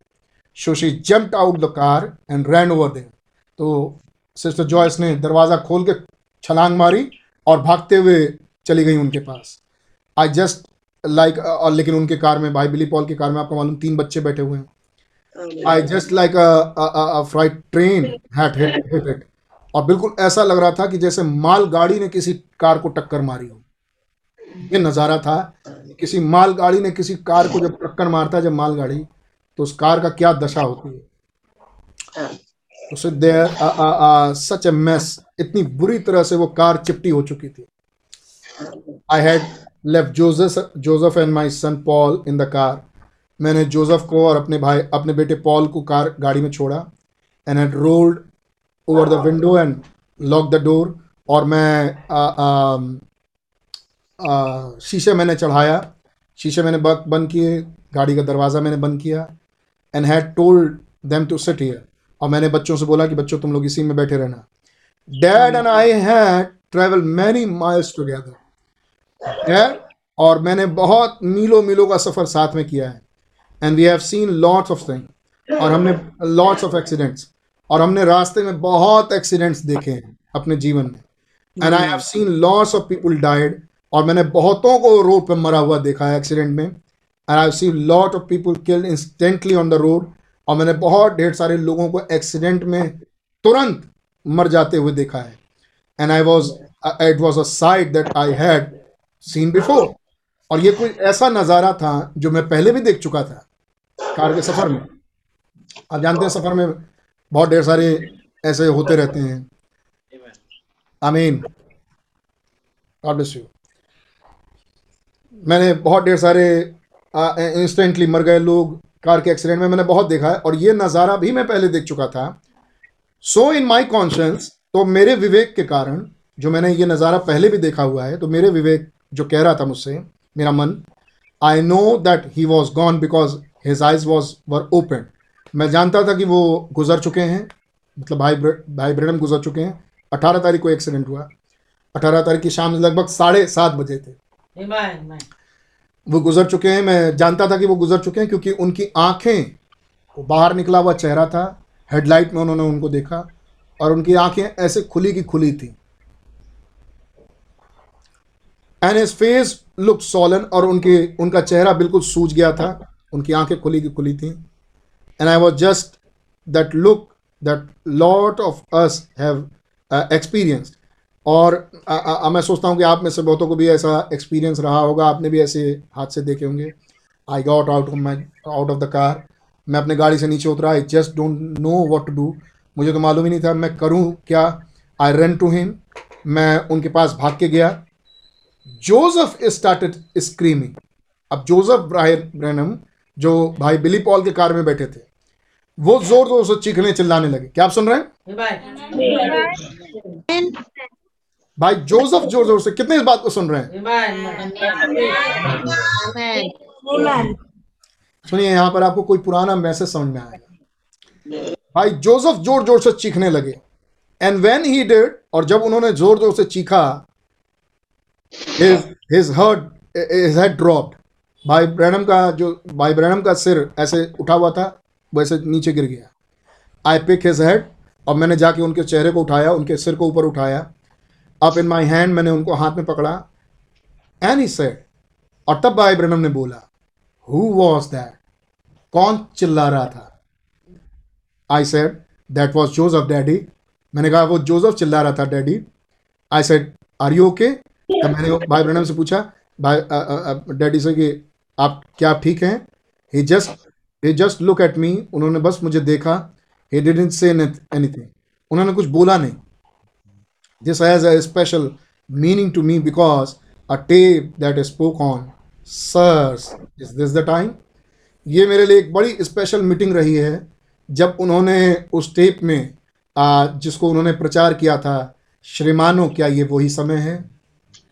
so she jumped out the car and ran over them तो सिस्टर जॉयस ने दरवाज़ा खोल के छलांग मारी और भागते हुए चली गई उनके पास। आई जस्ट लाइक और लेकिन उनके कार में भाई बिली पॉल की कार में आपको मालूम तीन बच्चे बैठे हुए हैं। I just like train hat hit hit it और बिल्कुल ऐसा लग रहा था कि जैसे माल गाड़ी ने किसी कार को टक्कर मारी हो। ये नज़ारा था किसी माल गाड़ी ने किसी कार को जब टक्कर मारता है जब माल गाड़ी तो उस कार का क्या दशा होती है? तो देयर सच ए मेस इतनी बुरी तरह से वो कार चिपटी हो चुकी थी। I had left Joseph Joseph and my son Paul in the car मैंने जोसेफ को और अपने भाई, अपने बेटे पॉल को कार, गाड़ी में छोड़ा and had rolled over the window and lock the door और मैं शीशे मैंने चढ़ाया। शीशे मैंने बंद किए, गाड़ी का दरवाज़ा मैंने बंद किया and had told them to sit here और मैंने बच्चों से बोला कि बच्चों तुम लोग इसी में बैठे रहना। Dad and I had travel many miles together और मैंने बहुत मीलों मीलों का सफ़र साथ में किया है। And we have seen lots of thing और हमने लॉट्स ऑफ़ एक्सीडेंट्स और हमने रास्ते में बहुत एक्सीडेंट्स देखे हैं अपने जीवन में। And I have seen lots of people died और मैंने बहुतों को रोड पर मरा हुआ देखा है एक्सीडेंट में। And I seen lot of people killed instantly on the road और मैंने बहुत ढेर सारे लोगों को एक्सीडेंट में तुरंत मर जाते हुए देखा है। And I was it was a that I had seen before और ये कोई ऐसा नज़ारा था जो मैं पहले भी देख चुका था कार के सफ़र में। आप जानते हैं सफ़र में बहुत ढेर सारे ऐसे होते रहते हैं। आमीन यू मैंने बहुत ढेर सारे इंस्टेंटली मर गए लोग, कार के एक्सीडेंट में मैंने बहुत देखा है। और ये नज़ारा भी मैं पहले देख चुका था। सो इन माई कॉन्शंस तो मेरे विवेक के कारण, जो मैंने ये नज़ारा पहले भी देखा हुआ है तो मेरे विवेक जो कह रहा था मुझसे मेरा मन I know that he was gone because his eyes was were open मैं जानता था कि वो गुजर चुके हैं मतलब भाई भाई ब्रम गुजर चुके हैं। अठारह तारीख को एक्सीडेंट हुआ। अठारह तारीख की शाम लगभग साढ़े सात बजे थे। वो गुजर चुके हैं मैं जानता था कि वो गुजर चुके हैं क्योंकि उनकी आँखें वो बाहर निकला हुआ चेहरा था हेडलाइट में उन्होंने उनको देखा और उनकी आँखें ऐसे खुली की खुली थी। And his face look solemn और उनके उनका चेहरा बिल्कुल सूज गया था। उनकी आँखें खुली की खुली थी। And I was just that look that lot of us have experienced और आ, आ, मैं सोचता हूँ कि आप में से बहुतों को भी ऐसा एक्सपीरियंस रहा होगा। आपने भी ऐसे हादसे देखे होंगे। I got out of my out of the car मैं अपने गाड़ी से नीचे उतरा। I just don't know what to do मुझे तो मालूम ही नहीं था मैं करूँ क्या। आई रन टू हिम मैं उनके पास भाग के गया। जोसफ स्टार्टेड स्क्रीमिंग अब जोसफ ब्रैनम जो भाई बिली पॉल के कार में बैठे थे वो ज़ोर ज़ोर से चीखने चिल्लाने लगे। क्या आप सुन रहे हैं? भाई जोसफ ज़ोर ज़ोर से कितने इस बात को सुन रहे हैं? सुनिए यहाँ पर आपको कोई पुराना मैसेज समझ में आएगा। भाई जोसफ ज़ोर ज़ोर से चीखने लगे। एंड वेन ही डेड और जब उन्होंने ज़ोर ज़ोर से चीखा his heart his head dropped भाई ब्रैनम का जो भाई ब्रैनम का सिर ऐसे उठा हुआ था वैसे नीचे गिर गया। आई पिक हिज हेड और मैंने जाके उनके चेहरे को उठाया उनके सिर को ऊपर उठाया। अप इन माई हैंड मैंने उनको हाथ में पकड़ा। एंड ही सेड और तब भाई ब्रनम ने बोला हु वॉज़ दैट कौन चिल्ला रहा था? I said that was Joseph daddy मैंने कहा वो जोसफ चिल्ला रहा था daddy I said are you okay तब मैंने भाई ब्रनम से पूछा भाई डैडी से कि आप क्या ठीक हैं? He just he just look at me उन्होंने बस मुझे देखा ही डिडेंट से एनीथिंग उन्होंने कुछ बोला नहीं। This has a special meaning to me because a tape that spoke on Sirs, is this the time? ये मेरे लिए एक बड़ी स्पेशल मीटिंग रही है जब उन्होंने उस टेप में जिसको उन्होंने प्रचार किया था श्रीमानो क्या ये वही समय है?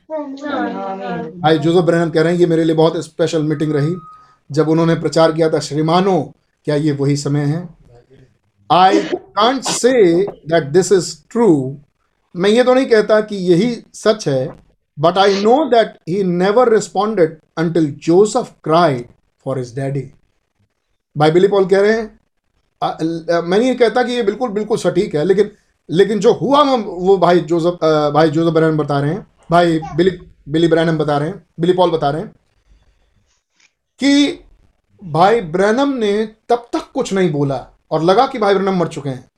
भाई जोजो ब्रहण कह रहे हैं, ये मेरे लिए बहुत स्पेशल मीटिंग रही। जब उन्होंने प्रचार किया था, श्रीमानो, क्या ये वही समय है? I can't say that this is true मैं ये तो नहीं कहता कि यही सच है but I know that he never responded until Joseph cried for is daddy भाई बिली पॉल कह रहे हैं मैं नहीं कहता कि ये बिल्कुल बिल्कुल सटीक है, लेकिन लेकिन जो हुआ, वो भाई जोसेफ भाई जोसेफ ब्रैनम बता रहे हैं भाई बिली बिली ब्रैनम बता रहे हैं, बिली पॉल बता रहे हैं कि भाई ब्रैनम ने तब तक कुछ नहीं बोला और लगा कि भाई ब्रैनम मर चुके हैं,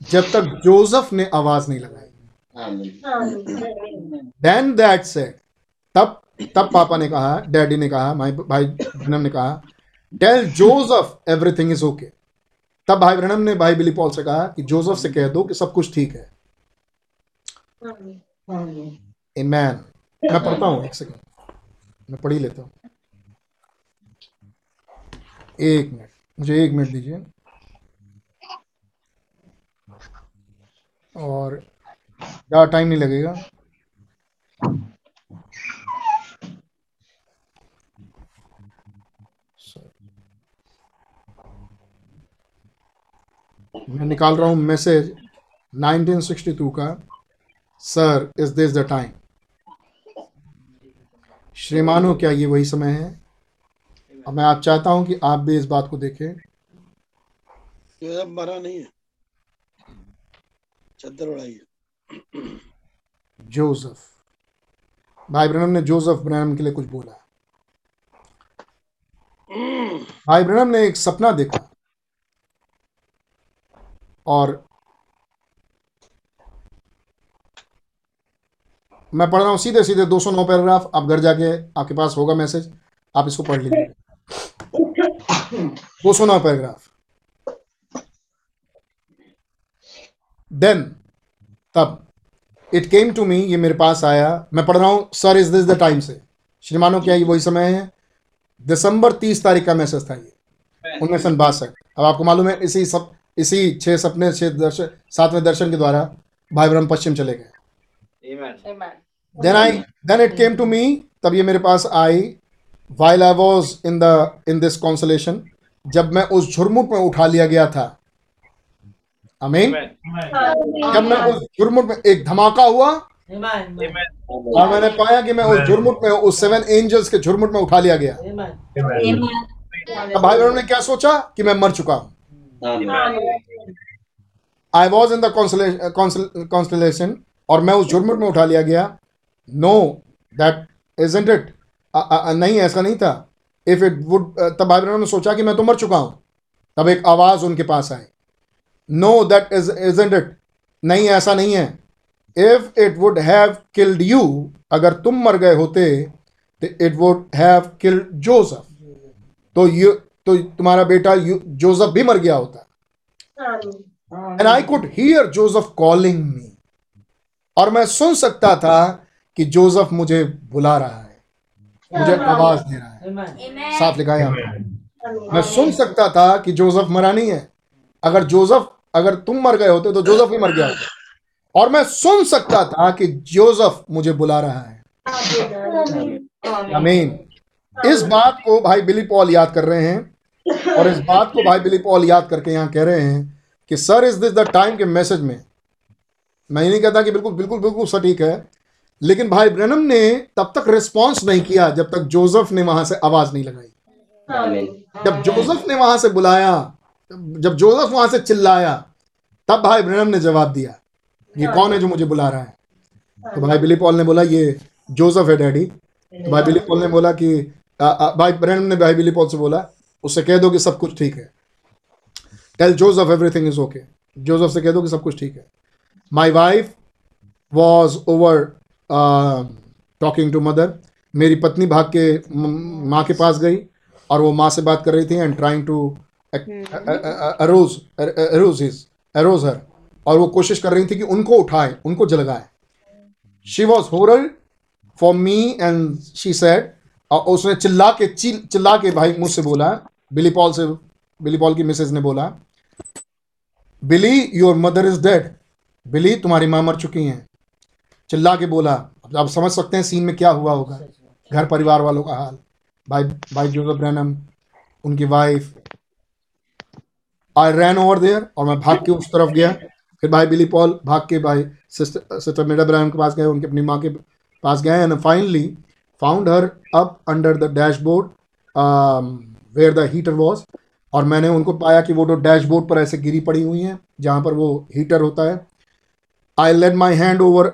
जब तक जोसेफ ने आवाज़ नहीं लगाई. देन दैट सेड तब तब पापा ने कहा, डैडी ने कहा भाई भाई ब्रनम ने कहा tell Joseph everything is okay तब भाई ब्रनम ने भाई बिली पॉल से कहा कि जोसेफ से कह दो कि सब कुछ ठीक है। मैन मैं पढ़ता हूँ, एक सेकंड मैं पढ़ ही लेता हूँ. एक मिनट मुझे एक मिनट दीजिए. और ज़्यादा टाइम नहीं लगेगा. मैं निकाल रहा हूँ मैसेज 1962 का. Sir is this the time श्रीमानो क्या ये वही समय है? और मैं आप चाहता हूँ कि आप भी इस बात को देखें। जोसेफ मरा नहीं है। चद्दर उड़ाई है। जोसेफ। भाई ब्रनम ने जोसेफ ब्रनम के लिए कुछ बोला। भाई ब्रनम ने एक सपना देखा। और मैं पढ़ रहा हूँ सीधे सीधे 209 पैराग्राफ, आप घर जाके आपके पास होगा मैसेज, आप इसको पढ़ लीजिए। 209 पैराग्राफ। देन तब इट केम टू मी ये मेरे पास आया। मैं पढ़ रहा हूँ sir is this the time sir? श्रीमानो, क्या ये वही समय है? दिसंबर तीस तारीख का मैसेज था ये। उन्नीस सौ बासठ। अब आपको मालूम है, इसी सब इसी छह सपने, छह दर्शन, सातवें दर्शन के द्वारा भाई ब्रह्म पश्चिम चले गए. Then I then it came to me तब ये मेरे पास आई while I was in the in this consolation जब मैं उस झुरमुट में उठा लिया गया था। अमीन जब मैं उस झुरमुट में एक धमाका हुआ और मैंने पाया कि मैं उस झुरमुट में उस सेवन एंजल्स के झुरमुट में उठा लिया गया। भाई बहनों ने क्या सोचा? कि मैं मर चुका हूँ। I was in the consolation और मैं उस जुर्म में उठा लिया गया। नो दैट इजेंट इट नहीं ऐसा नहीं था। इफ़ इट वुड तब बहनों ने सोचा कि मैं तो मर चुका हूँ। तब एक आवाज़ उनके पास आई। No that is isn't it नहीं ऐसा नहीं है। If it would have killed you अगर तुम मर गए होते तो it would have killed Joseph तो यू तो तुम्हारा बेटा जोसेफ भी मर गया होता। And I could hear Joseph calling me और मैं सुन सकता था कि जोसेफ मुझे बुला रहा है मुझे आवाज़ दे रहा है। साफ़ लिखा है यहाँ मैं सुन सकता था कि जोसेफ मरा नहीं है। अगर जोसेफ अगर तुम मर गए होते तो जोसेफ ही मर गया होता। और मैं सुन सकता था कि जोसेफ मुझे बुला रहा है। अमीन इस बात को भाई बिली पॉल याद कर रहे हैं और इस बात को भाई बिली पॉल याद करके यहाँ कह रहे हैं कि sir is this the time के मैसेज में मैं ये नहीं कहता कि बिल्कुल बिल्कुल बिल्कुल सटीक है। लेकिन भाई ब्रनम ने तब तक रिस्पॉन्स नहीं किया जब तक जोसेफ ने वहाँ से आवाज़ नहीं लगाई। जब जोसेफ ने वहाँ से बुलाया जब जोसेफ वहाँ से चिल्लाया तब भाई ब्रनम ने जवाब दिया ये कौन है जो मुझे बुला रहा है? तो भाई बिली पॉल ने बोला ये जोसेफ है डैडी तो भाई बिली पॉल ने बोला कि आ, आ, भाई ब्रनम ने भाई बिली पॉल से बोला उससे कह दो कि सब कुछ ठीक है। Tell Joseph everything is okay Joseph से कह दो कि सब कुछ ठीक है। My wife was over talking to mother मेरी पत्नी भाग के म- के पास गई और वो माँ से बात कर रही थी and trying to arouse arouse his arouse her और वो कोशिश कर रही थी कि उनको उठाए उनको जलगाए। She was होरल for me and she said और उसने चिल्ला के चिल चिल्ला के भाई मुझसे बोला बिली पॉल से बिली पॉल की मिसेज ने बोला Billy your mother is dead Billy, तुम्हारी माँ मर चुकी हैं। चिल्ला के बोला आप समझ सकते हैं सीन में क्या हुआ होगा। घर परिवार वालों का हाल। भाई भाई जोसेफ ब्रैनम, उनकी wife I ran over there और मैं भाग के उस तरफ़ गया। फिर भाई बिली पॉल भाग के भाई सिस्टर सिस्टर मेडा ब्रैनम के पास गए, उनकी अपनी माँ के पास गए and finally found her up under the dashboard where the heater was और मैंने उनको पाया कि वो तो डैशबोर्ड पर ऐसे गिरी पड़ी हुई हैं, जहाँ पर वो हीटर होता है। I laid my hand over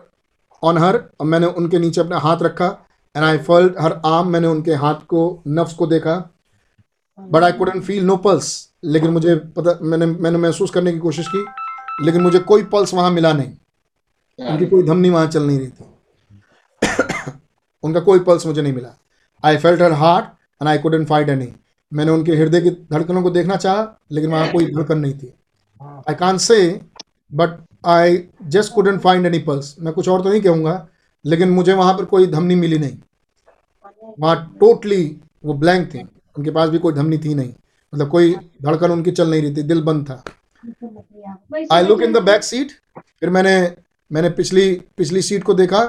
on her और मैंने उनके नीचे अपना हाथ रखा and I felt her arm मैंने उनके हाथ को नफ्स को देखा but I couldn't feel no pulse लेकिन मुझे पता मैंने मैंने महसूस करने की कोशिश की लेकिन मुझे कोई पल्स वहाँ मिला नहीं। उनकी कोई धमनी वहाँ चल नहीं रही थी। उनका कोई पल्स मुझे नहीं मिला। I felt her heart and I couldn't find any मैंने उनके हृदय की धड़कनों को देखना चाहा लेकिन वहाँ कोई धड़कन नहीं थी। I can't say but I just couldn't find any pulse मैं कुछ और तो नहीं कहूँगा, लेकिन मुझे वहाँ पर कोई धमनी मिली नहीं। वहाँ टोटली वो ब्लैंक थे। उनके पास भी कोई धमनी थी नहीं। मतलब कोई धड़कन उनकी चल नहीं रही थी, दिल बंद था। I look in the back seat फिर मैंने मैंने पिछली पिछली सीट को देखा।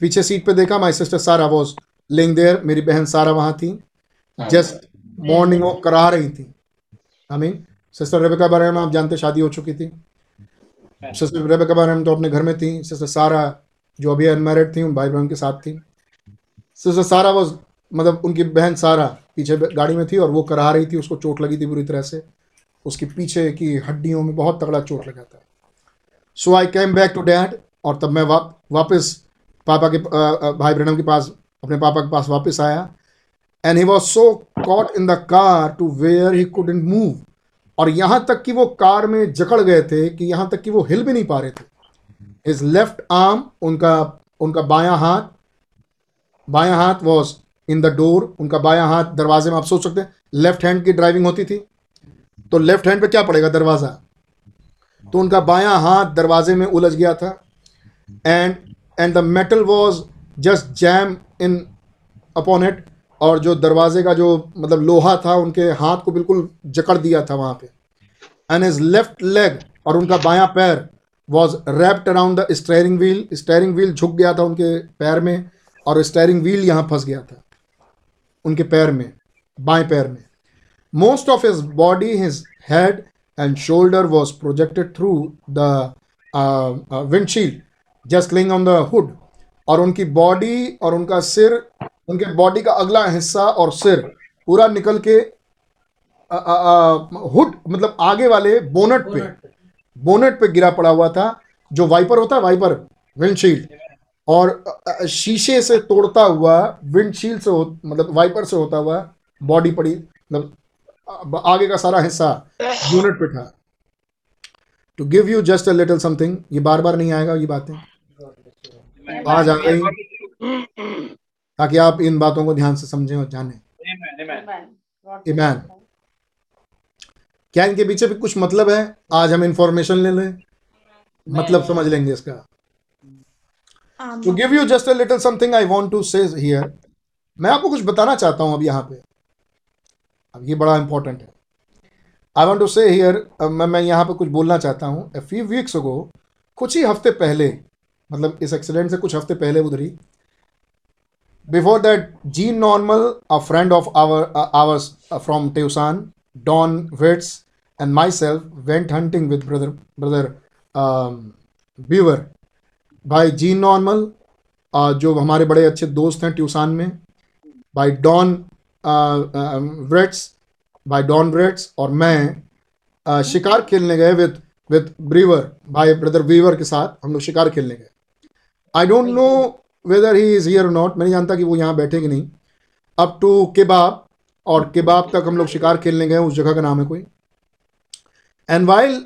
पीछे सीट पे देखा my sister Sarah was lying there मेरी बहन सारा वहाँ थी। जस्ट मॉर्निंग वॉक करा रही थी। आई मीन सिस्टर रेबेका बारे में आप जानते, शादी हो चुकी थी। सिस्टर रेबेका बारे में तो अपने घर में थी सिस्टर सारा जो अभी अनमेरिड थी भाई बहन के साथ थी। सिस्टर सारा वो मतलब उनकी बहन सारा पीछे गाड़ी में थी और वो करा रही थी उसको चोट लगी थी बुरी तरह से। उसके पीछे की हड्डियों में बहुत तगड़ा चोट लगा था। So I came back to dad और तब मैं वा, वापस पापा के भाई ब्रहणम के पास अपने पापा के पास वापस आया। And he was so caught in the car to where he couldn't move और यहाँ तक कि वो कार में जकड़ गए थे कि यहाँ तक कि वो हिल भी नहीं पा रहे थे। इज़ लेफ़्ट आर्म उनका उनका बायां हाथ बायां हाथ वॉज़ इन द डोर उनका बायां हाथ दरवाजे में आप सोच सकते हैं लेफ़्ट हैंड की ड्राइविंग होती थी। तो लेफ़्ट हैंड पे क्या पड़ेगा दरवाज़ा? तो उनका बायां हाथ दरवाजे में उलझ गया था। And and the metal was just jammed in upon it और जो दरवाजे का जो मतलब लोहा था, उनके हाथ को बिल्कुल जकड़ दिया था वहाँ पे। एंड इज़ लेफ़्ट लेग और उनका बायां पैर was wrapped around the steering wheel steering wheel झुक गया था उनके पैर में और स्टेयरिंग व्हील यहाँ फंस गया था, उनके पैर में, बाएँ पैर में। Most of his body his head and shoulder was projected through the windshield just lying on the hood और उनकी बॉडी और उनका सिर उनके बॉडी का अगला हिस्सा और सिर पूरा निकल के हुड मतलब आगे वाले बोनट पे बोनट पे। गिरा पड़ा हुआ था जो वाइपर होता है वाइपर विंडशील्ड और शीशे से तोड़ता हुआ विंडशील्ड से हो मतलब वाइपर से होता हुआ बॉडी पड़ी मतलब आगे का सारा हिस्सा यूनिट पे था। To give you just a little something ये बार बार नहीं आएगा ये बातें। आज आ गई। ताकि आप इन बातों को ध्यान से समझें और जानें। ईमान क्या इनके पीछे भी कुछ मतलब है? आज हम इंफॉर्मेशन ले लें। मतलब समझ लेंगे इसका। To give you just a little something I want to say here मैं आपको कुछ बताना चाहता हूँ अब यहाँ पे। अब ये बड़ा इंपॉर्टेंट है। I want to say here मैं मैं यहाँ पे कुछ बोलना चाहता हूँ। ए फ्यू वीक्स अगो कुछ ही हफ़्ते पहले मतलब इस एक्सीडेंट से कुछ हफ़्ते पहले उधर ही before that Gene Norman a friend of our ours from Tucson Don Waits and myself went hunting with brother brother Beaver भाई जीन नॉर्मल जो हमारे बड़े अच्छे दोस्त हैं ट्यूसान में भाई डॉन व्रेट्स भाई डॉन व्रेट्स और मैं uh, शिकार खेलने गए विद विद ब्रीवर भाई ब्रदर वीवर के साथ हम लोग शिकार खेलने गए। I don't know whether he is here not मैं नहीं जानता कि वो यहाँ बैठे कि नहीं। अप टू केबाब और केबाब तक हम लोग शिकार खेलने गए, उस जगह का नाम है कोई। And while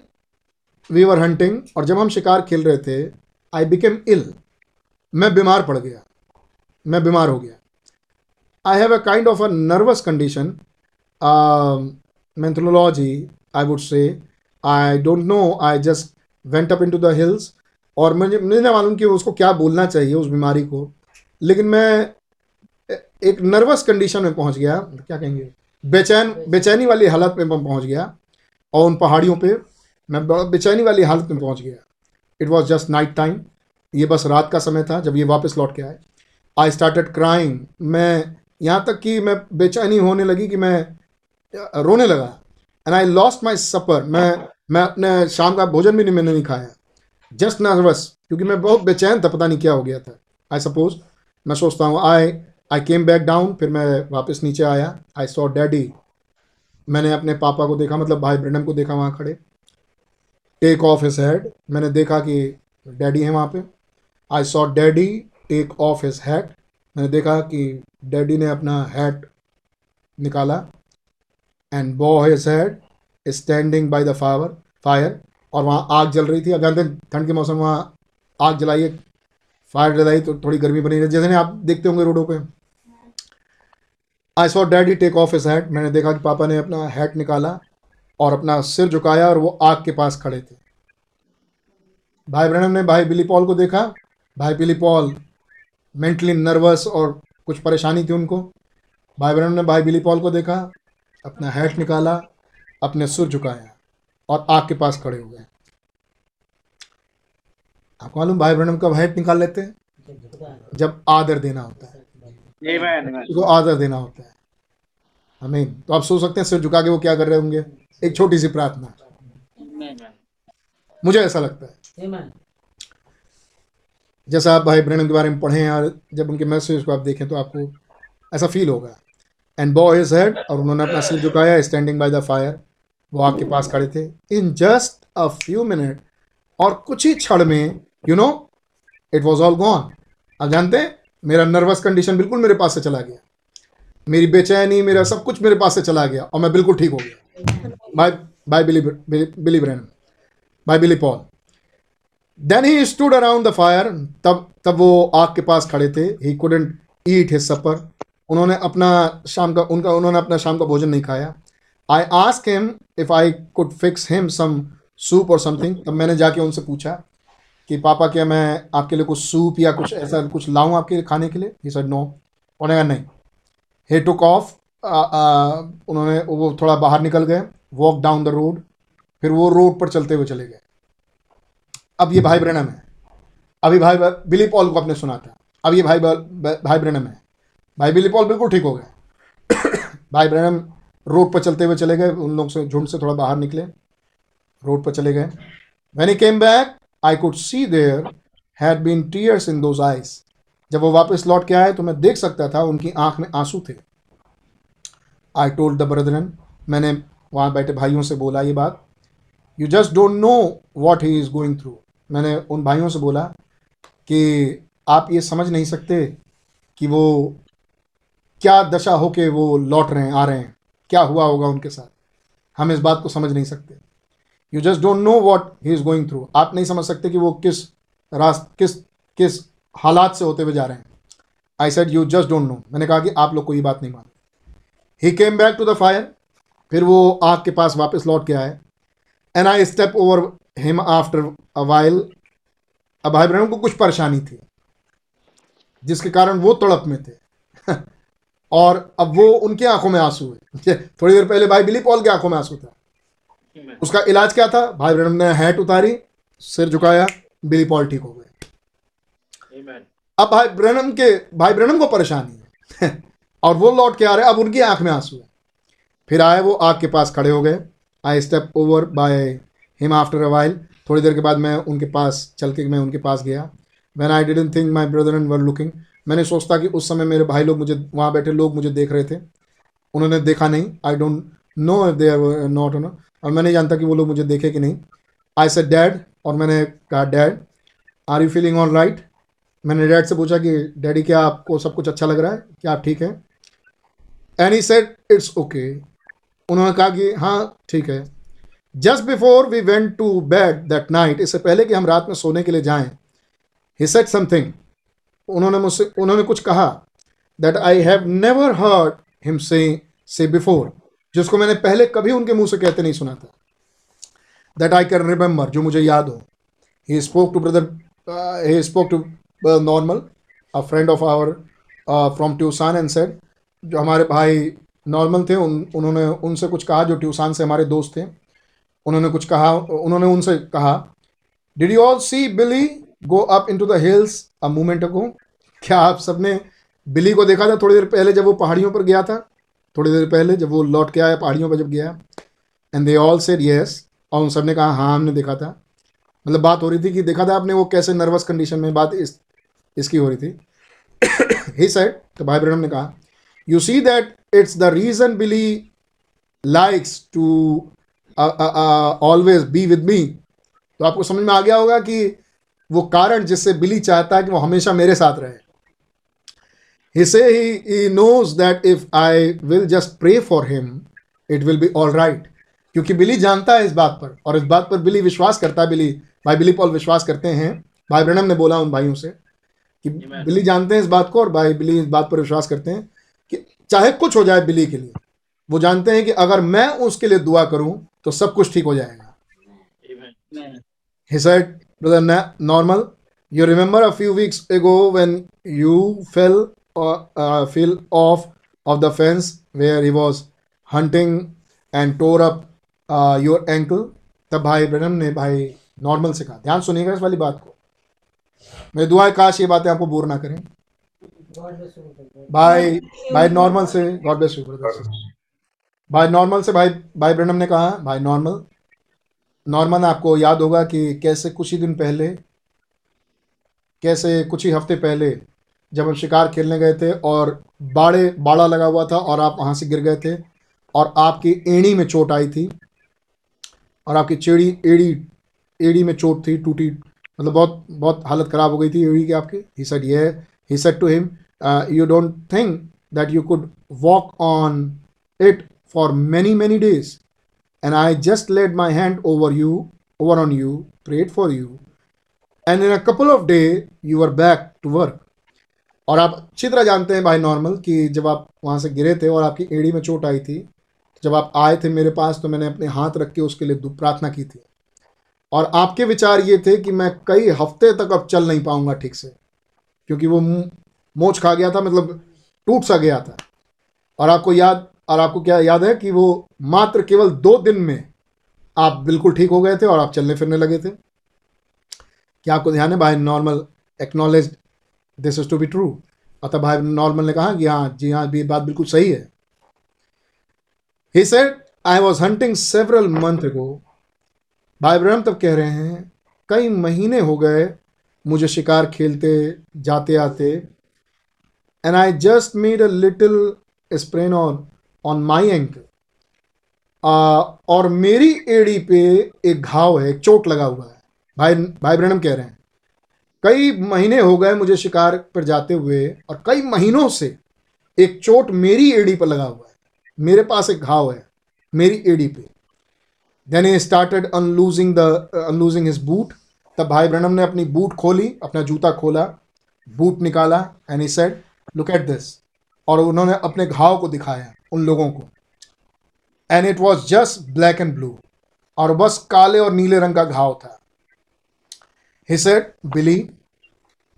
we were hunting और जब हम शिकार खेल रहे थे आई बिकेम इल मैं बीमार पड़ गया। मैं बीमार हो गया। I have a kind of a nervous condition mythology I would say I don't know I just went up into the hills और मुझे मुझे नहीं मालूम कि उसको क्या बोलना चाहिए उस बीमारी को। लेकिन मैं एक नर्वस कंडीशन में पहुँच गया। क्या कहेंगे? बेचैन बेचैनी। वाली हालत में पहुँच गया और उन पहाड़ियों पे मैं बेचैनी वाली हालत में पहुँच गया। It was just night time ये बस रात का समय था जब ये वापस लौट के आए। आई स्टार्टेड क्राइंग मैं यहाँ तक कि मैं बेचैनी होने लगी कि मैं रोने लगा। And I lost my supper मैं मैं अपने शाम का भोजन भी नहीं मैंने नहीं खाया। जस्ट नर्वस क्योंकि मैं बहुत बेचैन था, पता नहीं क्या हो गया था। आई सपोज़ मैं सोचता हूँ आई आई केम बैक डाउन फिर मैं वापस नीचे आया। आई सॉ डैडी मैंने अपने पापा को देखा मतलब भाई ब्रनम को देखा वहाँ खड़े। टेक ऑफ़ हिज हेड मैंने देखा कि डैडी हैं वहाँ पे। I saw daddy take off his hat मैंने देखा कि डैडी ने अपना हैट निकाला। And bow his head standing by the fire fire और वहाँ आग जल रही थी। अब जानते हैं ठंड के मौसम में वहाँ आग जलाइए फायर जलाई तो थोड़ी गर्मी बनी रही। जैसे आप देखते होंगे रोडों पे। I saw daddy take off his hat मैंने देखा कि पापा ने अपना हैट निकाला और अपना सिर झुकाया और वो आग के पास खड़े थे। भाई ब्रहणम ने भाई बिली पॉल को देखा। भाई बिली पॉल मेंटली नर्वस और कुछ परेशानी थी उनको। भाई ब्रहणम ने भाई बिली पॉल को देखा, अपना हैट निकाला, अपने सुर झुकाया। और आग के पास खड़े हो गए। आपको मालूम भाई ब्रहणम कब हैट निकाल लेते हैं? जब आदर देना होता है। उसको आदर देना होता है। हमें तो आप सोच सकते हैं सिर झुका के वो क्या कर रहे होंगे? एक छोटी सी प्रार्थना। मुझे ऐसा लगता है। जैसा आप भाई ब्रहणम के बारे में पढ़ें और जब उनके मैसेज को आप देखें तो आपको ऐसा फील होगा। एंड बॉय इज़ हेड और उन्होंने अपना सिर झुकाया स्टैंडिंग बाय द फायर वो आपके पास खड़े थे। In just a few minute और कुछ ही क्षण में you know it was all gone आप जानते हैं, मेरा नर्वस कंडीशन बिल्कुल मेरे पास से चला गया। मेरी बेचैनी, मेरा सब कुछ मेरे पास से चला गया, और मैं बिल्कुल ठीक हो गया। Bye bye Billy Billy Bran bye Billy Paul then he stood around the fire तब तब वो आग के पास खड़े थे। ही कुडेंट ईट हिज सपर उन्होंने अपना शाम का, उनका, उन्होंने अपना शाम का भोजन नहीं खाया। I ask him if I could fix him some soup और समथिंग तब मैंने जाके उनसे पूछा कि, पापा, क्या मैं आपके लिए कुछ सूप या कुछ ऐसा कुछ लाऊं आपके लिए खाने के लिए? ही सर नो उन्होंने कहा, नहीं. हे टुक ऑफ़ उन्होंने वो थोड़ा बाहर निकल गए वॉक डाउन द रोड फिर वो रोड पर चलते हुए चले गए। अब ये भाई ब्रनम है। अभी भाई बिली पॉल को आपने सुना था अब ये भाई भाई ब्रनम है। भाई बिली पॉल बिल्कुल ठीक हो गए। भाई ब्रनम रोड पर चलते हुए चले गए, उन लोग से, झुंड से थोड़ा बाहर निकले, रोड पर चले गए। When he came back I could see there had been tears in those eyes जब वो वापस लौट के आए तो मैं देख सकता था, उनकी आँख में आँसू थे। आई टोल्ड द ब्रदरन मैंने वहाँ बैठे भाइयों से बोला ये बात। You just don't know what he is going through मैंने उन भाइयों से बोला कि आप ये समझ नहीं सकते कि वो क्या दशा हो के वो लौट रहे हैं, आ रहे हैं। क्या हुआ होगा उनके साथ? हम इस बात को समझ नहीं सकते। You just don't know what he is going through आप नहीं समझ सकते कि वो किस रास्त, किस किस हालात से होते हुए जा रहे हैं। I said you just don't know मैंने कहा कि आप लोग कोई बात नहीं मान he came back to the fire फिर वो आग के पास वापस लौट के आए। And I step over him after a while अब भाई बहनों को कुछ परेशानी थी, जिसके कारण वो तड़प में थे। और अब वो उनके आँखों में आँसू हुए। थोड़ी देर पहले भाई बिली पॉल के आँखों में आँसू था। उसका इलाज क्या था? भाई ब्रहण ने हैट उतारी सिर झुकाया बिली पॉल ठीक हो गए। अब भाई ब्रहणम के भाई ब्रहणम को परेशानी है। और वो लौट के आ रहे अब उनकी आँख में आँसू है। फिर आए वो आग के पास खड़े हो गए। I step over by him after a while थोड़ी देर के बाद मैं उनके पास चल के मैं उनके पास गया। When I didn't think my brother and were looking मैंने सोचता कि उस समय मेरे भाई लोग मुझे, वहाँ बैठे लोग मुझे देख रहे थे। उन्होंने देखा नहीं। I don't know they not know और मैं नहीं जानता कि वो लोग मुझे देखे कि नहीं। आई सेड डैड और मैंने कहा dad are you feeling all right मैंने डैड से पूछा कि डैडी क्या आपको सब कुछ अच्छा लग रहा है? क्या आप ठीक हैं? ही सेड इट्स ओके उन्होंने कहा कि हाँ ठीक है। Just before we went to bed that night इससे पहले कि हम रात में सोने के लिए जाएँ ही सेट समथिंग उन्होंने मुझसे, उन्होंने कुछ कहा that I have never heard him say say before जिसको मैंने पहले कभी उनके मुँह से कहते नहीं सुना था। दैट आई कैन रिमेंबर जो मुझे याद हो। He spoke to brother he spoke to Norman a friend of our from Tucson and said जो हमारे भाई नॉर्मल थे, उन, उन्होंने उनसे कुछ कहा, जो ट्यूसान से हमारे दोस्त थे। उन्होंने कुछ कहा, उन्होंने उनसे कहा did you all see Billy go up into the hills a moment ago क्या आप सबने बिली को देखा था थोड़ी देर पहले जब वो पहाड़ियों पर गया था? थोड़ी देर पहले जब वो लौट के आया पहाड़ियों पर जब गया। And they all said yes और उन सबने कहा हाँ हमने देखा था। मतलब बात हो रही थी कि देखा था आपने वो कैसे नर्वस कंडीशन में बात इस, इसकी हो रही थी। ही सेड तो भाई ब्रहण ने कहा you see that it's the reason Billy likes to always be with me. तो आपको समझ में आ गया होगा कि वो कारण जिससे बिली चाहता है कि वो हमेशा मेरे साथ रहे। He say he, he knows that if I will just pray for him it will be all right क्योंकि बिली जानता है इस बात पर और इस बात पर बिली विश्वास करता है बिली। भाई बिली पॉल विश्वास करते हैं। भाई ब्रनम ने बोला उन भाइयों से कि बिली जानते हैं इस बात को और भाई बिली इस बात पर विश्वास करते हैं कि चाहे कुछ हो जाए बिली के लिए वो जानते हैं कि अगर मैं उसके लिए दुआ करूँ तो सब कुछ ठीक हो जाएगा। He said, Brother Na- Normal, you remember a few weeks ago when you fell uh, uh, fell off of the fence where he was hunting and tore up uh, your ankle? तब भाई Branham ने भाई normal से कहा ध्यान सुनिएगा इस वाली बात को मेरी दुआ है काश ये बातें आपको बोर ना करें भाई भाई नॉर्मल से गॉड ब्लेस यू ब्रदर भाई नॉर्मल से भाई भाई ब्रनम ने कहा भाई नॉर्मल नॉर्मल आपको याद होगा कि कैसे कुछ ही दिन पहले, कैसे कुछ ही हफ़्ते पहले जब हम शिकार खेलने गए थे और बाड़े, बाड़ा लगा हुआ था और आप वहाँ से गिर गए थे और आपकी एड़ी में चोट आई थी और आपकी चेड़ी, एड़ी एड़ी में चोट थी, टूटी मतलब बहुत बहुत हालत ख़राब हो गई थी एड़ी की आपकी। ही सेड ये he said to him you don't think that you could walk on it for many many days and I just laid my hand over you, over on you, prayed for you, and in a couple of days you were back to work. और आप अच्छी तरह जानते हैं भाई normal कि जब आप वहाँ से गिरे थे और आपकी एड़ी में चोट आई थी जब आप आए थे मेरे पास तो मैंने अपने हाथ रख के उसके लिए प्रार्थना की थी। और आपके विचार ये थे कि मैं कई हफ़्ते तक अब चल नहीं पाऊँगा ठीक से क्योंकि वो मोच खा गया था मतलब टूट सा गया था। और आपको याद और आपको क्या याद है कि वो मात्र केवल दो दिन में आप बिल्कुल ठीक हो गए थे और आप चलने फिरने लगे थे? क्या आपको ध्यान है? भाई Norman acknowledge this is to be true अतः भाई नॉर्मल ने कहा कि हाँ जी हाँ ये बात बिल्कुल सही है। He said I was hunting several month को भाई ब्रह्म तब कह रहे हैं, कई महीने हो गए मुझे शिकार खेलते, जाते आते and I just made a little sprain on on my ankle और मेरी एड़ी पे एक घाव है, एक चोट लगा हुआ है। भाई भाई ब्रणम कह रहे हैं, कई महीने हो गए मुझे शिकार पर जाते हुए और कई महीनों से एक चोट मेरी एड़ी पर लगा हुआ है। मेरे पास एक घाव है, मेरी एड़ी पे। Then he started unloosing the unloosing his boot तब भाई ब्रणम ने अपनी बूट खोली, अपना जूता खोला बूट निकाला and he said look at this और उन्होंने अपने घाव को दिखाया। उन लोगों को। And it was just black and blue और बस काले और नीले रंग का घाव था। He said Billy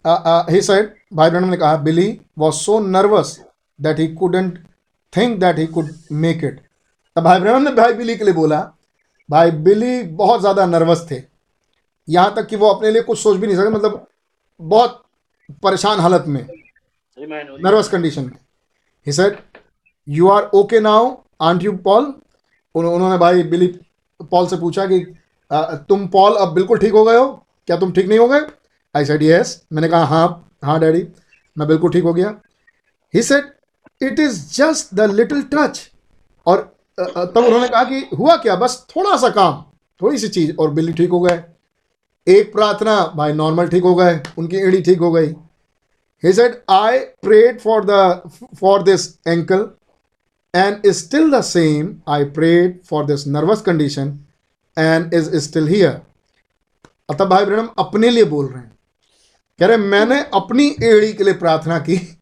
he said भाई ब्रह्म ने कहा Billy was so nervous that he couldn't think that he could make it तब भाई ब्रह्म ने भाई बिली के लिए बोला भाई बिली बहुत ज़्यादा नर्वस थे। यहाँ तक कि वो अपने लिए कुछ सोच भी नहीं सके मतलब बहुत परेशान हालत में नर्वस कंडीशन में। He said you are okay now aren't you Paul उन्होंने भाई बिली पॉल से पूछा कि तुम पॉल अब बिल्कुल ठीक हो गए हो? क्या तुम ठीक नहीं हो गए? आई सेड यस मैंने कहा हाँ हाँ डैडी मैं बिल्कुल ठीक हो गया. He said it is just the little touch और तब उन्होंने कहा कि, हुआ क्या? बस थोड़ा सा काम, थोड़ी सी चीज़. और बिल्ली ठीक हो गए। एक प्रार्थना, भाई नॉर्मल ठीक हो गए, उनकी एड़ी ठीक हो गई। He said I prayed for the for this ankle and is still the same. I prayed for this nervous condition and is still here. अतः भाई ब्रह्म अपने लिए बोल रहे हैं। कह रहे मैंने अपनी एड़ी के लिए प्रार्थना की।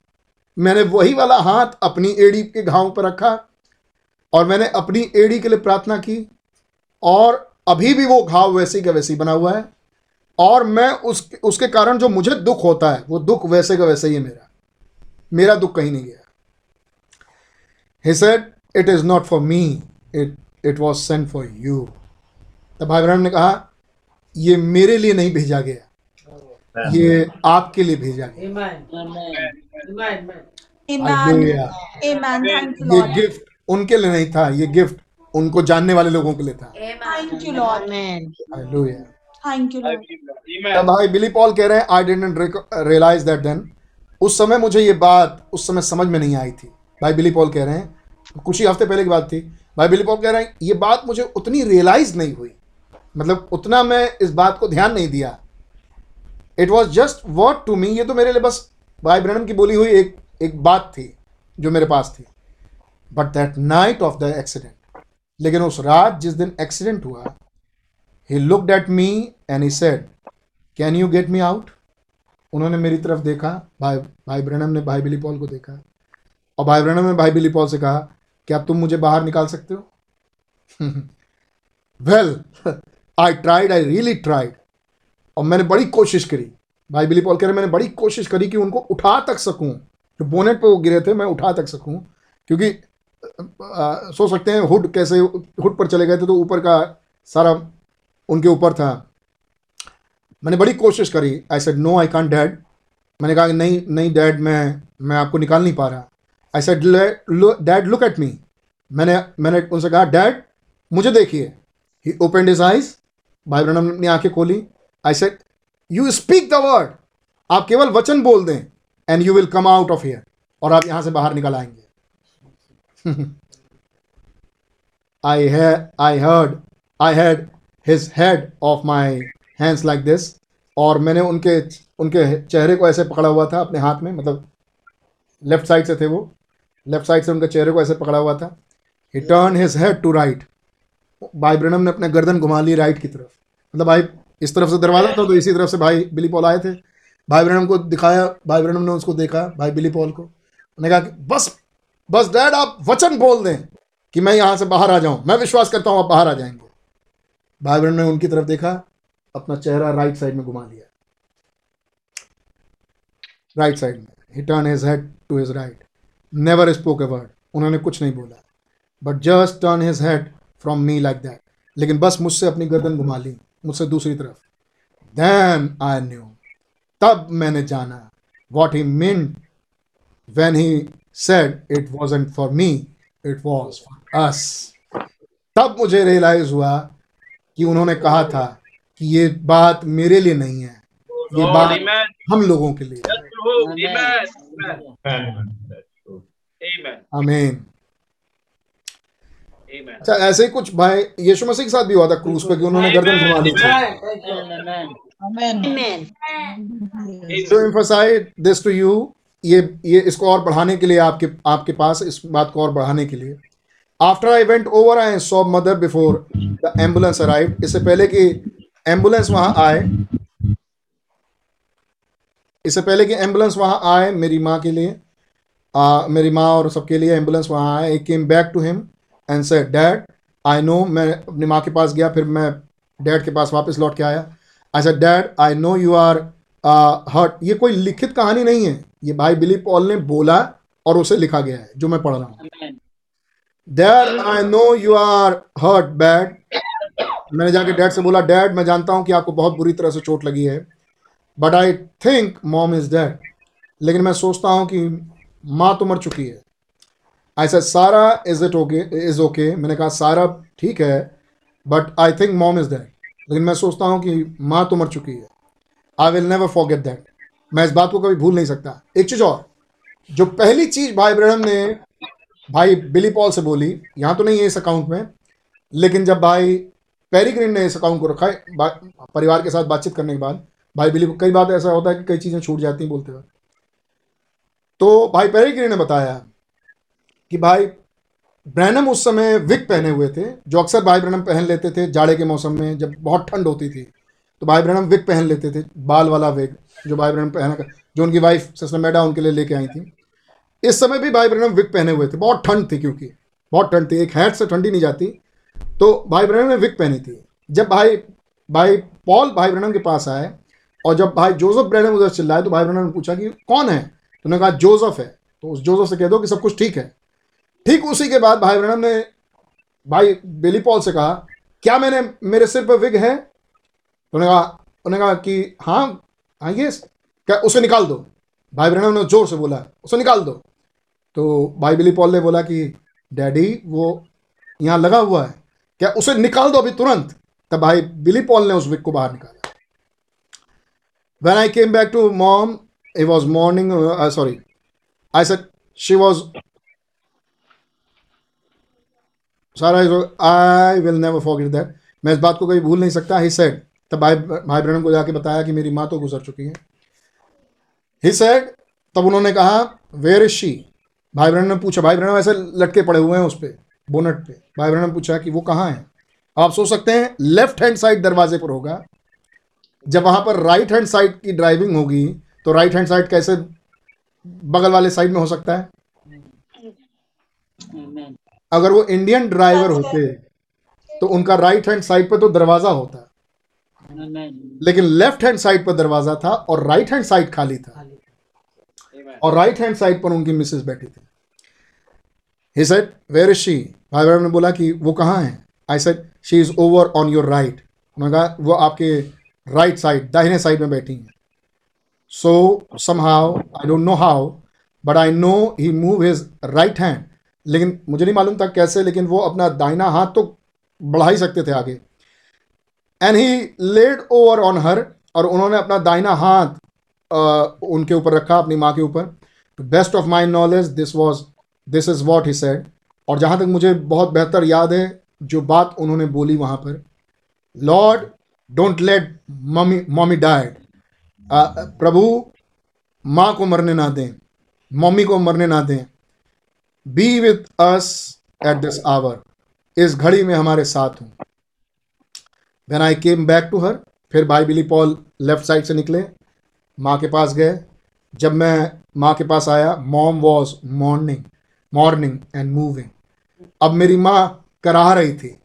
मैंने वही वाला हाथ अपनी एड़ी के घाव पर रखा और मैंने अपनी एड़ी के लिए प्रार्थना की। और अभी भी वो घाव वैसे का वैसे बना हुआ है। और मैं उस उसके कारण जो मुझे दुख होता है, वो दुख वैसे का वैसे ही है मेरा। मेरा दुख कहीं नहीं गया। He said it is not for me it it was sent for you तब भाई ब्रह्म ने कहा ये मेरे लिए नहीं भेजा गया ये आपके लिए भेजा गया Amen. Amen. Amen. Amen. Hallelujah. Amen. Thank you, ये. गिफ्ट उनके लिए नहीं था ये गिफ्ट उनको जानने वाले लोगों के लिए था Thank you, Lord. Hallelujah. Thank you, Lord. तब भाई बिली पॉल कह रहे हैं I didn't realize that then उस समय मुझे ये बात उस समय समझ में नहीं आई थी भाई बिली पॉल कह रहे हैं। कुछ ही हफ़्ते पहले की बात थी। भाई बिली पॉल कह रहे हैं, ये बात मुझे उतनी रियलाइज़ नहीं हुई। मतलब उतना मैं इस बात को ध्यान नहीं दिया। It was just what to me ये तो मेरे लिए बस भाई ब्रनम की बोली हुई एक एक बात थी, जो मेरे पास थी। But that night of the accident लेकिन उस रात जिस दिन एक्सीडेंट हुआ he looked at me and he said can you get me out उन्होंने मेरी तरफ़ देखा, भाई भाई ब्रनम ने भाई बिली पॉल को देखा। और भाई ब्रनम ने भाई बिली पॉल से कहा कि अब तुम मुझे बाहर निकाल सकते हो? Well I tried I really tried और मैंने बड़ी कोशिश करी। भाई बिली पॉल कह रहे, मैंने बड़ी कोशिश करी कि उनको उठा तक सकूँ। जो बोनेट पे वो गिरे थे, मैं उठा तक सकूँ। क्योंकि सोच सकते हैं, हुड कैसे, हुड पर चले गए थे तो ऊपर का सारा उनके ऊपर था। मैंने बड़ी कोशिश करी। I said no I can't dad मैंने कहा, नहीं नहीं डैड मैं मैं आपको निकाल नहीं पा रहा। I said dad look at me मैंने मैंने उनसे कहा डैड मुझे देखिए. ही ओपन डिज आइज़ भाई ब्रनम ने आँखें खोली. I said you speak the word आप केवल वचन बोल दें and you will come out of here और आप यहाँ से बाहर निकल आएँगे. आई है I heard I had his head of my hands like this और मैंने उनके उनके चेहरे को ऐसे पकड़ा हुआ था अपने हाथ में मतलब लेफ़्ट साइड से थे वो लेफ़्ट साइड से उनके चेहरे को ऐसे पकड़ा हुआ था। He turn his head to right भाई ब्रनम ने अपने गर्दन घुमा ली राइट की तरफ़। मतलब भाई इस तरफ़ से दरवाज़ा था तो इसी तरफ़ से भाई बिली पॉल आए थे। भाई ब्रनम को दिखाया, भाई ब्रनम ने उसको देखा, भाई बिली पॉल को। उन्होंने कहा कि, बस बस डैड, आप वचन बोल दें कि मैं यहाँ से बाहर आ जाऊँ। मैं विश्वास करता हूँ आप बाहर आ जाएँगे। भाई ब्रनम ने उनकी तरफ़ देखा, अपना चेहरा राइट साइड में घुमा लिया। राइट साइड में। He turn his head to his right never spoke a word उन्होंने कुछ नहीं बोला। But just turn his head from me like that लेकिन बस मुझसे अपनी गर्दन घुमा ली मुझसे दूसरी तरफ़। देन आई न्यू तब मैंने जाना। What he mean when he said it wasn't for me it was for us तब मुझे रियलाइज़ हुआ कि उन्होंने कहा था कि ये बात मेरे लिए नहीं है। ये बात हम लोगों के लिए. Amen. Amen. Amen. आमीन अच्छा ऐसे ही कुछ भाई यीशु मसीह के साथ भी हुआ था क्रूज पे कि उन्होंने गर्दन घुमा ली थी Amen. Amen. to emphasize this to you ये ये इसको और बढ़ाने के लिए आपके आपके पास इस बात को और बढ़ाने के लिए after I went over I saw mother before the ambulance arrive इससे पहले कि एंबुलेंस वहाँ आए इससे पहले कि एंबुलेंस वहाँ आए मेरी माँ के लिए आ, मेरी माँ और सबके लिए एंबुलेंस वहाँ आए। I came back to him and say dad I know मैं अपनी माँ के पास गया फिर मैं डैड के पास वापस लौट के आया. I said dad I know you are hurt ये कोई लिखित कहानी नहीं है। ये भाई बिली पॉल ने बोला और उसे लिखा गया है जो मैं पढ़ रहा हूँ। Dad I know you are hurt bad मैंने जाके डैड से बोला डैड मैं जानता हूँ कि आपको बहुत बुरी तरह से चोट लगी है but I think mom is dead लेकिन मैं सोचता हूँ कि माँ तो मर चुकी है। ऐसा Sarah is it okay is okay मैंने कहा, सारा ठीक है but I think mom is dead लेकिन मैं सोचता हूँ कि माँ तो मर चुकी है। I will never forget that मैं इस बात को कभी भूल नहीं सकता। एक चीज़ और, जो पहली चीज़ भाई ब्रहम ने भाई बिली पॉल से बोली, यहाँ तो नहीं है इस अकाउंट में, लेकिन जब भाई पेरीग्रीन ने इस अकाउंट को रखा है परिवार के साथ बातचीत करने के बाद, भाई बिली कई बात ऐसा होता है कि कई चीज़ें छूट जाती हैं बोलते हुए। तो भाई पेरीग्रीन ने बताया कि भाई ब्रैनम उस समय विक पहने हुए थे, जो अक्सर भाई ब्रैनम पहन लेते थे जाड़े के मौसम में, जब बहुत ठंड होती थी तो भाई ब्रैनम विक पहन लेते थे, बाल वाला विक जो भाई ब्रैनम पहना जो उनकी वाइफ सिस्टर मैडा उनके लिए लेके आई थी। इस समय भी भाई ब्रैनम विक पहने हुए थे, बहुत ठंड थी क्योंकि, बहुत ठंड थी, एक हैट से ठंडी नहीं जाती तो भाई ब्रैनम ने विक पहनी थी। जब भाई भाई पॉल भाई ब्रैनम के पास आए, और जब भाई जोसेफ ब्रैनम उधर चिल्लाए तो भाई ब्रैनम ने पूछा कि कौन है? उन्होंने कहा जोसेफ है तो उस जोसेफ से कह दो कि सब कुछ ठीक है। ठीक उसी के बाद भाई ब्रैनम ने, भाई बेली पॉल से कहा, क्या मैंने, मेरे सिर पर विग है? उन्होंने कहा उन्होंने कहा कि हाँ हाँ ये क्या उसे निकाल दो? भाई ब्रैनम ने ज़ोर से बोला, उसे निकाल दो। तो भाई बिली पॉल ने बोला कि, डैडी, वो यहाँ लगा हुआ है। क्या उसे निकाल दो अभी तुरंत? तब भाई बिली पॉल ने उस विक को बाहर निकाला। When I came back to mom it was morning uh, sorry. I said she was Sarah I will never forget that मैं इस बात को कभी भूल नहीं सकता। ही सेड तब भाई भाई ब्रहण को जाके बताया कि मेरी माँ तो गुजर चुकी है। ही सेड तब उन्होंने कहा वेयर इज़ शी भाई ब्रहण ने पूछा। भाई ब्रहण ऐसे लटके पड़े हुए हैं उस पर बोनट पे। भाई ब्रहण ने पूछा कि वो कहाँ है? आप सोच सकते हैं लेफ़्ट हैंड साइड दरवाजे पर होगा। जब वहाँ पर राइट हैंड साइड की ड्राइविंग होगी तो राइट हैंड साइड कैसे बगल वाले साइड में हो सकता है? अगर वो इंडियन ड्राइवर होते तो उनका राइट हैंड साइड पर तो दरवाज़ा होता. लेकिन लेफ़्ट हैंड साइड पर दरवाज़ा था और राइट हैंड साइड खाली था। और राइट हैंड साइड पर उनकी मिसेस बैठी थी। He said where is she भाई बहन ने बोला कि वो कहाँ है? I said she is over on your right उन्होंने कहा वो आपके राइट साइड दाहिने साइड में बैठी हैं। Somehow I don't know how but I know he move his right hand लेकिन मुझे नहीं मालूम था कैसे, लेकिन वो अपना दाहिना हाथ तो बढ़ा ही सकते थे आगे। And he laid over on her और उन्होंने अपना दाहिना हाथ उनके ऊपर रखा, अपनी माँ के ऊपर। Best of my knowledge this was this is what he said और जहाँ तक मुझे बहुत बेहतर याद है, जो बात उन्होंने बोली वहाँ पर Lord don't let mummy mummy died प्रभु माँ को मरने ना दें मम्मी को मरने ना दें। Be with us at this hour इस घड़ी में हमारे साथ हूँ। Then I came back to her फिर भाई बिली पॉल लेफ़्ट साइड से निकले माँ के पास गए। जब मैं माँ के पास आया mom was moaning moaning and moving अब मेरी माँ कराह रही थी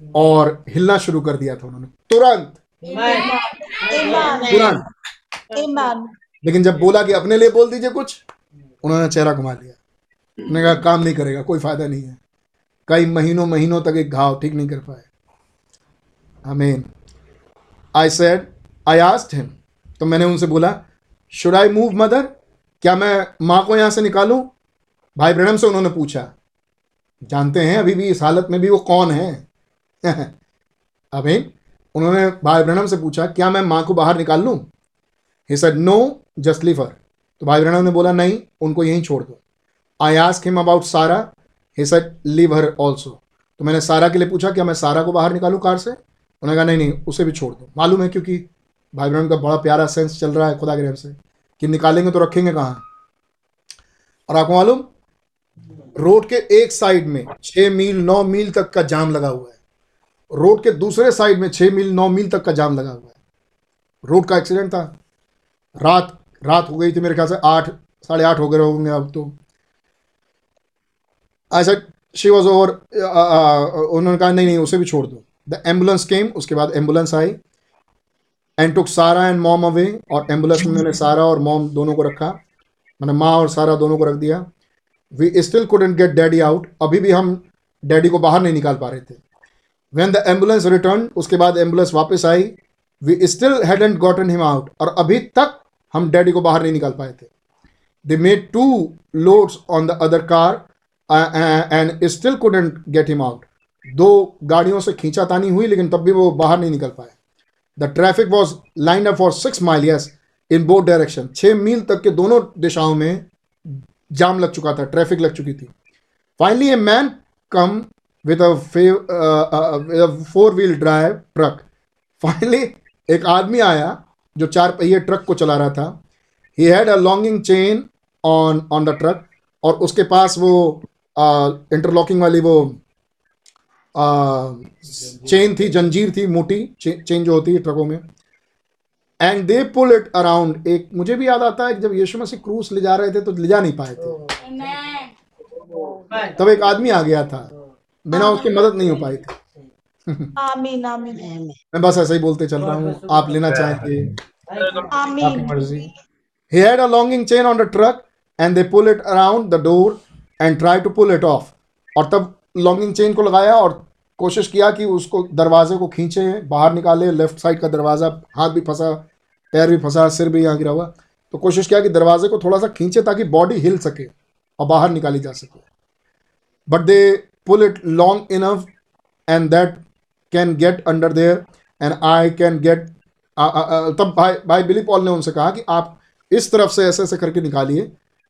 और हिलना शुरू कर दिया था उन्होंने। तुरंत। तुरंत. लेकिन जब बोला कि अपने लिए बोल दीजिए कुछ उन्होंने चेहरा घुमा लिया। उन्होंने कहा काम नहीं करेगा कोई फ़ायदा नहीं है। कई महीनों महीनों तक एक घाव ठीक नहीं कर पाए आमीन I said I asked him तो मैंने उनसे बोला शुड आई मूव मदर क्या मैं माँ को यहाँ से निकालूं? भाई ब्रहणम से उन्होंने पूछा जानते हैं अभी भी इस हालत में भी वो कौन है? अभी उन्होंने भाई ब्रहणम से पूछा क्या मैं माँ को बाहर निकाल लूँ? ही सेड नो जस्ट तो भाई ब्रहणम ने बोला, नहीं, उनको यहीं छोड़ दो. आई ask him about Sarah he said leave her also तो मैंने सारा के लिए पूछा, क्या मैं सारा को बाहर निकालूं कार से? उन्होंने कहा, नहीं नहीं, उसे भी छोड़ दो. मालूम है क्योंकि भाई ब्रहण का बड़ा प्यारा सेंस चल रहा है खुदा के से कि निकालेंगे तो रखेंगे कहाँ? और आपको मालूम, रोड के एक साइड में छः मील, नौ मील तक का जाम लगा हुआ है। रोड के दूसरे साइड में छः मील, नौ मील तक का जाम लगा हुआ है। रोड का एक्सीडेंट था। रात रात हो गई थी मेरे ख्याल से आठ, साढ़े आठ हो गए होंगे अब तो। ऐसा शी वॉज़ ओवर उन्होंने कहा, नहीं नहीं, उसे भी छोड़ दो। द एंबुलेंस केम उसके बाद ambulance I and took Sarah and mom away और एंबुलेंस में मैंने सारा और मॉम दोनों को रखा। मैंने माँ और सारा दोनों को रख दिया। We still couldn't get daddy out अभी भी हम डैडी को बाहर नहीं निकाल पा रहे थे। वेन द एंबुलेंस रिटर्न उसके बाद एंबुलेंस वापस आई। We still hadn't gotten him out और अभी तक हम डैडी को बाहर नहीं निकाल पाए थे। They made two loads on the other car and still couldn't get him out दो गाड़ियों से खींचा तानी हुई, लेकिन तब भी वो बाहर नहीं निकल पाए। The traffic was line up for six mile yes in both direction छः मील तक के दोनों दिशाओं में जाम लग चुका था ट्रैफ़िक लग चुकी थी। Finally a man come with four wheel drive truck finally एक आदमी आया जो चार पहिए ट्रक को चला रहा था। He had a longing chain on on the truck और उसके पास वो इंटरलॉकिंग वाली वो चेन थी जंजीर थी मोटी चेन जो होती है ट्रकों में। And they pull it around एक मुझे भी याद आता है कि जब यीशु मसीह क्रूस ले जा रहे थे तो ले जा नहीं पाए थे। तब एक आदमी आ गया था। बिना उसकी मदद नहीं हो पाई थी। Amen. Amen. मैं बस ऐसे ही बोलते चल रहा हूँ। आप लेना चाहेंगे आपकी. मर्ज़ी। He had a longing chain on the truck and they pull it around the door and try to pull it off. और तब लॉन्गिंग चेन को लगाया और कोशिश किया कि उसको दरवाजे को खींचे बाहर निकाले लेफ़्ट साइड का दरवाज़ा हाथ भी फंसा पैर भी फंसा सिर भी यहाँ गिरा हुआ। तो कोशिश किया कि दरवाजे को थोड़ा सा खींचे ताकि बॉडी हिल सके और बाहर निकाली जा सके। But they pull it long enough and that can get under there and I can get तब भाई भाई बिली पॉल ने उनसे कहा कि आप इस तरफ़ से ऐसे ऐसे करके निकालिए,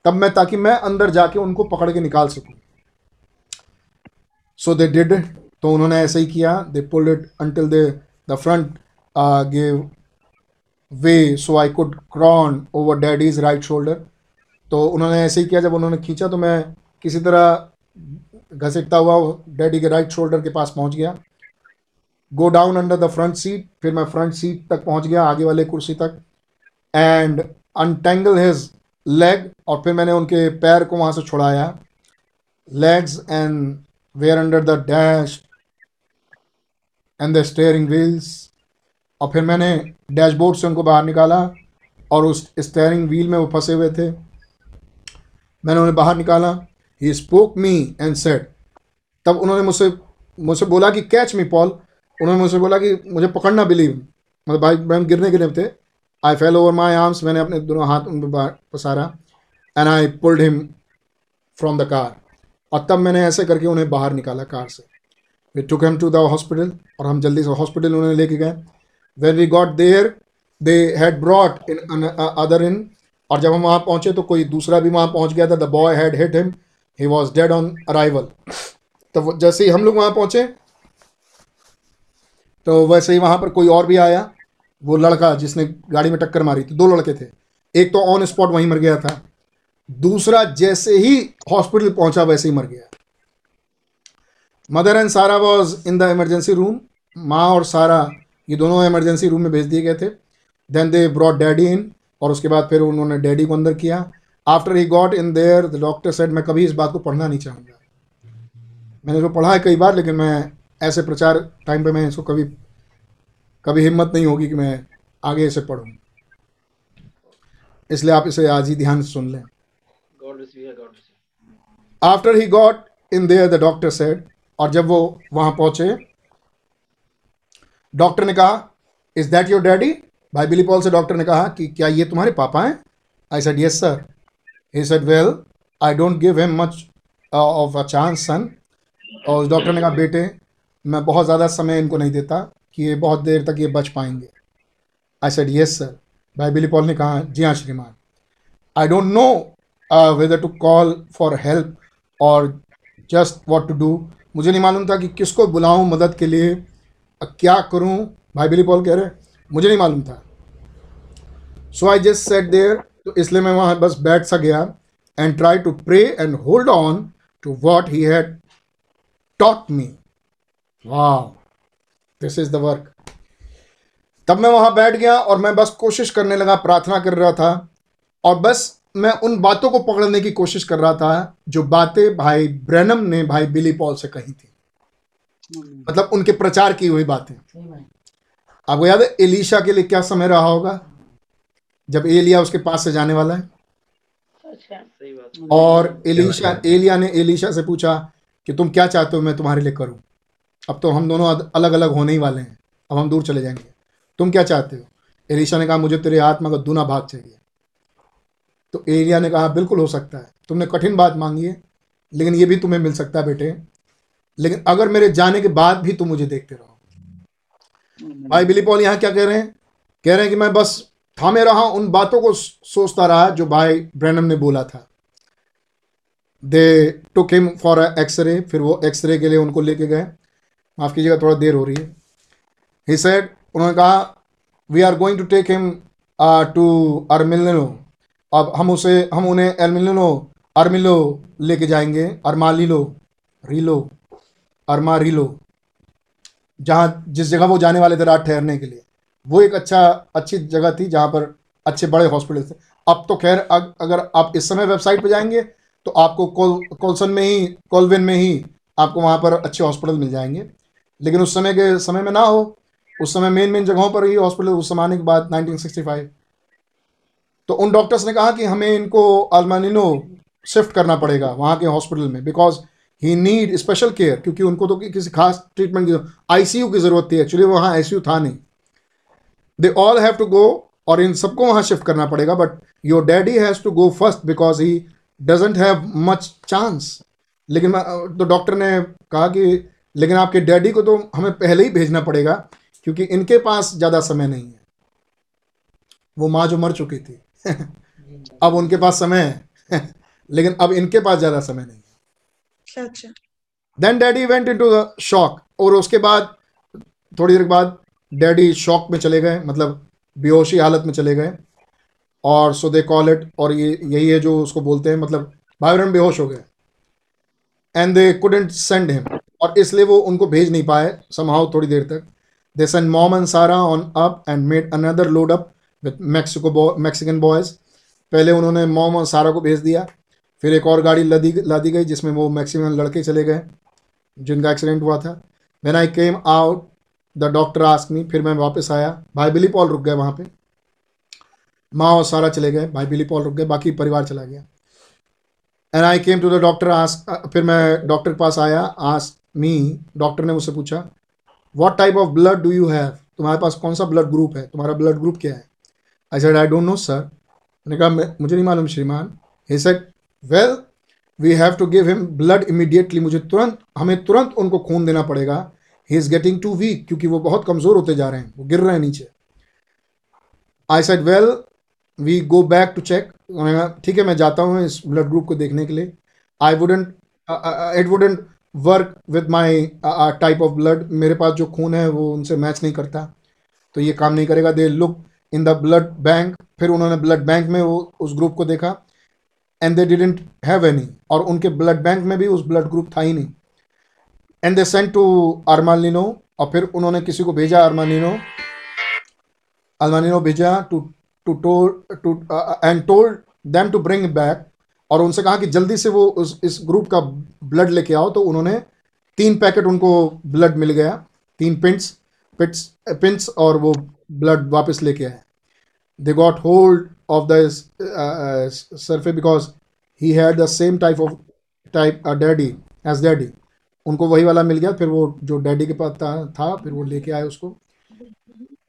तब मैं, ताकि मैं अंदर जाके उनको पकड़ के निकाल सकूँ। सो दे डिड तो उन्होंने ऐसे ही किया they pulled it until they the front give way so I could crawl over daddy's right shoulder तो उन्होंने ऐसे ही किया, जब उन्होंने खींचा तो मैं किसी तरह घसीटता हुआ डैडी के राइट शोल्डर के पास पहुँच गया। Go down under the front seat फिर मैं फ्रंट सीट तक पहुँच गया, आगे वाले कुर्सी तक एंड अनटेंगल हिज लेग और फिर मैंने उनके पैर को वहाँ से छुड़ाया। Legs and were under the dash and the steering wheels और फिर मैंने डैशबोर्ड से उनको बाहर निकाला और उस स्टेयरिंग व्हील में वो फंसे हुए थे। मैंने उन्हें बाहर निकाला। He spoke me and said तब उन्होंने मुझसे मुझसे बोला कि कैच मी पॉल उन्होंने मुझसे बोला कि मुझे पकड़ना बिलीव। मतलब भाई मैं गिरने लिए थे। I fell over my arms मैंने अपने दोनों हाथ उन पर पसारा। And I pulled him from the car और तब मैंने ऐसे करके उन्हें बाहर निकाला कार से। We took him to the hospital और हम जल्दी से हॉस्पिटल उन्हें लेके गए। When we got there they had brought in other in और जब हम वहाँ पहुँचे तो कोई दूसरा भी वहाँ पहुँच गया था। The boy had hit him he was dead on arrival तो जैसे ही हम लोग वहाँ पहुँचे तो वैसे ही वहाँ पर कोई और भी आया, वो लड़का जिसने गाड़ी में टक्कर मारी थी दो लड़के थे। एक तो ऑन स्पॉट वहीं मर गया था, दूसरा जैसे ही हॉस्पिटल पहुँचा वैसे ही मर गया। Mother and Sarah was in the emergency room माँ और सारा ये दोनों इमरजेंसी रूम में भेज दिए गए थे। Then they brought daddy in और उसके बाद फिर उन्होंने डैडी को अंदर किया। After he got in there the doctor said मैं कभी इस बात को पढ़ना नहीं चाहूँगा। मैंने इसको पढ़ा है कई बार, लेकिन मैं ऐसे प्रचार टाइम पे मैं इसको कभी कभी हिम्मत नहीं होगी कि मैं आगे इसे पढ़ूँ। इसलिए आप इसे आज ही ध्यान से सुन लें। After he got in there the doctor said और जब वो वहाँ पहुँचे डॉक्टर ने कहा इज़ दैट योर डैडी भाई बिली पॉल से डॉक्टर ने कहा कि क्या ये तुम्हारे पापा हैं? I said yes sir he said well I don't give him much of a chance son और उस डॉक्टर ने कहा बेटे मैं बहुत ज़्यादा समय इनको नहीं देता कि ये बहुत देर तक ये बच पाएँगे। आई सेड यस सर भाई बिली पॉल ने कहा, जी हाँ श्रीमान. I don't know whether to call for help और जस्ट वॉट टू डू मुझे नहीं मालूम था कि किसको बुलाऊं मदद के लिए क्या करूँ। भाई बिली पॉल कह रहे, मुझे नहीं मालूम था. So I just sat there तो इसलिए मैं वहाँ बस बैठ सा गया and try to pray and hold on to what he had taught me वाह दिस इज़ द वर्क तब मैं वहाँ बैठ गया और मैं बस कोशिश करने लगा प्रार्थना कर रहा था और बस मैं उन बातों को पकड़ने की कोशिश कर रहा था जो बातें भाई ब्रैनम ने भाई बिली पॉल से कही थी। मतलब उनके प्रचार की हुई बातें। आपको याद है एलिशा के लिए क्या समय रहा होगा? जब एलिया उसके पास से जाने वाला है। और एलिशा एलिया ने एलिशा से पूछा कि तुम क्या चाहते हो मैं तुम्हारे लिए करूँ। अब तो हम दोनों अलग अलग होने ही वाले हैं। अब हम दूर चले जाएँगे। तुम क्या चाहते हो? एलिशा ने कहा, मुझे तेरे आत्मा का दूना भाग चाहिए। तो एरिया ने कहा, बिल्कुल हो सकता है। तुमने कठिन बात मांगी है, लेकिन ये भी तुम्हें मिल सकता है, बेटे। लेकिन अगर मेरे जाने के बाद भी तुम मुझे देखते रहो। भाई बिली पॉल यहाँ क्या कह रहे हैं? कह रहे हैं कि मैं बस थामे रहा उन बातों को सोचता रहा जो भाई ब्रैनम ने बोला था। They took him for x ray फिर वो एक्सरे के लिए उनको लेके गए। माफ़ कीजिएगा, थोड़ा देर हो रही है। ही सेड उन्होंने कहा we are going to take him to Amarillo अब हम उसे, हम उन्हें एलमिलो अर्मिलो लेके जाएँगे। अरमा लीलो रीलो अरमा रीलो जहाँ, जिस जगह वो जाने वाले थे रात ठहरने के लिए। वो एक अच्छा अच्छी जगह थी जहाँ पर अच्छे बड़े हॉस्पिटल थे। अब तो खैर अगर आप इस समय वेबसाइट पर जाएँगे तो आपको कोल, कोलसन में ही, कोलविन में ही आपको वहाँ पर अच्छे हॉस्पिटल मिल जाएँगे। लेकिन उस समय के समय में ना हो, उस समय मेन मेन जगहों पर ही हॉस्पिटल उस जमाने के बाद 1965 तो उन डॉक्टर्स ने कहा कि हमें इनको अल्मानिनो शिफ्ट करना पड़ेगा वहाँ के हॉस्पिटल में because he need special care क्योंकि उनको तो किसी खास ट्रीटमेंट की आईसीयू की ज़रूरत थी एक्चुअली वहाँ आईसीयू था नहीं। They all have to go और इन सबको वहाँ शिफ्ट करना पड़ेगा but your daddy has to go first because he doesn't have much chance लेकिन तो डॉक्टर ने कहा कि लेकिन आपके डैडी को तो हमें पहले ही भेजना पड़ेगा क्योंकि इनके पास ज़्यादा समय नहीं है। वो माँ जो मर चुकी थी अब उनके पास समय है लेकिन अब इनके पास ज़्यादा समय नहीं है। Then daddy went into the shock और उसके बाद थोड़ी देर बाद डैडी शॉक में चले गए मतलब बेहोशी हालत में चले गए और सो दे कॉल इट और ये यही है जो उसको बोलते हैं मतलब भाई बहन बेहोश हो गए। And they couldn't send him और इसलिए वो उनको भेज नहीं पाए समहाउ थोड़ी देर तक। They send mom and Sarah on up and made another load up with Mexico Mexican boys पहले उन्होंने मॉम और सारा को भेज दिया, फिर एक और गाड़ी लदी, लादी गई जिसमें वो मैक्सिमम लड़के चले गए, जिनका एक्सीडेंट हुआ था। When I came out the doctor ask me फिर मैं वापस आया। भाई बिली पॉल रुक गए वहाँ पे। माँ और सारा चले गए, भाई बिली पॉल रुक गए, बाकी परिवार चला गया। And I came to the doctor ask फिर मैं डॉक्टर के पास आया आस्क मी डॉक्टर ने मुझसे पूछा what type of blood do you have तुम्हारे पास कौन सा ब्लड ग्रुप है? तुम्हारा ब्लड ग्रुप क्या है? I said I don't know sir मैंने कहा मुझे नहीं मालूम, श्रीमान. He said well we have to give him blood immediately मुझे तुरंत, हमें तुरंत उनको खून देना पड़ेगा। He is getting too weak क्योंकि वो बहुत कमज़ोर होते जा रहे हैं। वो गिर रहे हैं नीचे। I said well we go back to check ठीक है, मैं जाता हूँ इस ब्लड ग्रुप को देखने के लिए. I wouldn't it wouldn't work with my type of blood मेरे पास जो खून है, वो उनसे मैच नहीं करता। तो ये काम नहीं करेगा। They look in the blood bank फिर उन्होंने ब्लड बैंक में वो, उस ग्रुप को देखा। And they didn't have any और उनके ब्लड बैंक में भी उस ब्लड ग्रुप था ही नहीं। And they sent to Amarillo और फिर उन्होंने किसी को भेजा आर्मालिनो अल्मानिनो भेजा to to told to and told them to bring back और उनसे कहा कि जल्दी से वो उस, इस ग्रुप का ब्लड लेके आओ तो उन्होंने तीन पैकेट उनको ब्लड मिल गया तीन पिंट्स पिट्स पिंट्स और वो ब्लड वापस लेके आए। They got hold of the sheriff because he had the same type of type daddy as daddy उनको वही वाला मिल गया फिर वो जो डैडी के पास था, था फिर वो लेके आए उसको।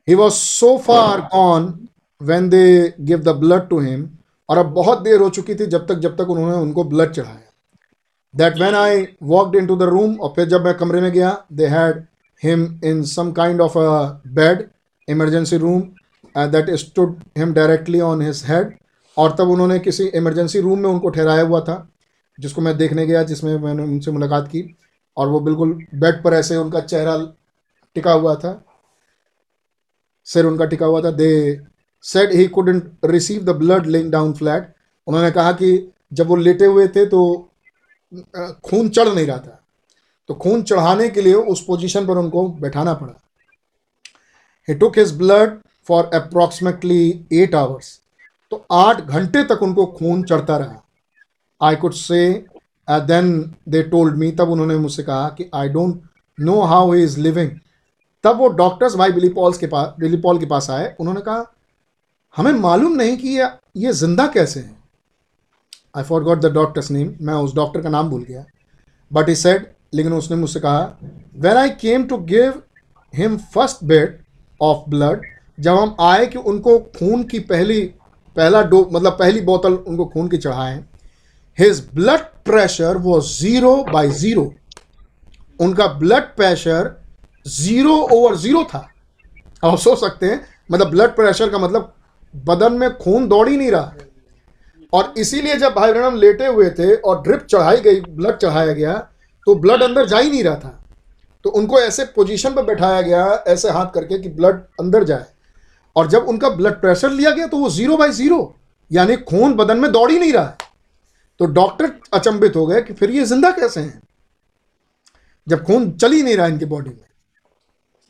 He was so far gone when they give the blood to him और अब बहुत देर हो चुकी थी जब तक जब तक उन्होंने उनको ब्लड चढ़ाया। That when I walked in to the room और फिर जब मैं कमरे में गया they had him in some kind of a bed emergency room that stood him directly on his head और तब उन्होंने किसी इमरजेंसी रूम में उनको ठहराया हुआ था, जिसको मैं देखने गया, जिसमें मैंने उनसे मुलाकात की। और वो बिल्कुल बेड पर ऐसे उनका चेहरा टिका हुआ था। सिर उनका टिका हुआ था। They said he couldn't receive the blood laying down flat उन्होंने कहा कि जब वो लेटे हुए थे तो खून चढ़ नहीं रहा था। तो खून चढ़ाने के लिए उस पोजीशन पर उनको बैठाना पड़ा। He took his blood for approximately eight hours तो आठ घंटे तक उनको खून चढ़ता रहा। I could say then they told me तब उन्होंने मुझसे कहा कि I don't know how he is living तब वो डॉक्टर्स भाई बिली पॉल्स के पास बिली पॉल के पास आए। उन्होंने कहा, हमें मालूम नहीं कि ये ये ज़िंदा कैसे हैं? I forgot the doctor's name मैं उस डॉक्टर का नाम भूल गया। बट ही सेड लेकिन उसने मुझसे कहा when I came to give him first bed of blood जब हम आए कि उनको खून की पहली, पहला डो मतलब पहली बोतल उनको खून की चढ़ाएँ हिज ब्लड प्रेशर वो ज़ीरो बाई ज़ीरो उनका blood pressure zero over zero था। आप सोच सकते हैं मतलब ब्लड प्रेशर का मतलब बदन में खून दौड़ ही नहीं रहा। और इसीलिए जब भाई ब्रहणम लेटे हुए थे और ड्रिप चढ़ाई गई ब्लड चढ़ाया गया तो ब्लड अंदर जा ही नहीं रहा था। तो उनको ऐसे पोजीशन पर बैठाया गया, ऐसे हाथ करके कि ब्लड अंदर जाए। और जब उनका ब्लड प्रेशर लिया गया तो वो ज़ीरो बाई ज़ीरो यानी खून बदन में दौड़ ही नहीं रहा है। तो डॉक्टर अचंभित हो गए कि फिर ये ज़िंदा कैसे हैं? जब खून चल ही नहीं रहा इनकी बॉडी में।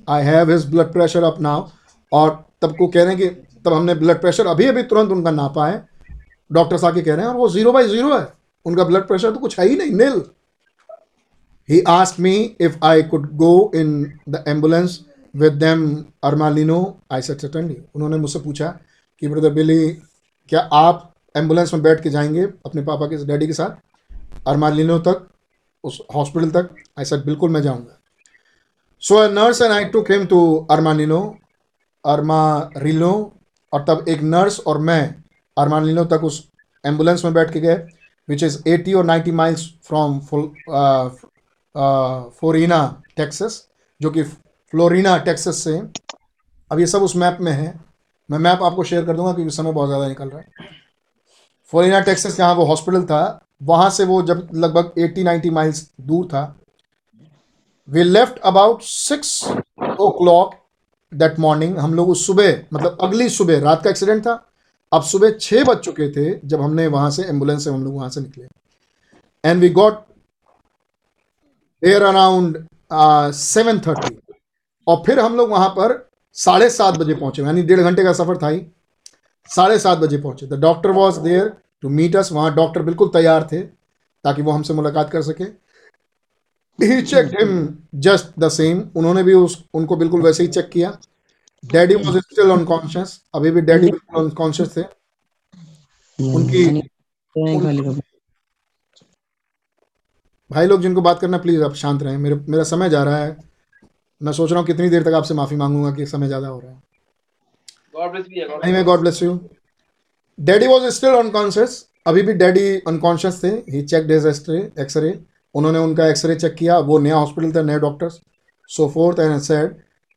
I have his blood pressure up now और तब को कह रहे हैं कि तब हमने ब्लड प्रेशर अभी अभी तुरंत उनका नापा है। डॉक्टर्स आके कह रहे हैं, और वो ज़ीरो बाई ज़ीरो है। उनका ब्लड प्रेशर तो कुछ है ही नहीं नील he ask me if I could go in the ambulance with them Amarillo I said certainly उन्होंने मुझसे पूछा कि ब्रदर बिली क्या आप एंबुलेंस में बैठ के जाएँगे अपने पापा के डैडी के साथ? अरमालिनो तक, उस हॉस्पिटल तक आई सेट बिल्कुल मैं जाऊँगा. So a nurse and I took him to अरमानिनो Amarillo और तब एक नर्स और मैं अरमानिनो तक उस एंबुलेंस में बैठ के गए विच इज़ एटी और 90 माइल्स फ्रॉम फोरिना टेक्सास जो कि फ्लोरिना टेक्सास से अब ये सब उस मैप में है। मैं मैप आपको शेयर कर दूँगा क्योंकि समय बहुत ज़्यादा निकल रहा है। फ्लोरिना टेक्सास जहाँ वो हॉस्पिटल था, वहाँ से वो जब लगभग 80-90 माइल्स दूर था we left about six o'clock that morning हम लोग उस सुबह मतलब अगली सुबह, रात का एक्सीडेंट था अब सुबह छः बज चुके थे जब हमने वहाँ से एंबुलेंस से हम लोग वहाँ से निकले। And we got there around seven thirty और फिर हम लोग वहाँ पर साढ़े सात बजे पहुँचे। यानी डेढ़ घंटे का सफ़र था ही। साढ़े सात बजे पहुँचे। The doctor was there to meet us वहाँ डॉक्टर बिल्कुल तैयार थे, ताकि वो हमसे मुलाकात कर सके। He check him just the same उन्होंने भी उस, उनको बिल्कुल वैसे ही चेक किया। डैडी वॉज़ स्टिल अनकॉन्शियस अभी भी डैडी बिल्कुल अनकॉन्शियस थे उनकी भाई लोग जिनको बात करना प्लीज़ आप शांत रहें। मेरे मेरा समय जा रहा है। मैं सोच रहा हूँ कितनी देर तक आपसे माफ़ी मांगूँगा कि समय ज़्यादा हो रहा है। God bless you. God नहीं मैं God bless you daddy was still unconscious अभी भी डैडी अनकॉन्शियस थे। He check days x ray x ray उन्होंने उनका एक्सरे चेक किया। वो नया हॉस्पिटल था नए doctors so forth and said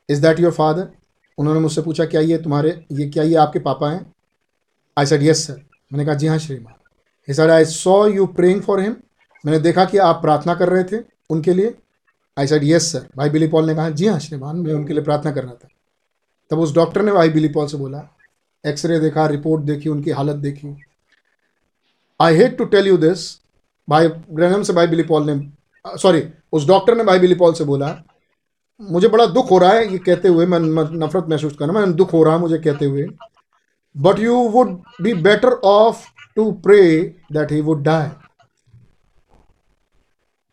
is that your father उन्होंने मुझसे पूछा, क्या ये तुम्हारे, ये क्या ये आपके पापा हैं? आई सेड यस सर मैंने कहा, जी हाँ श्रीमान. He said I saw you praying for him मैंने देखा कि आप प्रार्थना कर रहे थे उनके लिए। आई सेड यस सर भाई बिली पॉल ने कहा, जी हाँ श्रीमान, मैं उनके लिए प्रार्थना कर रहा था। तब उस डॉक्टर ने भाई बिली पॉल से बोला एक्सरे देखा रिपोर्ट देखी, उनकी हालत देखी. I hate to tell you this भाई ब्रैनम से भाई बिली पॉल ने सॉरी उस डॉक्टर ने भाई बिली पॉल से बोला मुझे बड़ा दुख हो रहा है ये कहते हुए, मैं नफरत महसूस कर रहा मैं दुख हो रहा है मुझे कहते हुए। But you would be better off to pray that he would die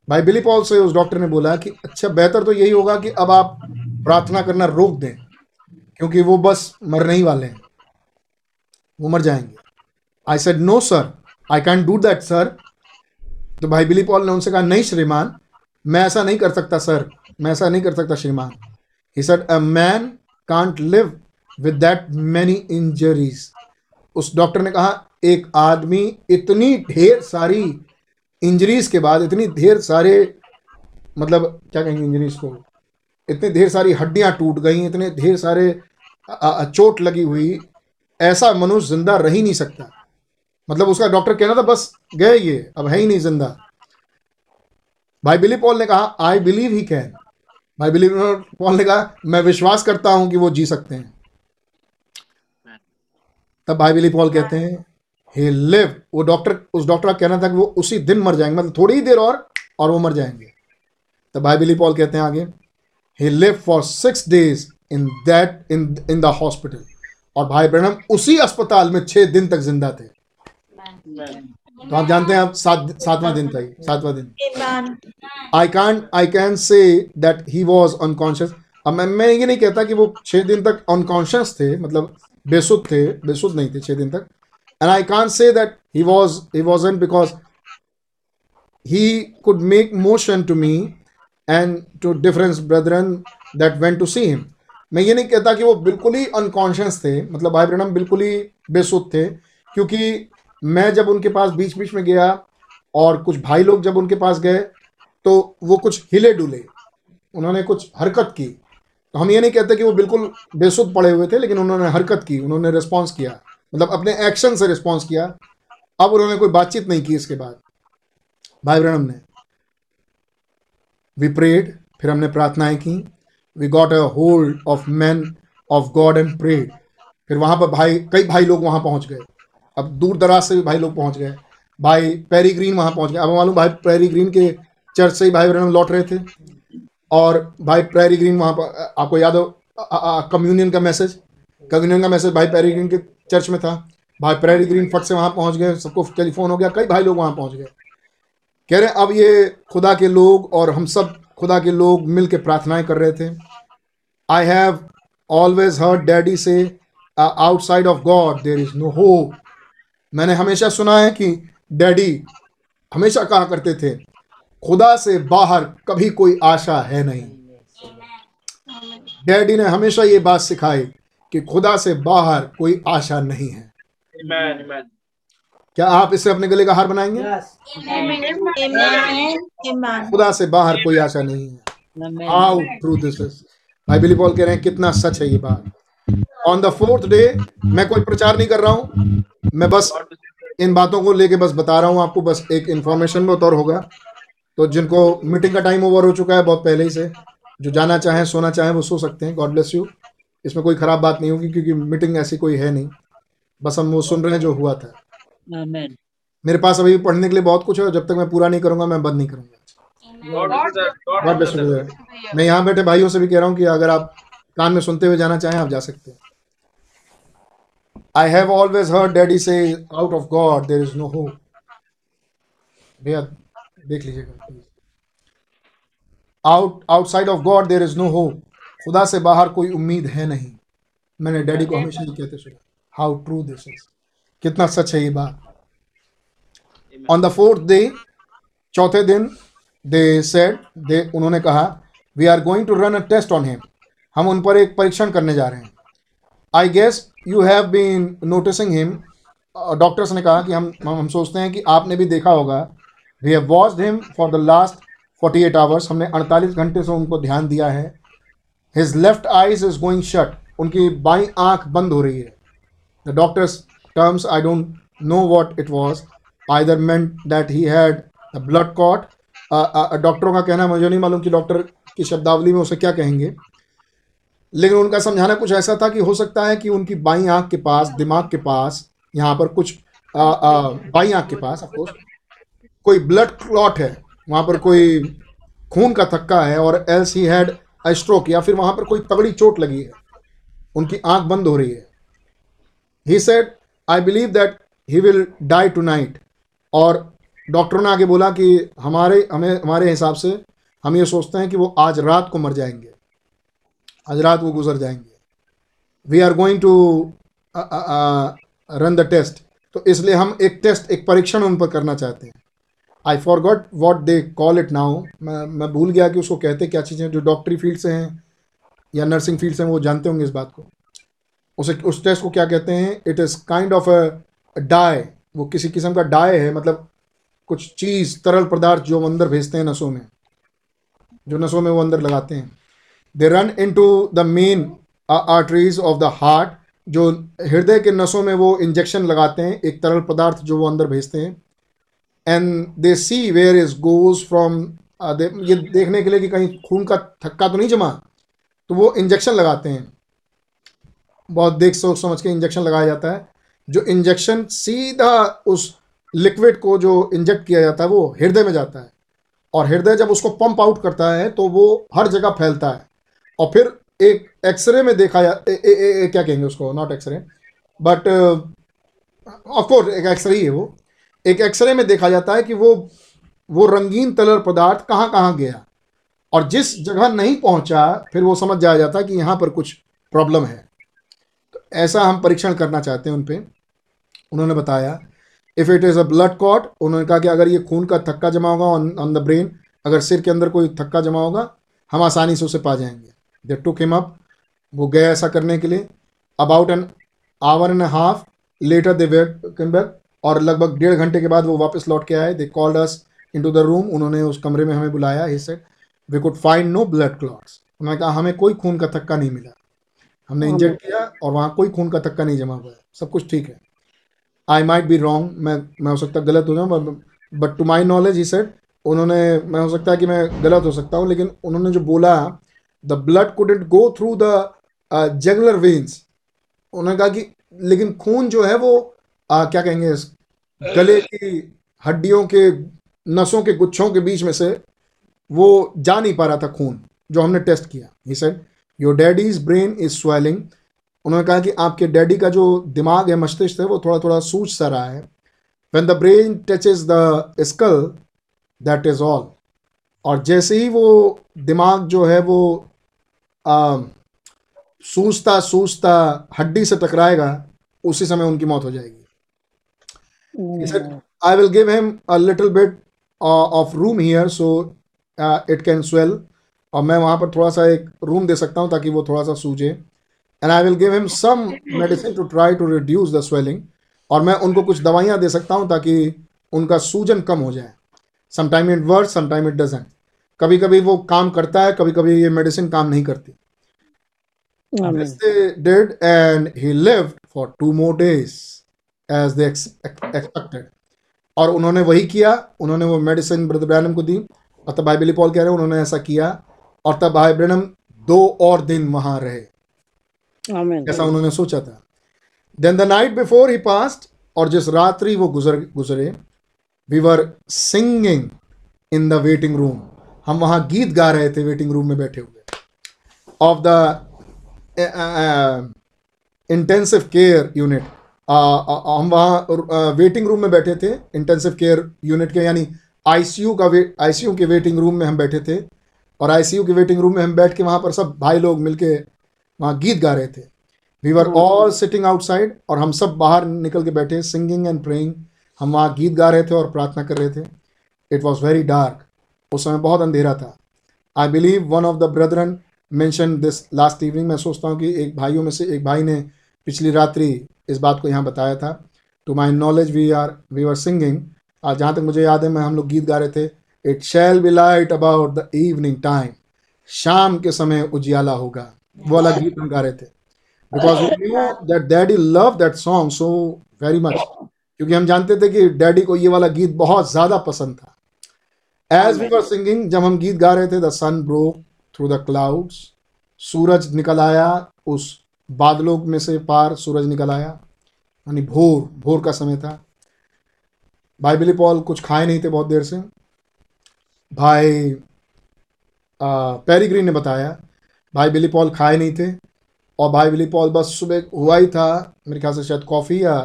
भाई बिली पॉल से उस डॉक्टर ने बोला कि अच्छा बेहतर तो यही होगा कि अब आप प्रार्थना करना रोक दें, क्योंकि वो बस मरने ही वाले हैं। वो मर जाएँगे। I said no sir I can do that sir तो भाई बिली पॉल ने उनसे कहा, नहीं, श्रीमान, मैं ऐसा नहीं कर सकता सर मैं ऐसा नहीं कर सकता श्रीमान। He said a man can't live with that many injuries उस डॉक्टर ने कहा, एक आदमी इतनी ढेर सारी इंजरीज के बाद, इतनी ढेर सारे मतलब क्या कहेंगे इंजरीज को? इतनी ढेर सारी हड्डियाँ टूट गई, इतने ढेर सारे चोट लगी हुई, ऐसा मनुष्य ज़िंदा रह ही नहीं सकता। मतलब उसका डॉक्टर कहना था, बस, गए ये, अब है ही नहीं ज़िंदा. भाई बिली पॉल ने कहा आई बिलीव ही कैन भाई बिली पॉल ने कहा मैं विश्वास करता हूँ कि वो जी सकते हैं. तब भाई बिली पॉल कहते हैं he live वो डॉक्टर उस डॉक्टर का कहना था कि वो उसी दिन मर जाएँगे मतलब थोड़ी ही देर और और वो मर जाएँगे। तब भाई बिली पॉल कहते हैं आगे he lived for six days in that in in the hospital. और भाई ब्रहणम उसी अस्पताल में छह दिन तक ज़िंदा थे। तो आप जानते हैं आप सात सातवां दिन था सातवां दिन। I can I can say that he was unconscious अब मैं मैं ये नहीं कहता कि वो छह दिन तक अनकॉन्शियस थे मतलब बेसुध थे बेसुध नहीं थे छह दिन तक। And I can say that he was he wasn't because he could make motion to me and to different brethren that went to see him मैं ये नहीं कहता कि वो बिल्कुल ही अनकॉन्शियस थे मतलब भाई ब्रहणम बिल्कुल ही बेसुद थे क्योंकि मैं जब उनके पास बीच बीच में गया और कुछ भाई लोग जब उनके पास गए तो वो कुछ हिले डुले। उन्होंने कुछ हरकत की। तो हम ये नहीं कहते कि वो बिल्कुल बेसुध पड़े हुए थे, लेकिन उन्होंने हरकत की, उन्होंने रिस्पॉन्स किया। मतलब अपने एक्शन से रिस्पॉन्स किया। अब उन्होंने कोई बातचीत नहीं की इसके बाद। भाई ब्रणम ने वी प्रेड फिर हमने प्रार्थनाएँ की। We got a hold of man of God and prayed फिर वहाँ पर भाई, कई भाई लोग वहाँ पहुँच गए। अब दूर दराज से भी भाई लोग पहुँच गए। भाई पेरी ग्रीन वहाँ पहुँच गए। अब मालूम भाई पैरी ग्रीन के चर्च से ही भाई ब्रहणम लौट रहे थे। और भाई पैरी ग्रीन वहाँ पर आपको याद हो कम्युनियन का मैसेज? कम्युनियन का मैसेज भाई पेरी ग्रीन के चर्च में था। भाई पेरी ग्रीन फट से वहाँ पहुँच गए, सबको टेलीफोन हो गया, कई भाई लोग वहाँ पहुँच गए। कह रहे अब ये खुदा के लोग और हम सब खुदा के लोग मिल के प्रार्थनाएँ कर रहे थे। I have always heard daddy say outside of God there is no hope मैंने हमेशा सुना है कि डैडी हमेशा कहा करते थे खुदा से बाहर कभी कोई आशा है नहीं डैडी ने हमेशा ये बात सिखाई कि खुदा से बाहर कोई आशा नहीं है Amen. Amen. क्या आप इसे अपने गले का हार बनाएँगे. खुदा से बाहर कोई आशा नहीं है हाउ ट्रू दिस इज़ भाई बिली पॉल कह रहे हैं कितना सच है ये बात ऑन द फोर्थ डे मैं कोई प्रचार नहीं कर रहा हूँ। मैं बस इन बातों को लेके बस बता रहा हूँ आपको बस एक इंफॉर्मेशन में उतर होगा। तो जिनको मीटिंग का टाइम ओवर हो चुका है बहुत पहले ही से जो जाना चाहें सोना चाहें वो सो सकते हैं। गॉड ब्लेस यू इसमें कोई खराब बात नहीं होगी क्योंकि मीटिंग ऐसी कोई है नहीं। बस हम वो सुन रहे हैं जो हुआ था। Amen. मेरे पास अभी पढ़ने के लिए बहुत कुछ है जब तक मैं पूरा नहीं करूँगा मैं बंद नहीं करूँगा। God. God. मैं यहाँ बैठे भाइयों से भी कह रहा हूँ कि अगर आप कान में सुनते हुए जाना चाहें, आप जा सकते हैं। I have always heard daddy से out of God there is no hope भैया, देख लीजिएगा out outside of God there is no hope खुदा से बाहर कोई उम्मीद है नहीं। मैंने डैडी को हमेशा ही कहते सुना हाउ ट्रू दिस इज़ कितना सच है ये बात। ऑन द फोर्थ डे चौथे दिन दे सेड दे उन्होंने कहा we are going to run a test on him हम उन पर एक परीक्षण करने जा रहे हैं। I guess you have been noticing him doctors ने कहा कि हम हम सोचते हैं कि आपने भी देखा होगा। We have watched him for the last 48 hours हमने 48 घंटे से उनको ध्यान दिया है। His left eyes is going shut उनकी बाई आँख बंद हो रही है। The doctors terms I don't know what it was either meant that he had blood clot डॉक्टरों का कहना, मुझे नहीं मालूम कि डॉक्टर की शब्दावली में उसे क्या कहेंगे। लेकिन उनका समझाना कुछ ऐसा था कि हो सकता है कि उनकी बाई आँख के पास, दिमाग के पास, यहाँ पर कुछ बाई आँख के पास ऑफकोर्स कोई ब्लड क्लॉट है, वहाँ पर कोई खून का थक्का है और एल्स ही हैड स्ट्रोक या फिर वहाँ पर कोई तगड़ी चोट लगी है, उनकी आँख बंद हो रही है। He said I believe that he will die tonight और डॉक्टरों ने आगे बोला कि हमारे, हमें, हमारे हिसाब से हम ये सोचते हैं कि वो आज रात को मर जाएँगे। आज रात वो गुजर जाएँगे। We are going to run the test तो इसलिए हम एक टेस्ट एक परीक्षण उन पर करना चाहते हैं। I forgot what they call it now मैं मैं भूल गया कि उसको कहते क्या चीज़ें जो डॉक्टरी फ़ील्ड से हैं या नर्सिंग फ़ील्ड से हैं, वो जानते होंगे इस बात को। उसे, उस टेस्ट को क्या कहते हैं? It is kind of a dye वो किसी किस्म का डाई है मतलब कुछ चीज़, तरल पदार्थ जो वो अंदर भेजते हैं नसों में। जो नसों में वो अंदर लगाते हैं। They run into the main arteries of the heart जो हृदय के नसों में वो इंजेक्शन लगाते हैं, एक तरल पदार्थ जो वो अंदर भेजते हैं। And they see where is goes from ये देखने के लिए कि कहीं खून का थक्का तो नहीं जमा तो वो इंजेक्शन लगाते हैं। बहुत देख सोच समझ के इंजेक्शन लगाया जाता है। जो इंजेक्शन सीधा उस लिक्विड को जो इंजेक्ट किया जाता है, वो हृदय में जाता है। और हृदय जब उसको पंप आउट करता है तो वो हर जगह फैलता है। और फिर एक एक्सरे में देखा जा ए, ए, ए, ए, क्या कहेंगे उसको? Not x-ray but of course एक एक्सरे ही है वो। एक एक्सरे में देखा जाता है कि वो वो रंगीन तरल पदार्थ कहाँ कहाँ गया। और जिस जगह नहीं पहुँचा फिर वो समझ जाया जाता है कि यहाँ पर कुछ प्रॉब्लम है। तो ऐसा हम परीक्षण करना चाहते हैं उन पर उन्होंने बताया if it is a blood clot उन्होंने कहा कि अगर ये खून का थक्का जमा होगा ऑन द ब्रेन अगर सिर के अंदर कोई थक्का जमा होगा हम आसानी से उसे पा जाएँगे। दे टुक हिम अप वो गए ऐसा करने के लिए। About an hour and half later they come back और लगभग डेढ़ घंटे के बाद वो वापस लौट के आए। They called us into the room उन्होंने उस कमरे में हमें बुलाया। He said we could find no blood clots उन्होंने कहा हमें कोई खून का थक्का नहीं मिला। हमने इंजेक्ट किया और वहाँ कोई खून का थक्का नहीं जमा हुआ। है सब कुछ ठीक है। आई माइट बी रॉन्ग मैं मैं हो सकता गलत हो जाऊँ but to my knowledge he said उन्होंने मैं हो सकता है कि मैं गलत हो सकता हूँ लेकिन उन्होंने जो बोला the blood couldn't go through the jugular veins उन्होंने कहा कि लेकिन खून जो है वो uh, क्या कहेंगे गले की हड्डियों के नसों के गुच्छों के बीच में से वो जा नहीं पा रहा था खून जो हमने टेस्ट किया। He said your daddy's brain is swelling उन्होंने कहा कि आपके डैडी का जो दिमाग है मस्तिष्क है वो थोड़ा थोड़ा सूझ सा रहा है। When the brain touches the skull that is all और जैसे ही वो दिमाग जो है वो सूझता सूझता हड्डी से टकराएगा उसी समय उनकी मौत हो जाएगी। I will give him a little bit of room here so it can swell और मैं वहाँ पर थोड़ा सा एक रूम दे सकता हूँ ताकि वो थोड़ा सा सूझे। And I will give him some medicine to try to reduce the swelling और मैं उनको कुछ दवाइयाँ दे सकता हूँ ताकि उनका सूजन कम हो जाए। Sometime it work sometime it doesn't कभी कभी वो काम करता है कभी कभी ये मेडिसिन काम नहीं करती। This they did and he lived for two more days as they expected. और उन्होंने वही किया उन्होंने वो मेडिसिन ब्रदर ब्रैनम को दी और तब भाई बिली पॉल कह रहे हैं उन्होंने ऐसा किया और तब भाई ब्रनम दो और दिन वहाँ रहे. ऐसा उन्होंने सोचा था। Then the night before he passed और जिस रात्रि वो गुजर गुजरे we were singing in the waiting room हम वहाँ गीत गा रहे थे वेटिंग रूम में बैठे हुए। Of the intensive care unit हम वहाँ वेटिंग रूम में बैठे थे इंटेंसिव केयर यूनिट के यानी आईसीयू का वे आईसीयू के वेटिंग रूम में हम बैठे थे। और आईसीयू के वेटिंग रूम में हम बैठ के वहाँ पर सब भाई लोग मिलके वहाँ गीत गा रहे थे। We were all sitting outside और हम सब बाहर निकल के बैठे सिंगिंग एंड प्रेइंग हम वहाँ गीत गा रहे थे और प्रार्थना कर रहे थे। इट वॉज़ वेरी डार्क उस समय बहुत अंधेरा था। I believe one of the brethren mention this last evening मैं सोचता हूँ कि एक भाइयों में से एक भाई ने पिछली रात्रि इस बात को यहाँ बताया था। To my knowledge we are we are singing आज जहाँ तक मुझे याद है, मैं हम लोग गीत गा रहे थे। It shall be light about the evening time शाम के समय उजियाला होगा। वो वाला गीत हम गा रहे थे। Because we knew that daddy love that song so very much क्योंकि हम जानते थे कि डैडी को ये वाला गीत बहुत ज़्यादा पसंद था। एज वी वर सिंगिंग जब हम गीत गा रहे थे the sun broke through the clouds सूरज निकल आया उस बादलों में से पार सूरज निकल आया। यानी भोर भोर का समय था। भाई बिली पॉल कुछ खाए नहीं थे बहुत देर से। भाई पेरीग्रीन ने बताया भाई बिली पॉल खाए नहीं थे। और भाई बिली पॉल बस सुबह हुआ ही था मेरे ख्याल से शायद कॉफ़ी या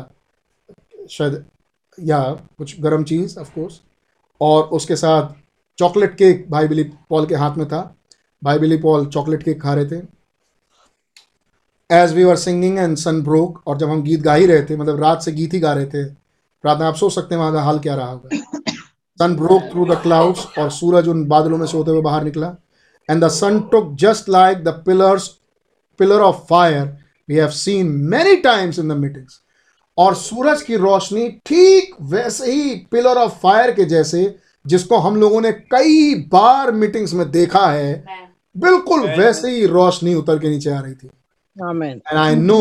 शायद या कुछ गर्म चीज़ ऑफ़ कोर्स और उसके साथ चॉकलेट केक भाई बिली पॉल के हाथ में था। भाई बिली पॉल चॉकलेट केक खा रहे थे। As we are singing and sun broke और जब हम गीत गा ही रहे थे मतलब रात से गीत ही गा रहे थे, रात में आप सोच सकते हैं, वहाँ का हाल क्या रहा होगा? Sun broke through the clouds और सूरज उन बादलों में से होते हुए बाहर निकला। And the sun took just like the pillars pillar of fire we have seen many times in the meetings और सूरज की रोशनी ठीक वैसे ही पिलर ऑफ़ फायर के जैसे जिसको हम लोगों ने कई बार मीटिंग्स में देखा है बिल्कुल वैसे ही रोशनी उतर के नीचे आ रही थी। एंड आई नो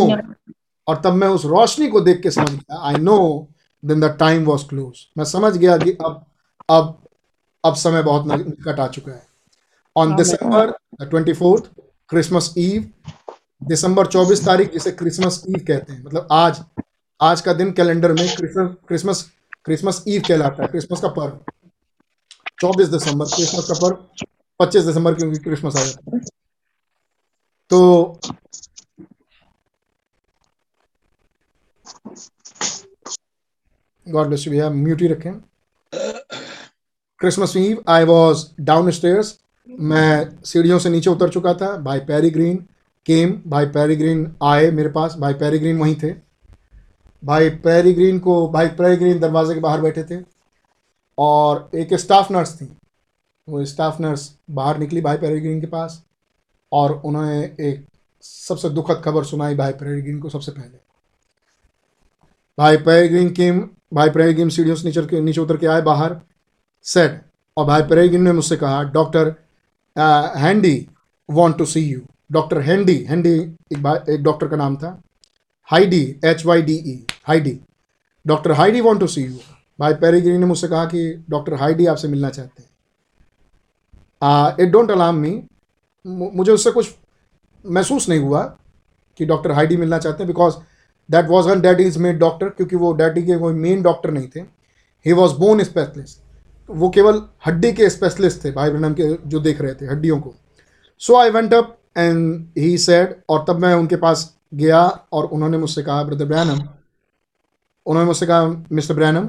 और तब मैं उस रोशनी को देख के समझ गया। I know then the time was close मैं समझ गया कि अब अब अब समय बहुत निकट आ चुका है। On December twenty fourth Christmas Eve दिसंबर 24 तारीख जिसे क्रिसमस ईव कहते हैं मतलब आज आज का दिन कैलेंडर में क्रिसमस क्रिसमस ईव कहलाता है। क्रिसमस का पर्व। 24 दिसंबर, क्रिसमस का पर्व 25 दिसंबर क्योंकि क्रिसमस आ जाता है। तो गॉड ब्लेस यू भैया। म्यूट ही रखें। Christmas Eve I was downstairs मैं सीढ़ियों से नीचे उतर चुका था। भाई पैरी ग्रीन केम भाई पैरी ग्रीन आए मेरे पास। भाई पैरी ग्रीन वहीं थे। भाई पैरी ग्रीन को, भाई पैरी ग्रीन दरवाजे के बाहर बैठे थे और एक स्टाफ नर्स थी। वो स्टाफ नर्स बाहर निकली भाई पैरी ग्रीन के पास और उन्होंने एक सबसे दुखद खबर सुनाई भाई पैरी ग्रीन को सबसे पहले। भाई पैरी ग्रीन केम भाई पैरी ग्रीन सीढ़ियों से नीचे नीचे उतर के आए बाहर सेट और भाई पैरी ग्रीन ने मुझसे कहा doctor Handy want to see you doctor Handy Handy एक डॉक्टर का नाम था। Hyde H Y D E Hyde doctor Hyde want to see you भाई पेरीग्रीन ने मुझसे कहा कि डॉक्टर हाइडी आपसे मिलना चाहते हैं इट डोंट अलार्म मी मुझे उससे कुछ महसूस नहीं हुआ कि डॉक्टर हाइडी मिलना चाहते हैं because that was one daddy is made doctor क्योंकि वो डैडी के कोई मेन डॉक्टर नहीं थे ही वॉज़ बोन स्पेशलिस्ट वो केवल हड्डी के स्पेशलिस्ट थे भाई ब्रनम के जो देख रहे थे हड्डियों को so I went up and he said और तब मैं उनके पास गया और उन्होंने मुझसे कहा ब्रदर ब्रैनम उन्होंने मुझसे कहा, मिस्टर ब्रैनम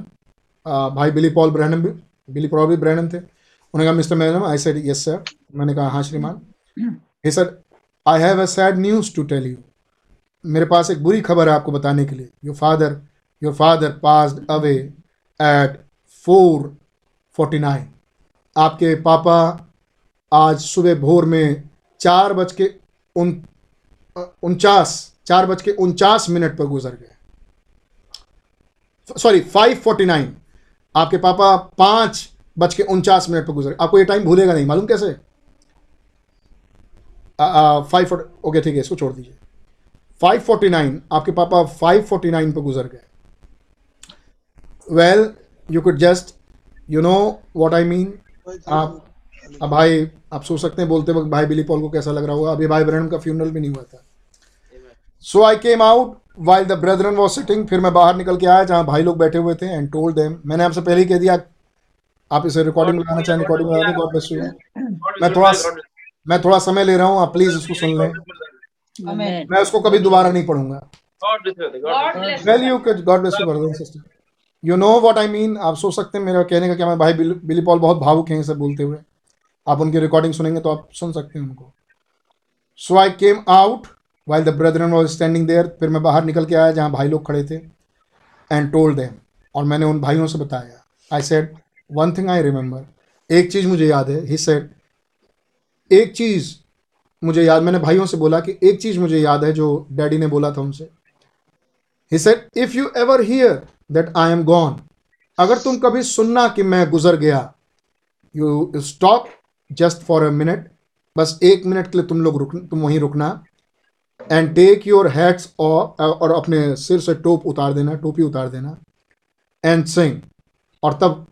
भाई बिली पॉल ब्रैनम भी, बिली पॉल भी ब्रैनम थे। उन्होंने कहा, mister Branham I said yes sir मैंने कहा हाँ श्रीमान। He sir I have a sad news to tell you मेरे पास एक बुरी खबर है आपको बताने के लिए। Your father your father passed away at four forty nine आपके पापा आज सुबह भोर में चार बज के उन, उनचास, चार बज के उनचास मिनट पर गुजर गए। सॉरी फाइव फोर्टी नाइन आपके पापा पाँच बज के उनचास मिनट पर गुजर। आपको ये टाइम भूलेगा नहीं। मालूम कैसे? फाइव फोर्टी ओके ठीक है इसको छोड़ दीजिए। फाइव फोर्टी नाइन आपके पापा फाइव फोर्टी नाइन पर गुजर गए। Well you could just you know what I mean आप अब भाई आप सोच सकते हैं बोलते वक्त भाई बिली पॉल को कैसा लग रहा होगा? अभी भाई ब्रहण का फ्यूनरल भी नहीं हुआ था। So I came out while the brethren was sitting फिर मैं बाहर निकल के आया जहाँ भाई लोग बैठे हुए थे एंड टोल्ड देम मैंने आपसे पहले ही कह दिया आप इसे रिकॉर्डिंग लगाना चाहें रिकॉर्डिंग लगा दें गॉड ब्लेस यू मैं थोड़ा मैं थोड़ा समय ले रहा हूँ आप प्लीज़ उसको सुन लें। मैं उसको कभी दोबारा नहीं पढ़ूँगा। God bless you. God bless you. Well you God bless you brother sister you know what I mean आप सोच सकते हैं मेरा कहने का क्या मैं भाई बिल- बिली पॉल बहुत भावुक हैं इसे बोलते हुए। आप उनकी रिकॉर्डिंग सुनेंगे तो आप सुन सकते हैं उनको। So I came out while the brother was standing there फिर मैं बाहर निकल के आया जहाँ भाई लोग खड़े थे एंड टोल्ड देम और मैंने उन भाइयों से बताया। I said one thing I remember एक चीज़ मुझे याद है। ही सेड एक चीज़ मुझे याद, मैंने भाइयों से बोला कि एक चीज़ मुझे याद है जो डैडी ने बोला था उनसे। He said if you ever hear that I am gone अगर तुम कभी सुनना कि मैं गुजर गया you stop just for a minute बस एक मिनट के लिए तुम लोग रुक तुम वहीं रुकना एंड टेक योर हैट्स और अपने सिर से टोप उतार देना टोपी उतार देना एंड सिंग और तब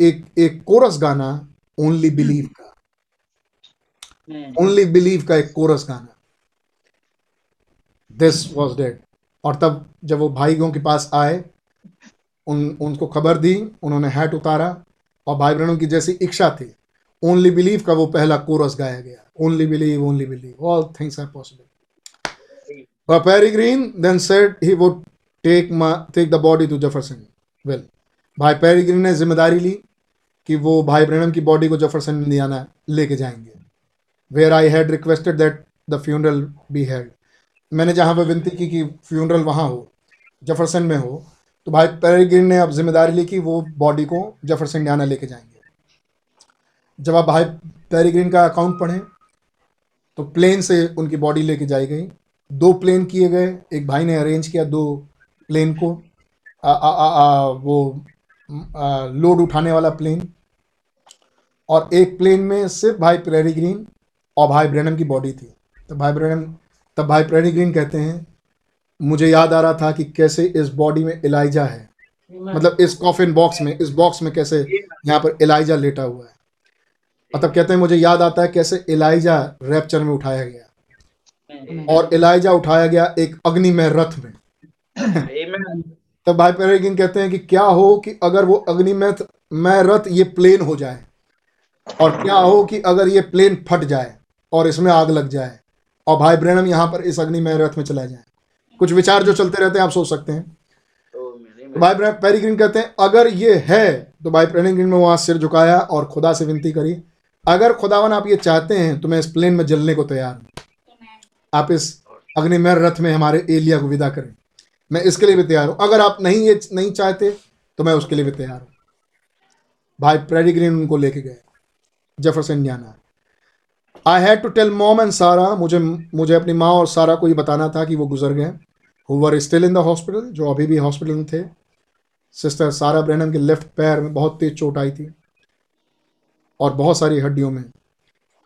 एक एक कोरस गाना ओनली बिलीव का। ओनली बिलीव का एक कोरस गाना। दिस वॉज़ डेड और तब जब वो भाइयों के पास आए उन उनको खबर दी उन्होंने हैट उतारा और भाई बहनों की जैसी इच्छा थी ओनली बिलीव का वो पहला कोरस गाया गया। Only believe only believe all things are possible But Peregrine then said he would take my take the body to Jefferson. Well, भाई पेरिग्रीन ने ज़िम्मेदारी ली कि वो भाई ब्रैनम की बॉडी को जेफरसन इंडियाना लेके जाएँगे। Where I had requested that the funeral be held मैंने जहाँ पे विनती की कि फ्यूनरल वहाँ हो जेफरसन में हो तो भाई पेरिग्रीन ने अब ज़िम्मेदारी ली कि वो बॉडी को जेफरसन इंडियाना लेके जाएँगे। जब आप भाई पेरिग्रीन का अकाउंट पढ़ें तो प्लेन से उनकी बॉडी लेके जाई गई। दो प्लेन किए गए। एक भाई ने अरेंज किया दो प्लेन को। आ, आ, आ, आ, वो लोड उठाने वाला प्लेन और एक प्लेन में सिर्फ़ भाई प्रेरी ग्रीन और भाई ब्रैनम की बॉडी थी। तब भाई ब्रैनम तब भाई प्रेरी ग्रीन कहते हैं मुझे याद आ रहा था कि कैसे इस बॉडी में इलाइजा है। मतलब इस कॉफिन बॉक्स में इस बॉक्स में कैसे यहाँ पर इलाइजा लेटा हुआ है। तब कहते हैं मुझे याद आता है कैसे इलाइजा रैप्चर में उठाया गया। और इलाइजा उठाया गया एक अग्निमय रथ में. तब भाई पेरेगिन कहते हैं कि क्या हो कि अगर वो अग्निमय मैं रथ ये प्लेन हो जाए। और क्या हो कि अगर ये प्लेन फट जाए और इसमें आग लग जाए। और भाई ब्रैनम यहाँ पर इस अग्निमय रथ में चला जाए। कुछ विचार जो चलते रहते हैं आप सोच सकते हैं। तो भाई पेरिग्रीन कहते हैं अगर ये है तो भाई पेरिग्रीन ने वहाँ सिर झुकाया और खुदा से विनती करी। अगर खुदावन आप ये चाहते हैं तो मैं इस प्लेन में जलने को तैयार हूँ। आप इस अग्निमय रथ में हमारे एलिया को विदा करें। मैं इसके लिए भी तैयार हूँ। अगर आप नहीं ये नहीं चाहते तो मैं उसके लिए भी तैयार हूँ। भाई, पेरिग्रीन उनको लेके गए। जेफरसन जाना I had to tell mom and Sarah मुझे मुझे अपनी माँ और सारा को ये बताना था कि वो गुजर गए। Who were still in the hospital जो अभी भी हॉस्पिटल में थे। सिस्टर सारा ब्रैनम के लेफ़्ट पैर में बहुत तेज चोट आई थी। और बहुत सारी हड्डियों में।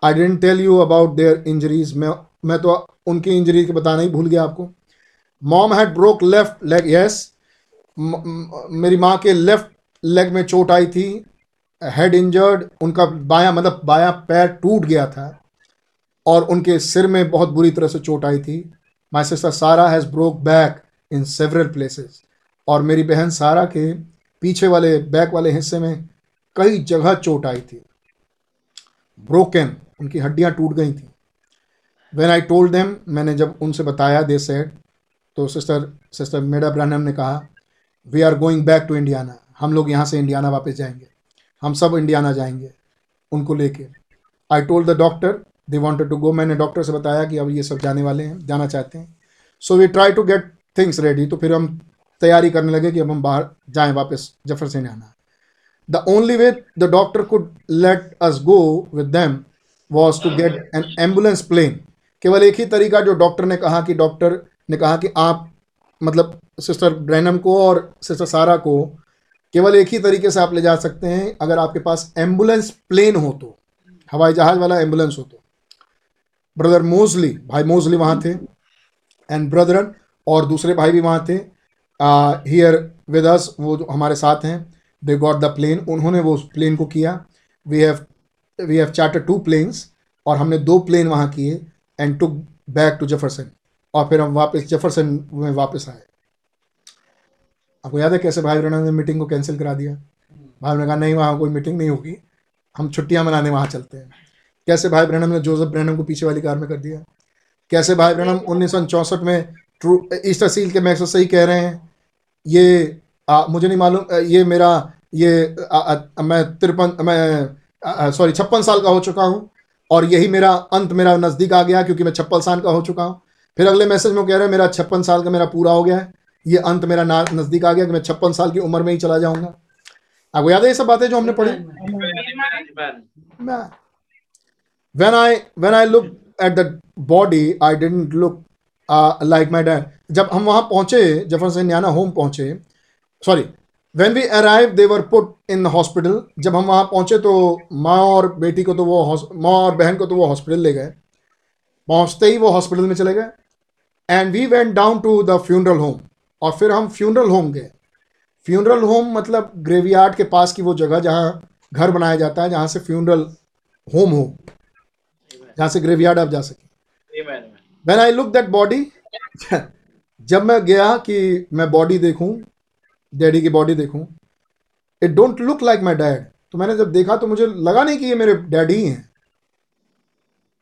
I didn't tell you about their injuries मैं मैं तो उनकी इंजरी के बताना ही भूल गया आपको। Mom had broke left leg yes मेरी माँ के लेफ़्ट लेग में चोट आई थी। हेड इंजर्ड उनका बायां मतलब बायां पैर टूट गया था। और उनके सिर में बहुत बुरी तरह से चोट आई थी। My sister Sarah has broke back in several places और मेरी बहन सारा के पीछे वाले बैक वाले हिस्से में कई जगह चोट आई थी। ब्रोकन उनकी हड्डियाँ टूट गई थी। वेन आई टोल्ड देम मैंने जब उनसे बताया दे सेड तो सिस्टर सिस्टर मेडा ब्रानम ने कहा we are going back to Indiana हम लोग यहाँ से इंडियाना वापस जाएँगे। हम सब इंडियाना जाएँगे उनको लेके. I told the doctor they wanted to go मैंने डॉक्टर से बताया कि अब ये सब जाने वाले हैं, जाना चाहते हैं। So we try to get things ready तो फिर हम तैयारी करने लगे कि अब हम बाहर जाएँ, वापस ज़फ़र से आना। The only way the doctor could let us go with them was to get an ambulance plane केवल एक ही तरीका जो डॉक्टर ने कहा कि डॉक्टर ने कहा कि आप मतलब सिस्टर ब्रैनम को और सिस्टर सारा को, केवल एक ही तरीके से आप ले जा सकते हैं अगर आपके पास एंबुलेंस प्लेन हो तो हवाई जहाज़ वाला एंबुलेंस हो तो। ब्रदर मोजली भाई मोजली वहाँ थे एंड ब्रदरन और दूसरे भाई भी वहाँ थे। हियर विद अस वो जो हमारे साथ हैं दे गॉट द प्लेन उन्होंने वो उस प्लेन को किया. We have we have charter two planes और हमने दो प्लेन वहाँ किए and took back to Jefferson और फिर हम वापस जेफरसन में वापस आए. आपको याद है कैसे भाई ब्रहणम ने मीटिंग को कैंसिल करा दिया? भाई ने कहा नहीं वहाँ कोई मीटिंग नहीं होगी. हम छुट्टियाँ मनाने वहाँ चलते हैं. कैसे भाई ब्रहणम ने जोसेफ ब्रहणम को पीछे वाली कार में कर दिया? कैसे भाई ब्रहणम उन्नीस सौ चौंसठ में ट्रू ईस्टर सील के मैक्स सही कह रहे हैं? ये आ, मुझे नहीं मालूम ये मेरा ये आ, आ, मैं तिरपन मैं सॉरी छप्पन साल का हो चुका हूँ और यही मेरा अंत मेरा नज़दीक आ गया क्योंकि मैं छप्पन साल का हो चुका हूँ। फिर अगले मैसेज में कह रहे हैं मेरा छप्पन साल का मेरा पूरा हो गया है। ये अंत मेरा नज़दीक आ गया कि मैं छप्पन साल की उम्र में ही चला जाऊँगा। आपको याद है ये सब बातें जो हमने पढ़ी? When I when I look at at the body, I didn't like my dad जब हम वहाँ पहुँचे जफरसन न्याना होम पहुँचे sorry when we arrive there put in hospital जब हम वहाँ पहुँचे तो माँ और बेटी को तो वो माँ और बहन को तो वो हॉस्पिटल ले गए। पहुँचते ही वो हॉस्पिटल में चले गए। And we went down to the funeral home और फिर हम फ्यूनरल होम गए। फ्यूनरल होम मतलब ग्रेवयार्ड के पास की वो जगह जहाँ घर बनाया जाता है जहाँ से फ्यूनरल होम हो। जहाँ से ग्रेवयार्ड आप जा सके. When I look that body जब मैं गया कि मैं बॉडी देखूँ डैडी की बॉडी देखूँ। It don't look like my dad तो मैंने जब देखा तो मुझे लगा नहीं कि ये मेरे डैडी ही। हैं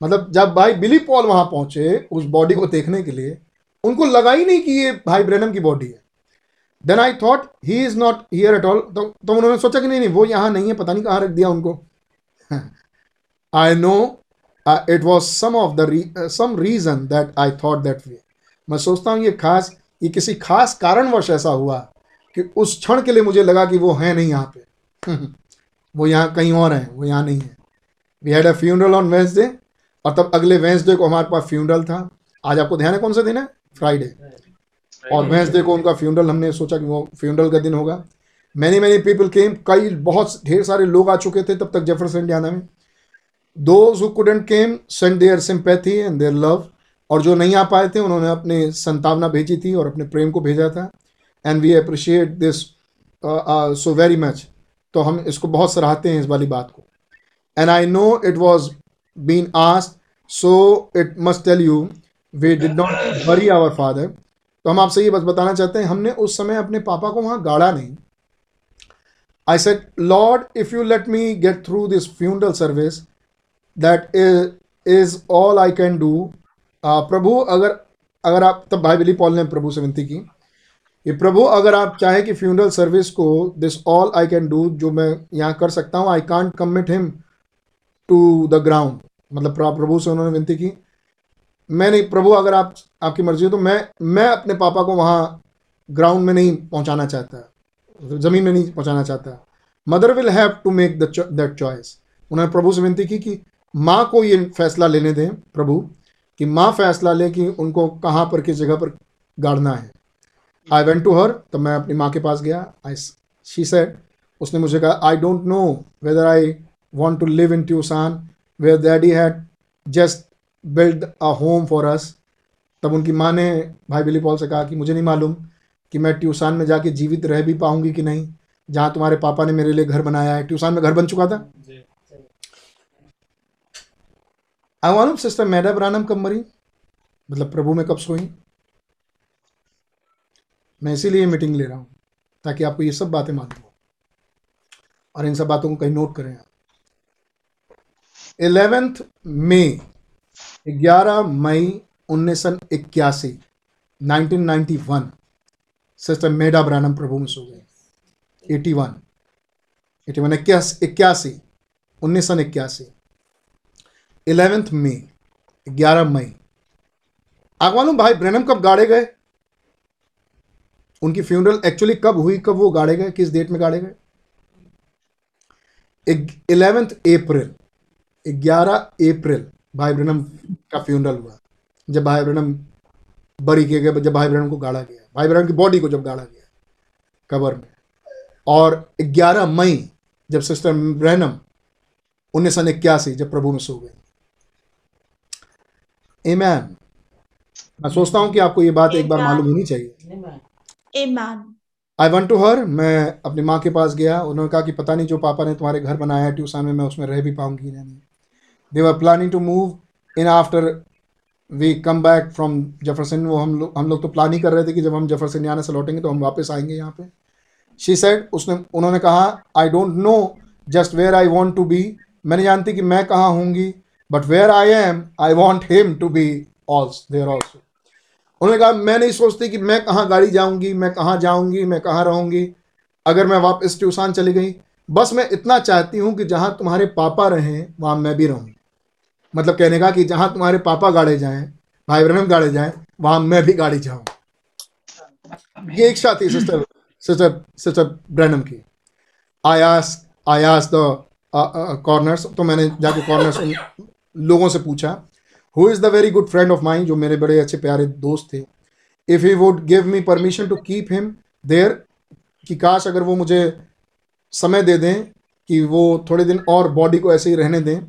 मतलब जब भाई बिली पॉल वहाँ पहुँचे उस बॉडी को देखने के लिए उनको लगा ही नहीं कि ये भाई ब्रेनम की बॉडी है। Then I thought he is not here at all तो, तो उन्होंने सोचा कि नहीं नहीं वो यहाँ नहीं है पता नहीं कहाँ रख दिया उनको। I know it was some of the some reason that I thought that way मैं सोचता हूँ ये खास ये किसी खास कारणवश ऐसा हुआ। कि उस क्षण के लिए मुझे लगा कि वो है नहीं यहाँ पे। वो यहाँ कहीं और हैं वो यहाँ नहीं है। We had a funeral on Wednesday और तब अगले वेंसडे को हमारे पास फ्यूनरल था। आज आपको ध्यान है कौन सा दिन है? फ्राइडे और वेंसडे को उनका फ्यूनरल हमने सोचा कि वो फ्यूनरल का दिन होगा। मैनी मैनी पीपल केम कई बहुत ढेर सारे लोग आ चुके थे तब तक जेफरसन इंडियाना में। Those who couldn't came send their sympathy and their love और जो नहीं आ पाए थे उन्होंने अपनी संतावना भेजी थी और अपने प्रेम को भेजा था। And we appreciate this so very much तो हम इसको बहुत सराहते हैं इस वाली बात को। And I know it was been asked so it must tell you we did not worry our father तो हम आपसे ये बस बताना चाहते हैं, हमने उस समय अपने पापा को वहाँ गाड़ा नहीं। I said lord if you let me get through this funeral service that is all I can do प्रभु, अगर अगर आप, तब भाई बिली पॉल ने प्रभु से विनती की ये प्रभु, अगर आप चाहे कि फ्यूनरल सर्विस को this all I can do जो मैं यहाँ कर सकता हूँ I can't commit him to the ground मतलब प्रभु से उन्होंने विनती की। मैं नहीं, प्रभु, अगर आप, आपकी मर्ज़ी हो तो मैं मैं अपने पापा को वहाँ ग्राउंड में नहीं पहुँचाना चाहता। ज़मीन में नहीं पहुँचाना चाहता। Mother will have to make that choice उन्होंने प्रभु से विनती की कि माँ को ये फैसला लेने दें, प्रभु, कि माँ फैसला ले कि उनको कहाँ पर, किस जगह पर गाड़ना है। आई वेंट टू हर तब मैं अपनी माँ के पास गया। आई शी सेड उसने मुझे कहा I don't know whether I want to live in Tucson where daddy had just build a home for us तब उनकी माँ ने भाई बिली पॉल से कहा कि मुझे नहीं मालूम कि मैं ट्यूसान में जाके जीवित रह भी पाऊँगी कि नहीं जहाँ तुम्हारे पापा ने मेरे लिए घर बनाया है। ट्यूसान में घर बन चुका था? आई मालूम सिस्टर मैडा ब्रानम कब मरी? मतलब प्रभु में कब सोई? मैं इसीलिए मीटिंग ले रहा हूँ, ताकि आपको ये सब बातें मालूम हो। और इन सब बातों को कहीं नोट करें आप। इलेवेंथ मई, ग्यारह मई उन्नीस सौ इक्यासी 1991 सिस्टर मेडा ब्रानम प्रभु में सो गई 81 81 इक्यासी इक्यासी, उन्नीस सौ इक्यासी। इलेवेंथ मई, ग्यारह मई। मालूम भाई ब्रैनम कब गाड़े गए? उनकी फ्यूनरल एक्चुअली कब हुई कब वो गाड़े गए किस डेट में गाड़े गए? इलेवेंथ अप्रैल ग्यारह अप्रैल भाई ब्रैनम का फ्यूनरल हुआ। जब भाई ब्रैनम बरी किए गए जब भाई ब्रैनम को गाड़ा गया। भाई ब्रैनम की बॉडी को जब गाड़ा गया कबर में। और 11 मई जब सिस्टर ब्रहनम उन्नीस सौ इक्यासी जब प्रभु में सो गए। Amen. मैं सोचता हूँ कि आपको ये बात एक बार. मालूम होनी चाहिए। आई वन टू हर मैं अपनी माँ के पास गया, उन्होंने कहा कि पता नहीं जो पापा ने तुम्हारे घर बनाया है ट्यूसान में मैं उसमें रह भी पाऊँगी या नहीं। They were planning to move in after we come back from Jefferson वो हम लोग हम लोग तो प्लान ही कर रहे थे कि जब हम जफरसन आने से लौटेंगे तो हम वापस आएँगे यहाँ पे। शी सेड उसने, उन्होंने कहा I don't know just where I want to be मैं नहीं जानती कि मैं कहाँ होंगी but where I am I want him to be also there also उन्होंने कहा, मैं नहीं सोचती कि मैं कहाँ गाड़ी जाऊँगी, मैं कहाँ जाऊँगी, मैं कहाँ रहूँगी, अगर मैं वापस ट्यूसान चली गई। बस मैं इतना चाहती हूँ कि जहाँ तुम्हारे पापा रहें, वहाँ मैं भी रहूँ। मतलब कहने का कि जहाँ तुम्हारे पापा गाड़े जाएँ, भाई बहन गाड़े जाएँ, वहाँ मैं भी गाड़ी जाऊँ। ये इच्छा थी सिस्टर सिस्टर सिस्टर ब्रैनम की। आयास आयास द कॉर्नर्स तो मैंने जाके कॉर्नर्स लोगों से पूछा। Who is the very good friend of mind जो मेरे बड़े अच्छे प्यारे दोस्त थे if he would give me permission to keep him there कि काश अगर वो मुझे समय दे दें, कि वो थोड़े दिन और बॉडी को ऐसे ही रहने दें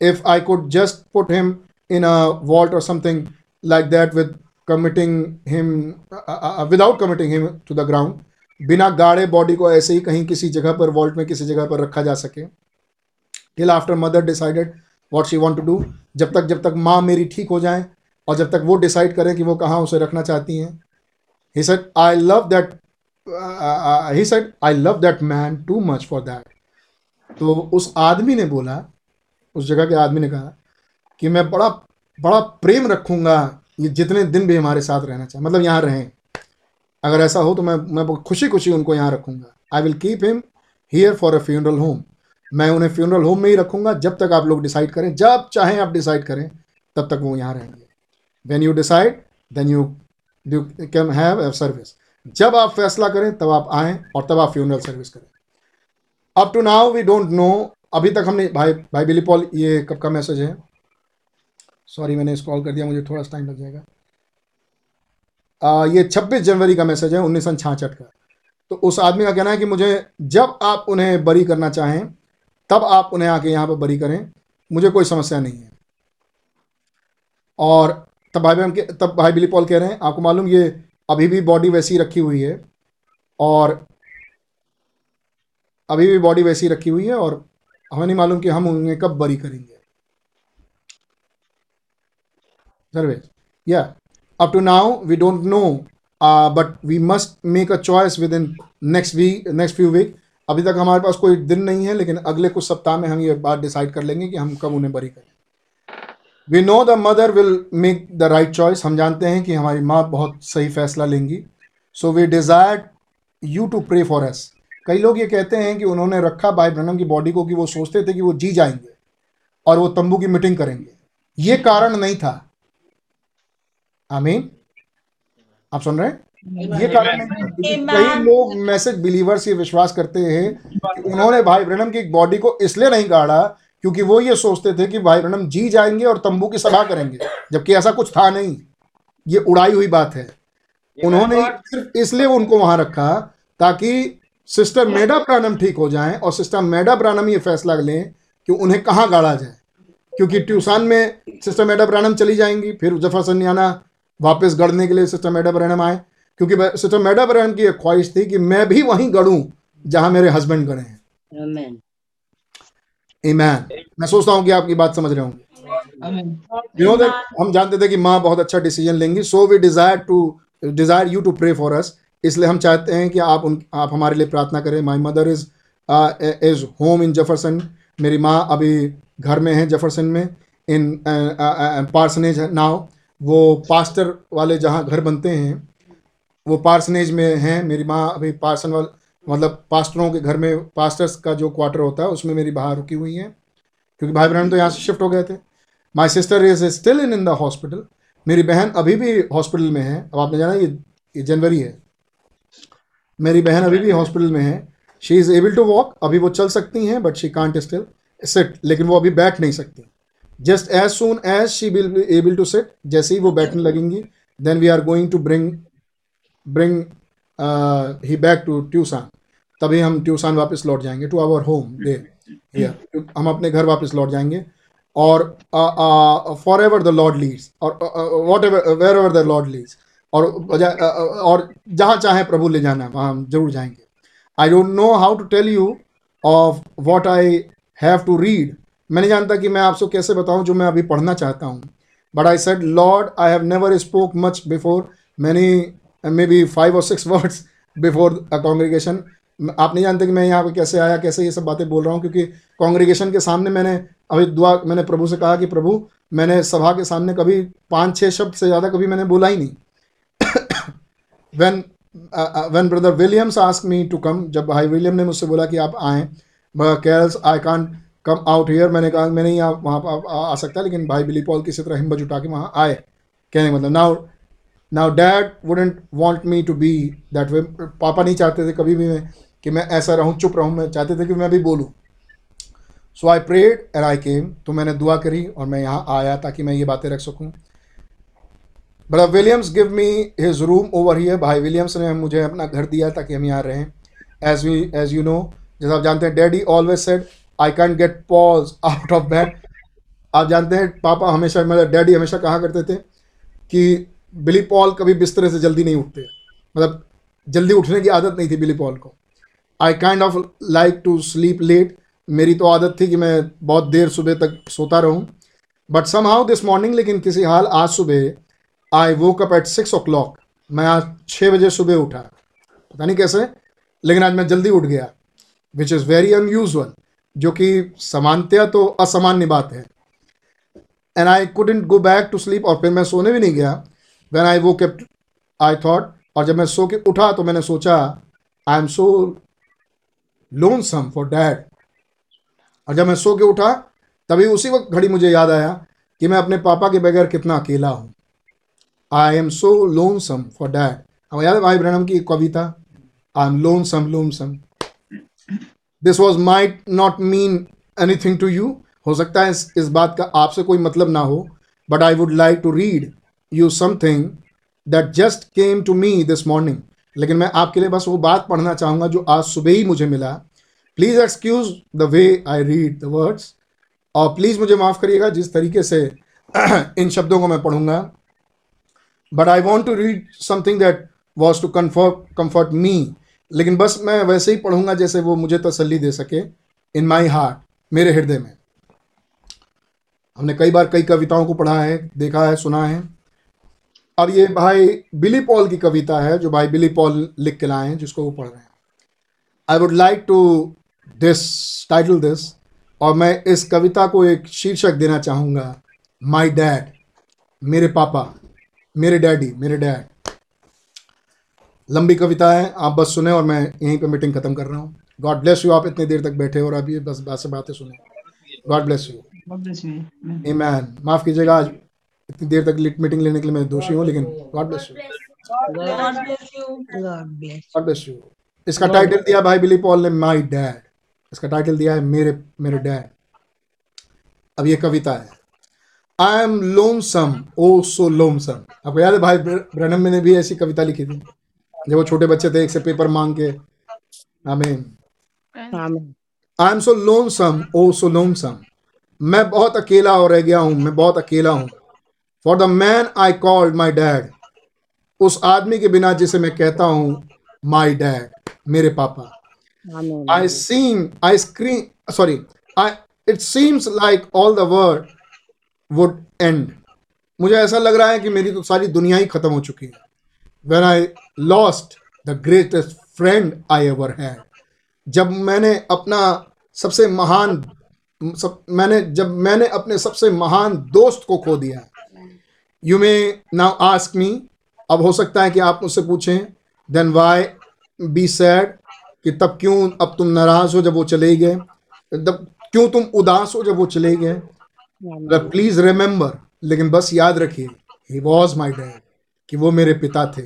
if I could just put him in a vault or something like that with committing him without committing him to the ground बिना गाड़े बॉडी को ऐसे ही कहीं किसी जगह पर वॉल्ट में किसी जगह पर रखा जा सके till after mother decided what she want to do जब तक जब तक माँ मेरी ठीक हो जाए और जब तक वो डिसाइड करें कि वो कहाँ उसे रखना चाहती हैं। He said I love that he said I love that man too much for that तो उस आदमी ने बोला, उस जगह के आदमी ने कहा कि मैं बड़ा बड़ा प्रेम रखूँगा ये जितने दिन भी हमारे साथ रहना चाहे। मतलब यहाँ रहें। अगर ऐसा हो तो मैं मैं खुशी खुशी उनको यहाँ रखूँगा। I will keep him here for a funeral home मैं उन्हें फ्यूनरल होम में ही रखूँगा जब तक आप लोग डिसाइड करें जब चाहें आप डिसाइड करें तब तक वो यहाँ रहेंगे। When you decide then you you can have service जब आप फैसला करें तब आप आएँ और तब आप फ्यूनरल सर्विस करें। Up to now we don't know अभी तक हमने भाई भाई बिली पॉल ये कब का मैसेज है? सॉरी मैंने कॉल कर दिया मुझे थोड़ा सा टाइम लग जाएगा। आ, ये 26 जनवरी का मैसेज है उन्नीस सौ का। तो उस आदमी का कहना है कि मुझे जब आप उन्हें बरी करना चाहें तब आप उन्हें आके यहाँ पर बरी करें। मुझे कोई समस्या नहीं है। और तब भाई के, तब भाई बिली पॉल कह रहे हैं, आपको मालूम ये अभी भी बॉडी वैसी रखी हुई है और अभी भी बॉडी वैसी रखी हुई है और हमें नहीं मालूम कि हम उन्हें कब बरी करेंगे। सर्वे या up to now we don't know but we must make a choice within next week next few week अभी तक हमारे पास कोई दिन नहीं है, लेकिन अगले कुछ सप्ताह में हम ये बात डिसाइड कर लेंगे कि हम कब उन्हें बरी करें। We know the mother will make the right choice हम जानते हैं कि हमारी माँ बहुत सही फैसला लेंगी। So we desire you to pray for us कई लोग ये कहते हैं कि उन्होंने रखा भाई ब्रनम की बॉडी को कि वो सोचते थे कि वो जी जाएँगे और वो तंबू की मीटिंग करेंगे। ये कारण नहीं था। आमीन। आप सुन रहे हैं? ये कारण कई लोग मैसेज बिलीवर्स ये विश्वास करते हैं कि उन्होंने भाई ब्रनम की बॉडी को इसलिए नहीं गाड़ा क्योंकि वो ये सोचते थे कि भाई ब्रनम जी जाएँगे और तंबू की सभा करेंगे जबकि ऐसा कुछ था नहीं। ये उड़ाई हुई बात है। उन्होंने सिर्फ़ इसलिए उनको वहाँ रखा ताकि सिस्टर मेडा प्राणम ठीक हो जाए और सिस्टर मेडा प्राणम ये फैसला लें कि उन्हें कहाँ गाड़ा जाए। क्योंकि ट्यूसान में सिस्टर मेडा प्राणम चली जाएँगी फिर ज़फ़र सन्याना वापस गढ़ने के लिए सिस्टर मेडा प्राणम आए। क्योंकि सिस्टर मेडा ब्रहण की एक ख्वाहिश थी कि मैं भी वहीं गढ़ूं जहाँ मेरे हस्बैंड गढ़े हैं। ईमैन मैं सोचता हूँ कि आपकी बात समझ रहे होंगे। यू नो हम जानते थे कि माँ बहुत अच्छा डिसीज़न लेंगी so we desire to desire you to pray for us इसलिए हम चाहते हैं कि आप उन आप हमारे लिए प्रार्थना करें। My mother is is home in Jefferson मेरी माँ अभी घर में है जफरसन में इन पार्सनेज नाव वो पास्टर वाले जहाँ घर बनते हैं वो पार्सनेज में हैं। मेरी माँ अभी पार्सन वाल मतलब पास्टरों के घर में पास्टर्स का जो क्वार्टर होता है, उसमें मेरी बाहर रुकी हुई हैं। क्योंकि भाई बहन तो यहाँ से शिफ्ट हो गए थे। My sister is still in in the hospital मेरी बहन अभी भी हॉस्पिटल में है। अब आपने जाना ये ये जनवरी है। मेरी बहन अभी भी हॉस्पिटल में है। She is able to walk अभी वो चल सकती हैं but she can't still sit लेकिन वो अभी बैठ नहीं सकती। Just as soon as she will able to sit जैसे ही वो बैठने लगेंगी then we are going to bring bring he back to Tucson तभी हम ट्यूसान वापस लौट जाएँगे टू आवर होम दे हम अपने घर वापस लौट जाएँगे और forever the Lord leads और whatever wherever the lord leads और बजाय- अ, अ, और जहाँ चाहे प्रभु ले जाना वहाँ हम ज़रूर जाएँगे. I don't know how to tell you of what I have to read मैं नहीं जानता कि मैं आपसे कैसे बताऊँ जो मैं अभी पढ़ना चाहता हूँ. But I said lord I have never spoke much before many maybe five or six words before a congregation आप नहीं जानते कि मैं यहाँ पे कैसे आया कैसे ये सब बातें बोल रहा हूँ क्योंकि कॉन्ग्रीगेशन के सामने मैंने अभी दुआ मैंने प्रभु से कहा कि प्रभु मैंने सभा के सामने कभी पाँच छः शब्द से ज़्यादा कभी मैंने बोला ही नहीं। When when brother Williams ask me to come जब भाई विलियम ने मुझसे बोला कि आप आएँ कैल्स आई कान कम आउट हियर मैंने कहा मैं नहीं आ- वहाँ पर आ, आ सकता लेकिन भाई बिली पॉल किसी तरह हिम्मत जुटा के वहाँ आए कहने मतलब now now dad wouldn't want me to be that way पापा नहीं चाहते थे कभी भी मैं कि मैं ऐसा रहूँ, चुप रहूँ। मैं चाहते थे कि मैं भी बोलूँ। सो आई प्रेड एंड आई केम तो मैंने दुआ करी और मैं यहाँ आया ताकि मैं ये बातें रख सकूँ। Brother Williams give me his room over here भाई विलियम्स ने मुझे अपना घर दिया ताकि हम यहाँ रहें। As we as you know जैसा आप जानते हैं daddy always said I can get Paul's out of bed आप जानते हैं, पापा हमेशा मतलब डैडी हमेशा कहा करते थे कि बिली पॉल कभी बिस्तरे से जल्दी नहीं उठते। मतलब जल्दी उठने की आदत नहीं थी बिली पॉल को। I kind of like to sleep late मेरी तो आदत थी कि मैं बहुत देर सुबह तक सोता रहूँ। But somehow this morning लेकिन किसी हाल आज सुबह I woke up at six o'clock मैं आज छः बजे सुबह उठा। पता नहीं कैसे, लेकिन आज मैं जल्दी उठ गया विच इज़ वेरी अनयूजल जो कि सामान्यतया तो असामान्य बात है। And I couldn't go back to sleep और फिर मैं सोने भी नहीं गया। वैन आई वो केप्ट आई थॉट और जब मैं सो के उठा तो मैंने सोचा I am so lonesome for dad और जब मैं सो के उठा तभी उसी वक्त घड़ी मुझे याद आया कि मैं अपने पापा के बगैर कितना अकेला हूँ। I am so lonesome for dad अब याद है भाई ब्रहणम की कविता I am lonesome lonesome this was might not mean anything to you हो सकता है इस, इस बात का आपसे कोई मतलब ना हो but I would like to read you something that just came to me this morning लेकिन मैं आपके लिए बस वो बात पढ़ना चाहूँगा जो आज सुबह ही मुझे मिला। Please excuse the way I read the words और प्लीज़ मुझे माफ़ करिएगा जिस तरीके से इन शब्दों को मैं पढ़ूँगा। But I want to read something that was to comfort comfort me लेकिन बस मैं वैसे ही पढ़ूँगा जैसे वो मुझे तसल्ली दे सके इन माई हार्ट मेरे हृदय में। हमने कई बार कई कविताओं को पढ़ा है, देखा है, सुना है। अब ये भाई बिली पॉल की कविता है जो भाई बिली पॉल लिख के लाए हैं जिसको वो पढ़ रहे हैं। I would like to this title this और मैं इस कविता को एक शीर्षक देना चाहूँगा। माई डैड मेरे पापा मेरे डैडी मेरे डैड। लंबी कविता है आप बस सुने और मैं यहीं पे मीटिंग खत्म कर रहा हूँ। गॉड ब्लेस यू आप इतनी देर तक बैठे और अभी बस बात से बातें सुने। God bless you Amen. माफ़ कीजिएगा आज इतनी देर तक लिट मीटिंग लेने के लिए मैं दोषी हूँ लेकिन God bless you God bless you. God bless. God bless you इसका टाइटल दिया भाई बिली पॉल ने माय डैड इसका टाइटल दिया है मेरे मेरे डैड अब ये कविता है। I am lonesome oh so lonesome आपको याद है भाई ब्रनम ने भी ऐसी कविता लिखी थी? जब वो छोटे बच्चे थे एक से पेपर मांग के। आमीन। I am so lonesome oh so lonesome मैं बहुत अकेला हो रह गया हूँ मैं बहुत अकेला हूँ। For the man I called my dad उस आदमी के बिना जिसे मैं कहता हूँ माई डैड मेरे पापा। I seem I I sorry I it seems like all the world would end मुझे ऐसा लग रहा है कि मेरी तो सारी दुनिया ही खत्म हो चुकी है। When I lost the greatest friend I ever had. जब मैंने अपना सबसे महान सब मैंने जब मैंने अपने सबसे महान दोस्त को खो दिया you may now ask me अब हो सकता है कि आप मुझसे पूछें देन वाई बी सैड कि तब क्यों अब तुम नाराज़ हो जब वो चले गए? तब क्यों तुम उदास हो जब वो चले गए? प्लीज़ रिमेंबर लेकिन बस याद रखिए ही वॉज़ माई डैड कि वो मेरे पिता थे।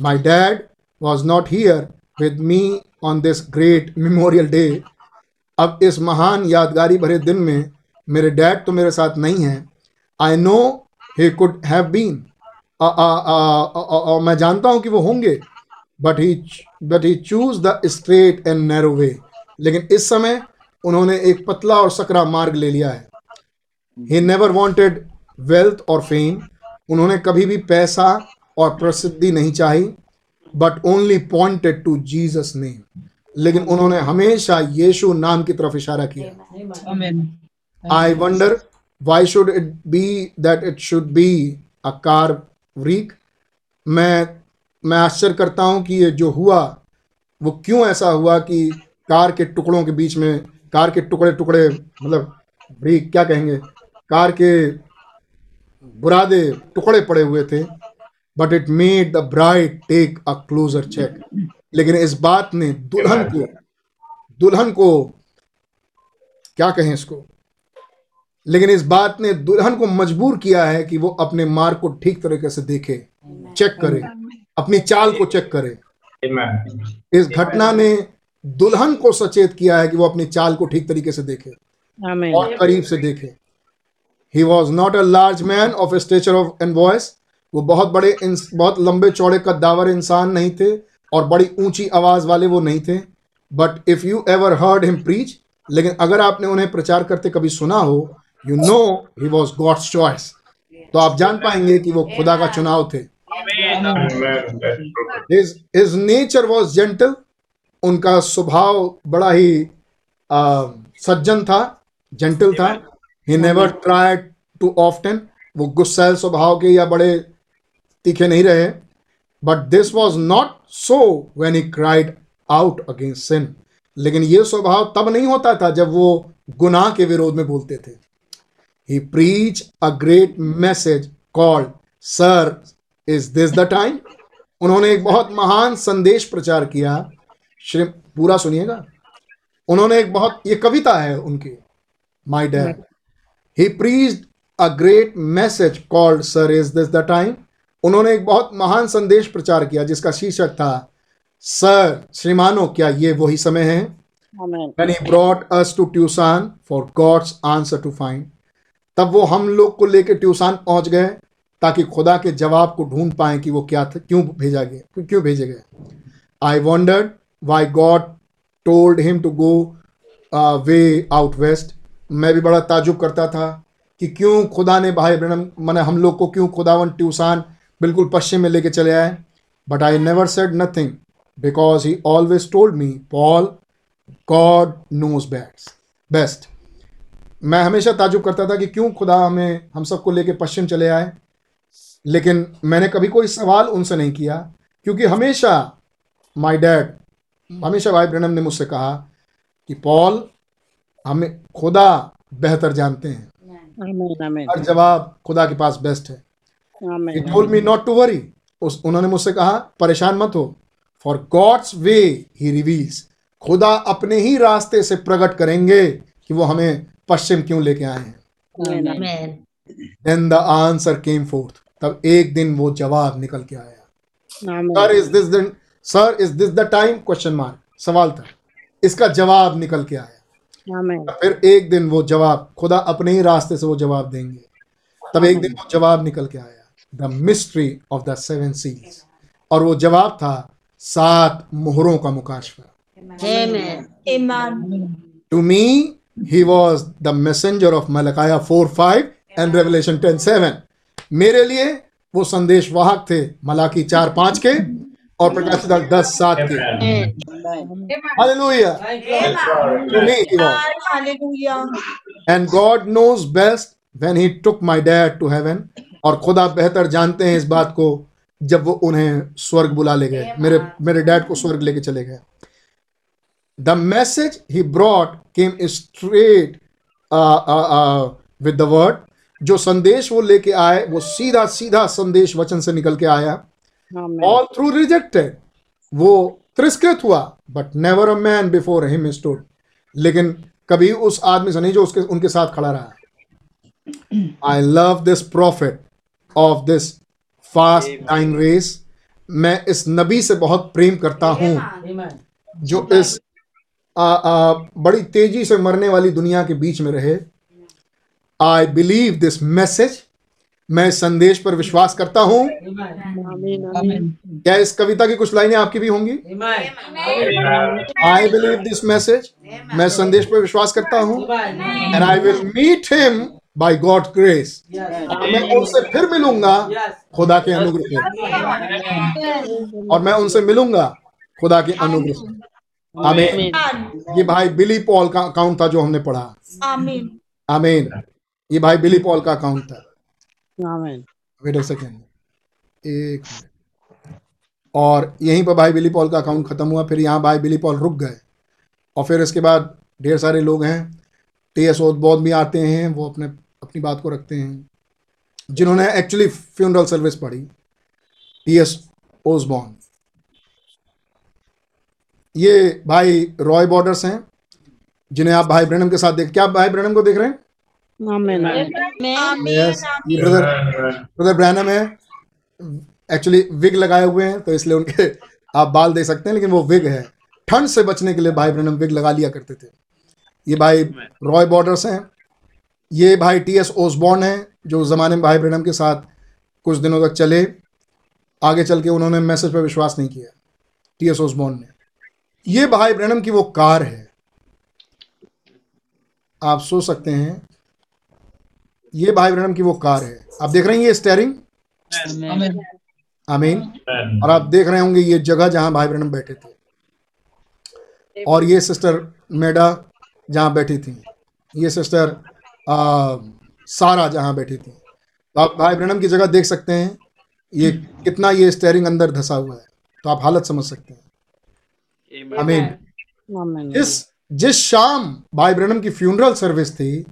My dad was not here with me on this great memorial day अब इस महान यादगारी भरे दिन में मेरे डैड तो मेरे साथ नहीं हैं। I know he could have been और मैं जानता हूँ कि वो होंगे but he but he choose the straight and narrow way लेकिन इस समय उन्होंने एक पतला और सकरा मार्ग ले लिया है। ही नेवर वॉन्टेड वेल्थ और फेम उन्होंने कभी भी पैसा और प्रसिद्धि नहीं चाही but only pointed to Jesus name लेकिन उन्होंने हमेशा यीशु नाम की तरफ़ इशारा किया। I wonder why should it be that it should be a car wreck मैं मैं आश्चर्य करता हूँ कि ये जो हुआ, वो क्यों ऐसा हुआ कि कार के टुकड़ों के बीच में, कार के टुकड़े टुकड़े मतलब रीक क्या कहेंगे? कार के बुरादे टुकड़े पड़े हुए थे but it made the bride take a closer check लेकिन इस बात ने दुल्हन को दुल्हन को क्या कहें इसको? लेकिन इस बात ने दुल्हन को मजबूर किया है कि वो अपने मार्ग को ठीक तरीके से देखे चेक करे अपनी चाल को चेक करे। इस घटना ने दुल्हन को सचेत किया है कि वो अपनी चाल को ठीक तरीके से देखे और करीब से देखे। He was not a large man of stature of and voice वो बहुत बड़े बहुत लंबे चौड़े कद्दावर इंसान नहीं थे और बड़ी ऊँची आवाज़ वाले वो नहीं थे। But if you ever heard him preach लेकिन अगर आपने उन्हें प्रचार करते कभी सुना हो you know he was God's choice तो आप जान पाएँगे कि वो खुदा का चुनाव थे। His nature was gentle. उनका स्वभाव बड़ा ही आ, सज्जन था जेंटल था। He never tried to often वो गुस्सैल स्वभाव के या बड़े तीखे नहीं रहे। But this was not so when he cried out against sin लेकिन ये स्वभाव तब नहीं होता था जब वो गुनाह के विरोध में बोलते थे। He preach a great message called sir is this the time उन्होंने एक बहुत महान संदेश प्रचार किया। श्री पूरा सुनिएगा। उन्होंने एक बहुत ये कविता है उनकी my dad he preached a great message called sir is this the time उन्होंने एक बहुत महान संदेश प्रचार किया जिसका शीर्षक था सर श्रीमानो क्या ये वही समय है? He brought us to Tucson for God's answer to find. तब वो हम लोग को लेके ट्यूसान पहुँच गए, ताकि खुदा के जवाब को ढूंढ पाए कि वो क्या था, क्यों भेजा गया, क्यों भेजे गए। I wondered why God told him to go way out west मैं भी बड़ा ताजुब करता था कि क्यों खुदा ने भाई ब्रहण मैंने हम लोग को क्यों खुदावन ट्यूसान बिल्कुल पश्चिम में लेके चले आए। But I never said nothing because he always told me Paul God knows best best मैं हमेशा ताजुब करता था कि क्यों खुदा हमें हम सबको लेके पश्चिम चले आए। लेकिन मैंने कभी कोई सवाल उनसे नहीं किया क्योंकि हमेशा माय डैड हमेशा भाई ब्रनम ने मुझसे कहा कि पॉल हमें खुदा बेहतर जानते हैं. हर जवाब खुदा के पास बेस्ट है। Told me not to worry. उस उन्होंने मुझसे कहा परेशान मत हो। For God's way he reveals खुदा अपने ही रास्ते से प्रकट करेंगे कि वो हमें पश्चिम क्यों लेके आए हैं. Then the answer came forth तब एक दिन वो जवाब निकल के आया। सर इज़ दिस दिन sir is this the time question mark सवाल था। इसका जवाब निकल के आया। फिर एक दिन वो जवाब खुदा अपने ही रास्ते से वो जवाब देंगे। तब एक दिन वो जवाब निकल के आया। The mystery of the seven seals और वो जवाब था सात मोहरों का मुकाशफा. To me the messenger of Malachi four five and Revelation ten seven मेरे लिए वो संदेश वाहक थे मलाकी चार पाँच के और प्रकाशित दस सात के। Hallelujah. To me he was Hallelujah. And God knows best when he took my dad to heaven और खुदा बेहतर जानते हैं इस बात को जब वो उन्हें स्वर्ग बुला ले गए। मेरे मेरे डैड को स्वर्ग लेके चले गए। The message he brought came straight with the word जो संदेश वो लेके आए वो सीधा सीधा संदेश वचन से निकल के आया. ऑल थ्रू रिजेक्टेड वो तिरस्कृत हुआ but never a man before him stood लेकिन कभी उस आदमी से नहीं जो उसके उनके साथ खड़ा रहा। I love this prophet of this fast time race मैं इस नबी से बहुत प्रेम करता हूँ। जो इस आ, आ, बड़ी तेज़ी से मरने वाली दुनिया के बीच में रहे। आई बिलीव दिस मैसेज मैं इस संदेश पर विश्वास करता हूँ. क्या इस कविता की कुछ लाइनें आपकी भी होंगी? आई बिलीव दिस मैसेज मैं संदेश पर विश्वास करता हूँ। And I will meet him by God grace मैं उनसे फिर मिलूँगा Yes. खुदा के अनुग्रह से। और मैं उनसे मिलूँगा खुदा के अनुग्रह से। आमीन। ये भाई बिली पॉल का अकाउंट था जो हमने पढ़ा। Amen. आमीन। ये भाई बिली पॉल का अकाउंट था। Amen. वेट अ सेकेंड एक और यहीं पर भाई बिली पॉल का अकाउंट खत्म हुआ फिर यहाँ भाई बिली पॉल रुक गए। और फिर इसके बाद ढेर सारे लोग हैं। टी एस ओदबौद भी आते हैं वो अपने अपनी बात को रखते हैं। जिन्होंने एक्चुअली फ्यूनरल सर्विस पढ़ी। टी एस ओसबॉर्न ये भाई रॉय बॉर्डर्स हैं जिन्हें आप भाई ब्रनम के साथ देख क्या आप भाई ब्रनम को देख रहे हैं. यस ये ब्रदर ब्रदर ब्रैनम है। एक्चुअली विग लगाए हुए हैं तो इसलिए उनके आप बाल दे सकते हैं लेकिन वो विग है। ठंड से बचने के लिए भाई ब्रैनम विग लगा लिया करते थे। ये भाई रॉय बॉर्डर्स हैं। ये भाई टी एस ओसबॉर्न हैं जो उस जमाने में भाई ब्रैनम के साथ कुछ दिनों तक चले। आगे चल के उन्होंने मैसेज पर विश्वास नहीं किया टी एस ओसबॉर्न ने। ये भाई ब्रहणम की वो कार है। आप सोच सकते हैं। ये भाई ब्रहणम की वो कार है। आप देख रहे हैं ये स्टेयरिंग आमीन और आप देख रहे होंगे ये जगह जहाँ भाई ब्रहणम बैठे थे। और ये सिस्टर मेडा जहाँ बैठी थी। ये सिस्टर आ, सारा जहाँ बैठी थी। तो आप भाई ब्रहणम की जगह देख सकते हैं। ये कितना ये स्टेयरिंग अंदर धसा हुआ है। तो आप हालत समझ सकते हैं। आमीन. जिस जिस शाम भाई ब्रनम की फ्यूनरल सर्विस थी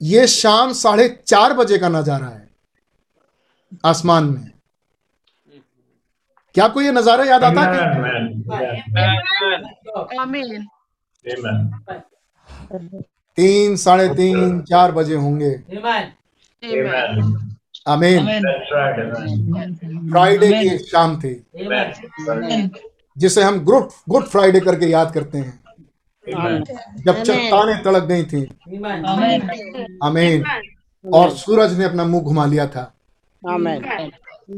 ये शाम साढ़े चार बजे का नज़ारा है आसमान में। क्या आपको ये नज़ारा याद आता है? तीन साढ़े तीन चार बजे होंगे। Amen. Amen. आमीन फ्राइडे की शाम थी। Amen. जिसे हम गुड गुड फ्राइडे करके याद करते हैं। जब चट्टाने तड़क गई थी। Amen. आमीन और सूरज ने अपना मुँह घुमा लिया था।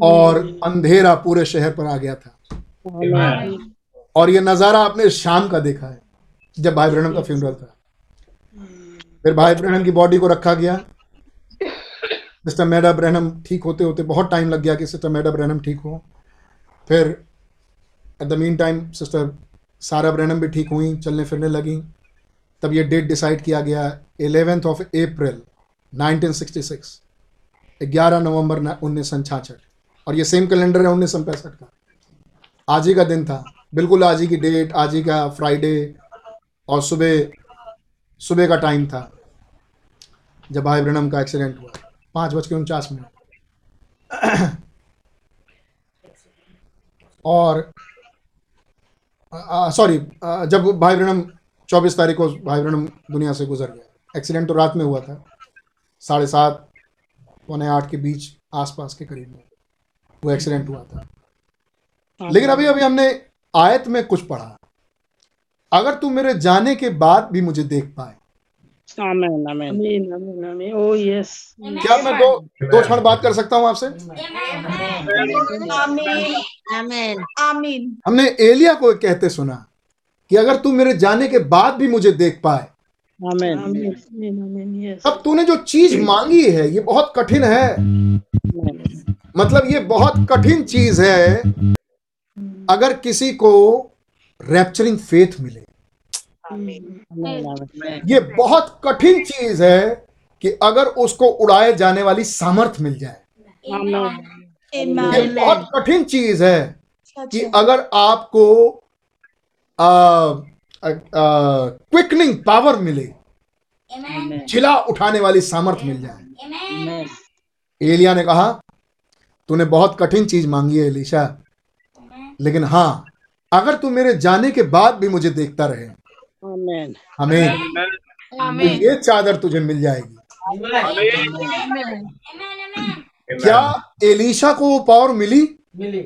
और अंधेरा पूरे शहर पर आ गया था। और ये नज़ारा आपने शाम का देखा है जब भाई ब्रहणम का फ्यूनरल था। फिर भाई ब्रहणम की बॉडी को रखा गया। सिस्टर मैडा ब्रहणम ठीक होते होते बहुत टाइम लग गया कि सिस्टर मैडा ब्रहणम ठीक हो। फिर at the mean time sister Sarah Branham भी ठीक हुई, चलने फिरने लगी। तब ये डेट डिसाइड किया गया एलेवेंथ ऑफ़ अप्रैल 1966 ग्यारह नवंबर उन्नीस सौ और ये सेम कैलेंडर है उन्नीस सौ पैंसठ का। आज ही का दिन था। बिल्कुल आज ही की डेट आज ही का फ्राइडे और सुबह सुबह का टाइम था। जब भाई ब्रनम का एक्सीडेंट हुआ। पाँच बज के उनचास मिनट। और सॉरी जब भाई ब्रणम चौबीस तारीख को भाई ब्रणम दुनिया से गुजर गया एक्सीडेंट तो रात में हुआ था। साढ़े सात, पौने आठ के बीच आसपास के करीब में वो एक्सीडेंट हुआ था। लेकिन अभी अभी हमने आयत में कुछ पढ़ा। अगर तू मेरे जाने के बाद भी मुझे देख पाए Amen. Amen. Amen. Amen. Amen. Oh yes. क्या मैं दो दो क्षण बात कर सकता हूँ आपसे. हमने एलिया को कहते सुना कि अगर तू मेरे जाने के बाद भी मुझे देख पाए. तब तूने जो चीज़ मांगी है ये बहुत कठिन है मतलब ये बहुत कठिन चीज़ है अगर किसी को रैप्चरिंग फेथ मिले. ये बहुत कठिन चीज़ है कि अगर उसको उड़ाए जाने वाली सामर्थ मिल जाए। ये बहुत कठिन चीज़ है कि अगर आपको क्विकनिंग पावर मिले Amen. चिला उठाने वाली सामर्थ मिल जाए। एलिया ने कहा तूने बहुत कठिन चीज़ मांगी है एलिशा। लेकिन हाँ अगर तू मेरे जाने के बाद भी मुझे देखता रहे Amen. हमें तो ये चादर तुझे मिल जाएगी. क्या एलिशा को वो पावर मिली? Millie.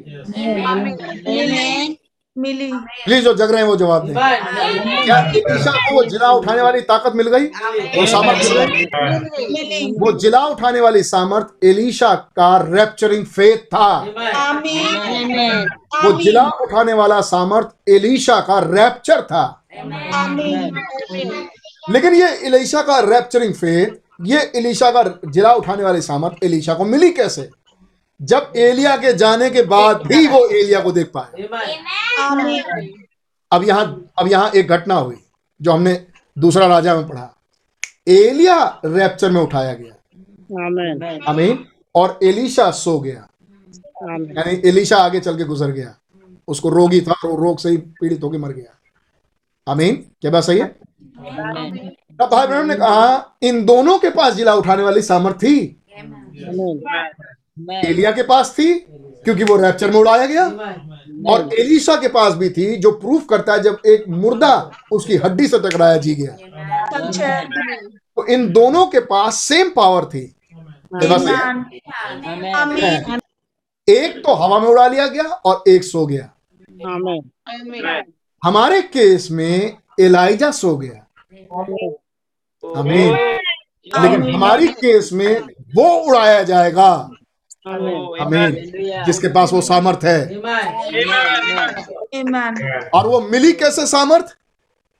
Millie. प्लीज़ जो जग रहे हैं वो जवाब दें। क्या एलिशा को वो जिला उठाने वाली ताकत मिल गई? वो सामर्थ मिल गई? वो जिला उठाने वाली सामर्थ एलिशा का रैप्चरिंग फेथ था. वो जिला उठाने वाला सामर्थ एलिशा का रैप्चर था। लेकिन ये एलिशा का रैप्चरिंग फेथ ये एलिशा का जिला उठाने वाली सामर्थ एलिशा को मिली कैसे? जब एलिया के जाने के बाद भी वो एलिया को देख पाए। अब यहाँ अब यहाँ एक घटना हुई जो हमने दूसरा राजा में पढ़ा। एलिया रैप्चर में उठाया गया। अमीन और एलिशा सो गया। यानी एलिशा आगे चल के गुजर गया। उसको रोगी था और रोग से ही पीड़ित होकर मर गया। अमीन क्या बात सही है? तब भाई बहन ने कहा इन दोनों के पास जिला उठाने वाली सामर्थ्य थी। एलिया के पास थी क्योंकि वो रैप्चर में उड़ाया गया। और एलिशा के पास भी थी जो प्रूफ करता है जब एक मुर्दा उसकी हड्डी से टकराया जी गया। तो इन दोनों के पास सेम पावर थी। एक तो हवा में उड़ा लिया गया और एक सो गया। हमारे केस में एलाइजा सो गया। हमें लेकिन हमारी केस में वो उड़ाया जाएगा। अमीन जिसके पास वो सामर्थ है और वो मिली कैसे सामर्थ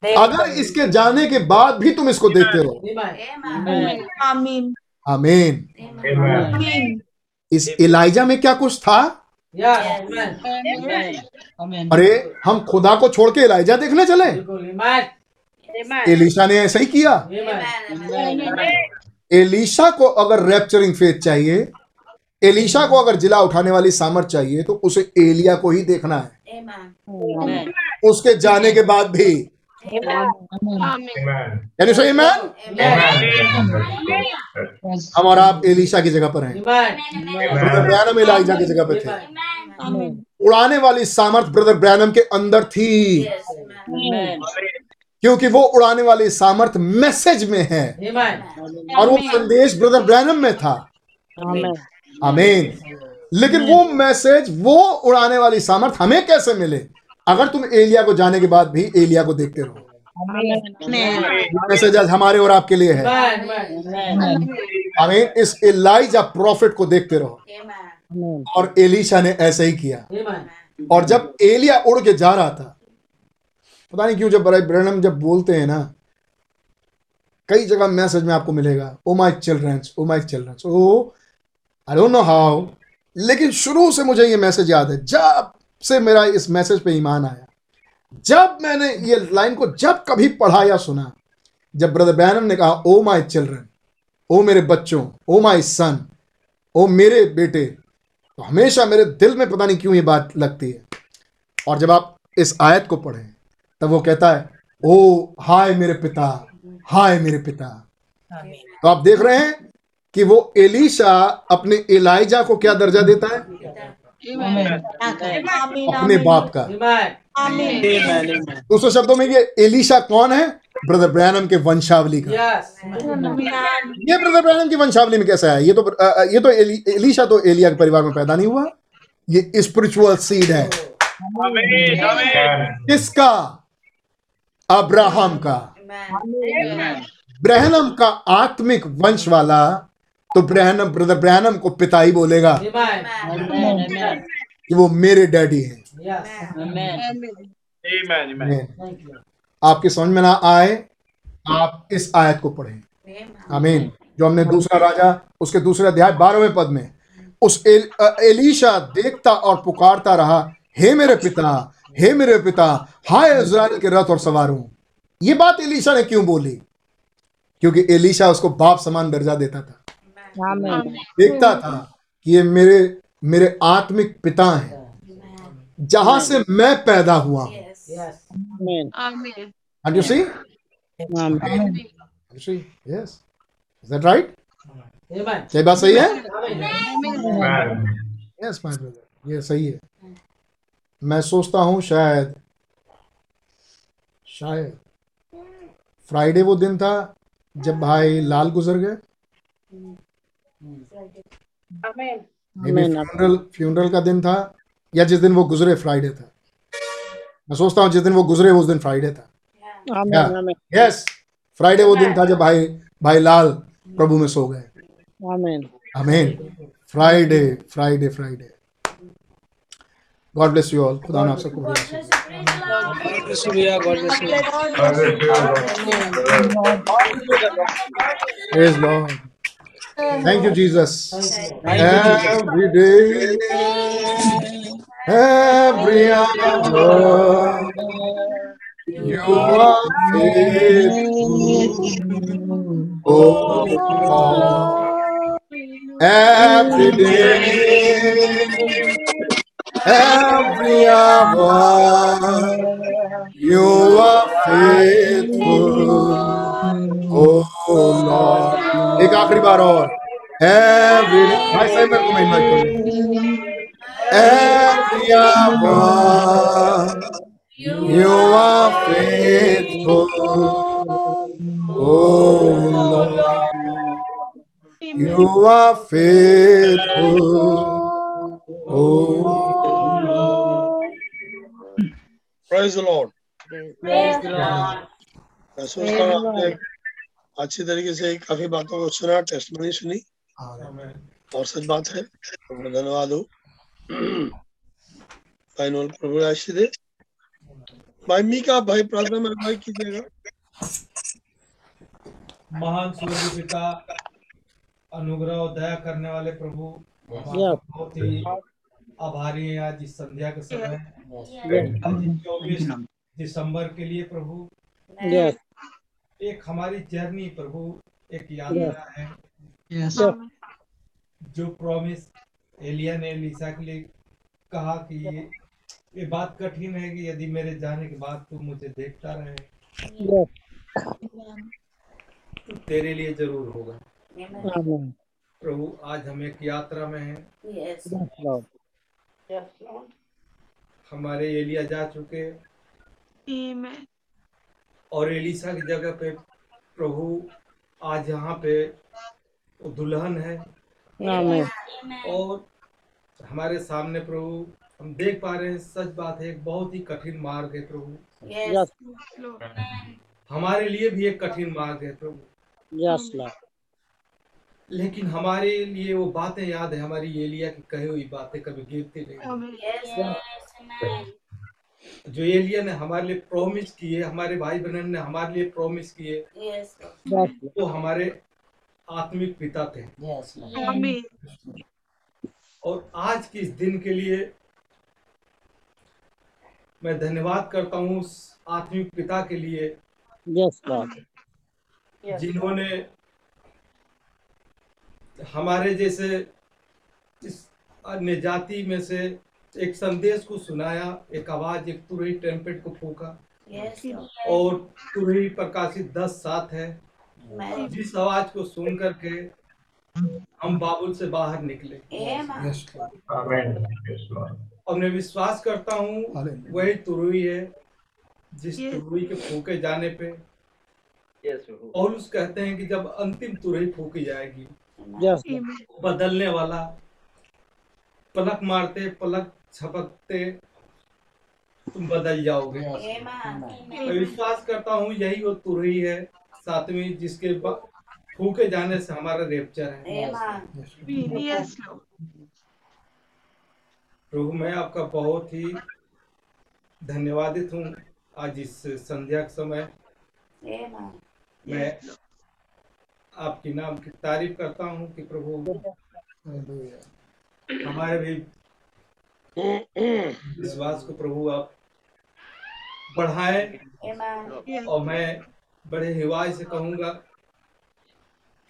अगर इसके जाने के बाद भी तुम इसको देखते रहो आमीन आमीन आमीन इस एलाइजा में क्या कुछ था अरे हम खुदा को छोड़ के इलाइजा देखने चले एलिशा ने ऐसा ही किया एलिशा को अगर रैप्चरिंग फेथ चाहिए एलिशा को अगर जिला उठाने वाली सामर्थ चाहिए तो उसे एलिया को ही देखना है। उसके जाने के बाद भी। यानी सही मैन हम और आप एलिशा की जगह पर हैं। ब्रदर ब्रैनम एलाइजा की जगह पे थे। उड़ाने वाली सामर्थ ब्रदर ब्रैनम के अंदर थी। क्योंकि वो उड़ाने वाली सामर्थ मैसेज में है। और वो संदेश ब्रदर ब्रैनम में था। आमीन। लेकिन वो मैसेज वो उड़ाने वाली सामर्थ हमें कैसे मिले? अगर तुम एलिया को जाने के बाद भी एलिया को देखते रहो। मैसेज आज हमारे और आपके लिए है। आमीन इस एलाइजा प्रॉफिट को देखते रहो। और एलिशा ने ऐसे ही किया। और जब एलिया उड़ के जा रहा था पता नहीं क्यों जब ब्रैनम जब बोलते हैं ना कई जगह मैसेज में आपको मिलेगा ओ my childrens oh my childrens oh I don't know how लेकिन शुरू से मुझे ये मैसेज याद है जब से मेरा इस मैसेज पे ईमान आया जब मैंने ये लाइन को जब कभी पढ़ा या सुना जब ब्रदर बैनम ने कहा ओ माय चिल्ड्रन ओ मेरे बच्चों ओ माय सन ओ मेरे बेटे तो हमेशा मेरे दिल में पता नहीं क्यों ये बात लगती है। और जब आप इस आयत को पढ़ें तब वो कहता है ओ हाय मेरे पिता हाय मेरे पिता। तो आप देख रहे हैं कि वो एलिशा अपने एलाइजा को क्या दर्जा देता है? अपने बाप का। दूसरे शब्दों में ये एलिशा कौन है? ब्रदर ब्रैनम के वंशावली का। ये ब्रदर ब्रैनम की वंशावली में कैसा है ये तो ये तो एली, एलिशा तो एलिया के परिवार में पैदा नहीं हुआ। ये स्पिरिचुअल सीड है। किसका? अब्राहम का। ब्रहनम का आत्मिक वंश वाला तो ब्रहनम ब्रदर ब्रहनम को पिता ही बोलेगा कि वो मेरे डैडी हैं। आपके समझ में ना आए आप इस आयत को पढ़ें। आमीन जो हमने दूसरा राजा उसके दूसरे अध्याय बारहवें पद में उस एल, एलीशा देखता और पुकारता रहा हे मेरे पिता हे मेरे पिता हाय इज़राइल के रथ और सवारों। ये बात एलीशा ने क्यों बोली? क्योंकि एलीशा उसको बाप समान दर्जा देता था। देखता था कि ये मेरे मेरे आत्मिक पिता हैं। जहाँ से मैं पैदा हुआ हूँ। See? You see? Yes. Is क्या बात सही है? यस माय ब्रदर ये सही है। मैं सोचता हूँ शायद शायद फ्राइडे वो दिन था जब भाई लाल गुजर गए। फ्यूनरल फ्यूनरल का दिन था या जिस दिन वो गुजरे फ्राइडे था। मैं सोचता हूँ जिस दिन वो गुजरे उस दिन फ्राइडे था। यस फ्राइडे वो दिन था जब भाई भाई लाल प्रभु में सो गए। आमीन Friday Friday Friday God bless you all खुदा ने आप सबको बड़ी आशीष Thank you, Jesus. Every day, every hour, you are faithful. Oh Lord. Every day, every hour, you are faithful. Oh Lord. एक आखिरी बार और every भाई साहब मेरे को मैं इनवाइट करूँ every hour you are faithful oh Lord you are faithful oh Praise the Lord. Praise the Lord. मैं सोचता हूँ आपने अच्छी तरीके से काफ़ी बातों को सुना टेस्टमनी सुनी। और सच बात है धन्यवाद हो। भाई नोल प्रभु आशीष दे भाई मीका भाई प्रार्थना में अगुवाई कीजिएगा। महान स्वर्गीय पिता अनुग्रह और दया करने वाले प्रभु हम आपके Yes. बहुत ही आभारी हैं आज इस संध्या के समय. चौबीस दिसंबर के लिए प्रभु। Yes. एक हमारी जर्नी प्रभु एक यात्रा है। Yes. जो प्रॉमिस एलिया ने एलिसा के लिए कहा कि ये ये बात कठिन है कि यदि मेरे जाने के बाद तू मुझे देखता रहे तो तेरे लिए ज़रूर होगा। प्रभु आज हम एक यात्रा में हैं। Yes. Yes. हमारे एलिया जा चुके Amen. और एलिसा की जगह पे प्रभु आज यहाँ पे दुल्हन है। और हमारे सामने प्रभु हम देख पा रहे हैं सच बात है एक बहुत ही कठिन मार्ग है प्रभु। Yes. हमारे लिए भी एक कठिन मार्ग है प्रभु। Yes, लेकिन हमारे लिए वो बातें याद है हमारी एलिया की कही हुई बातें कभी गिरती नहीं. Yes. जो एलिया ने हमारे लिए प्रॉमिस किए हमारे भाई बहन ने हमारे लिए प्रॉमिस किए Yes. वो हमारे आत्मिक पिता थे Yes. और आज के इस दिन के लिए मैं धन्यवाद करता हूँ उस आत्मिक पिता के लिए Yes, Yes. जिन्होंने हमारे जैसे इस अन्य जाति में से एक संदेश को सुनाया एक आवाज़ एक तुरही टेम्पेट को फूका। Yes. और तुरही प्रकाशित दस सात है। जिस आवाज़ को सुन करके हम बाबुल से बाहर निकले। Yes और मैं विश्वास करता हूँ वही तुरही है जिस Yes. तुरही के फूके जाने पे। और उस कहते हैं कि जब अंतिम तुरही फूकी जाएगी Yes, बदलने वाला पलक मारते पलक छपकते तुम बदल जाओगे. मैं विश्वास करता हूँ यही वो तुरही है सातवीं जिसके फूके जाने से हमारा रेपचर है. प्रभु मैं आपका बहुत ही धन्यवादित हूँ आज इस संध्या के समय। मैं आपकी नाम की तारीफ़ करता हूँ कि प्रभु हमारे भी विश्वास को प्रभु आप बढ़ाए। और मैं बड़े हिवाय से कहूँगा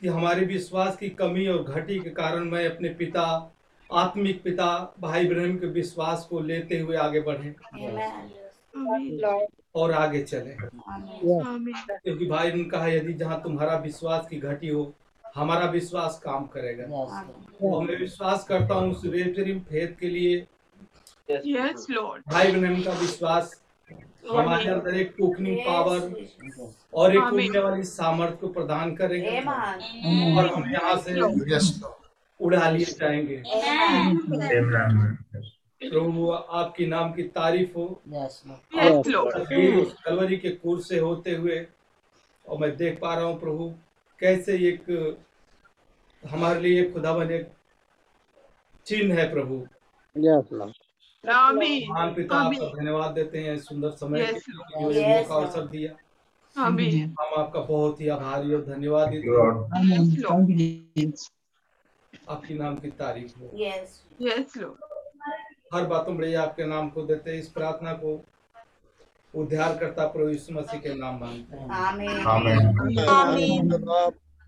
कि हमारे विश्वास की कमी और घटी के कारण मैं अपने पिता आत्मिक पिता भाई बहन के विश्वास को लेते हुए आगे बढ़े. और आगे चले. क्योंकि भाई ने कहा यदि जहाँ तुम्हारा विश्वास की घटी हो हमारा विश्वास काम करेगा। और मैं विश्वास करता हूँ उस रेपचरिंग फेथ के लिए Yes, Lord. भाई बहन का विश्वास हमारे अंदर एक कुकनिंग पावर और एक। उड़ने वाली सामर्थ्य को प्रदान करेंगे। और हम यहाँ से उड़ा लिए जाएँगे। प्रभु आपकी नाम की तारीफ़ हो। कलवरी के कुर से होते हुए और मैं देख पा रहा हूँ प्रभु कैसे एक हमारे लिए खुदा एक चिन्ह है प्रभु। पिता आपका धन्यवाद देते हैं सुंदर समय के Yes, लिए जो ये मौका अवसर दिया। हम आपका बहुत ही आभारी और धन्यवाद देते आपकी नाम की तारीफ़ हो। Yes. हर बातों बड़े आपके नाम को देते हैं इस प्रार्थना को उद्धार करता प्रभु यीशु मसीह के नाम मांगते हैं. आमीन आमीन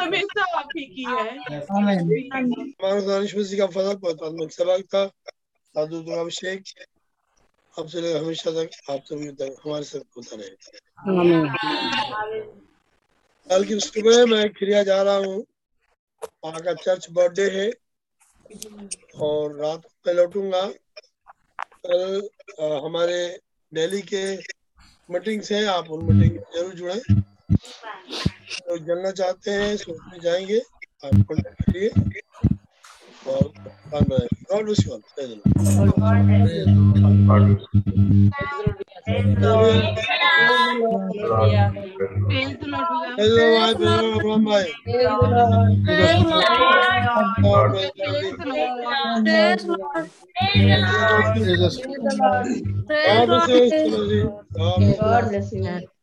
हमेशा आप ही की है। हमारे दानिश मसीह का फजल बहुत था साधु अभिषेक। आपसे लेकर हमेशा तक आप हमारे साथ होता रहे। कल की सुबह मैं क्रिया जा रहा हूँ। वहाँ का चर्च बर्थडे है और रात को मैं लौटूँगा। कल हमारे दिल्ली के मीटिंग्स हैं आप उन मीटिंग में ज़रूर जुड़े। तो जानना चाहते हैं उसमें जाएँगे आप कॉन्टेक्ट करिए और काम रहेगा God bless you all praise the. Lord hello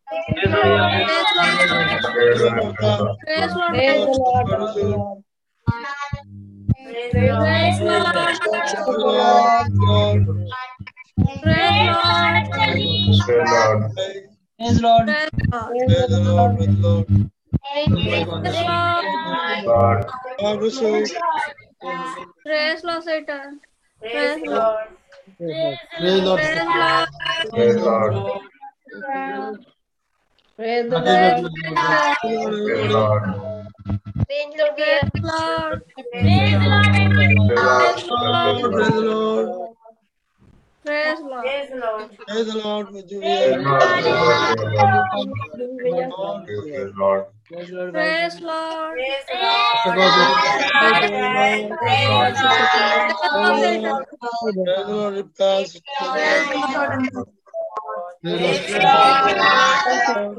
Praise the Lord. Praise the Lord. Praise the Lord. Praise the Lord. Praise Lord. Praise the Lord. Praise Lord. Lord. Lord. Lord Praise Lord. Praise Lord. Praise Lord. Praise Lord. Praise the Lord. Praise the Lord. Praise the Lord. Praise the Lord. Praise the Lord. Praise the Lord. Praise the Lord. Praise the Lord. Praise Lord. Praise Lord. Praise Lord. Praise Lord. Glory Lord, the Lord.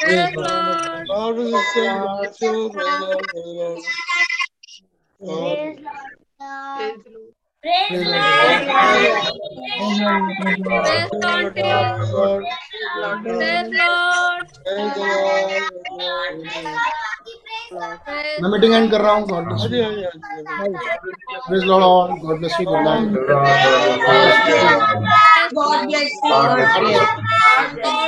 Praise Lord. Praise Lord. Praise Lord. मैं meeting end कर रहा हूँ God bless you. Praise Lord all God bless you good night God bless you.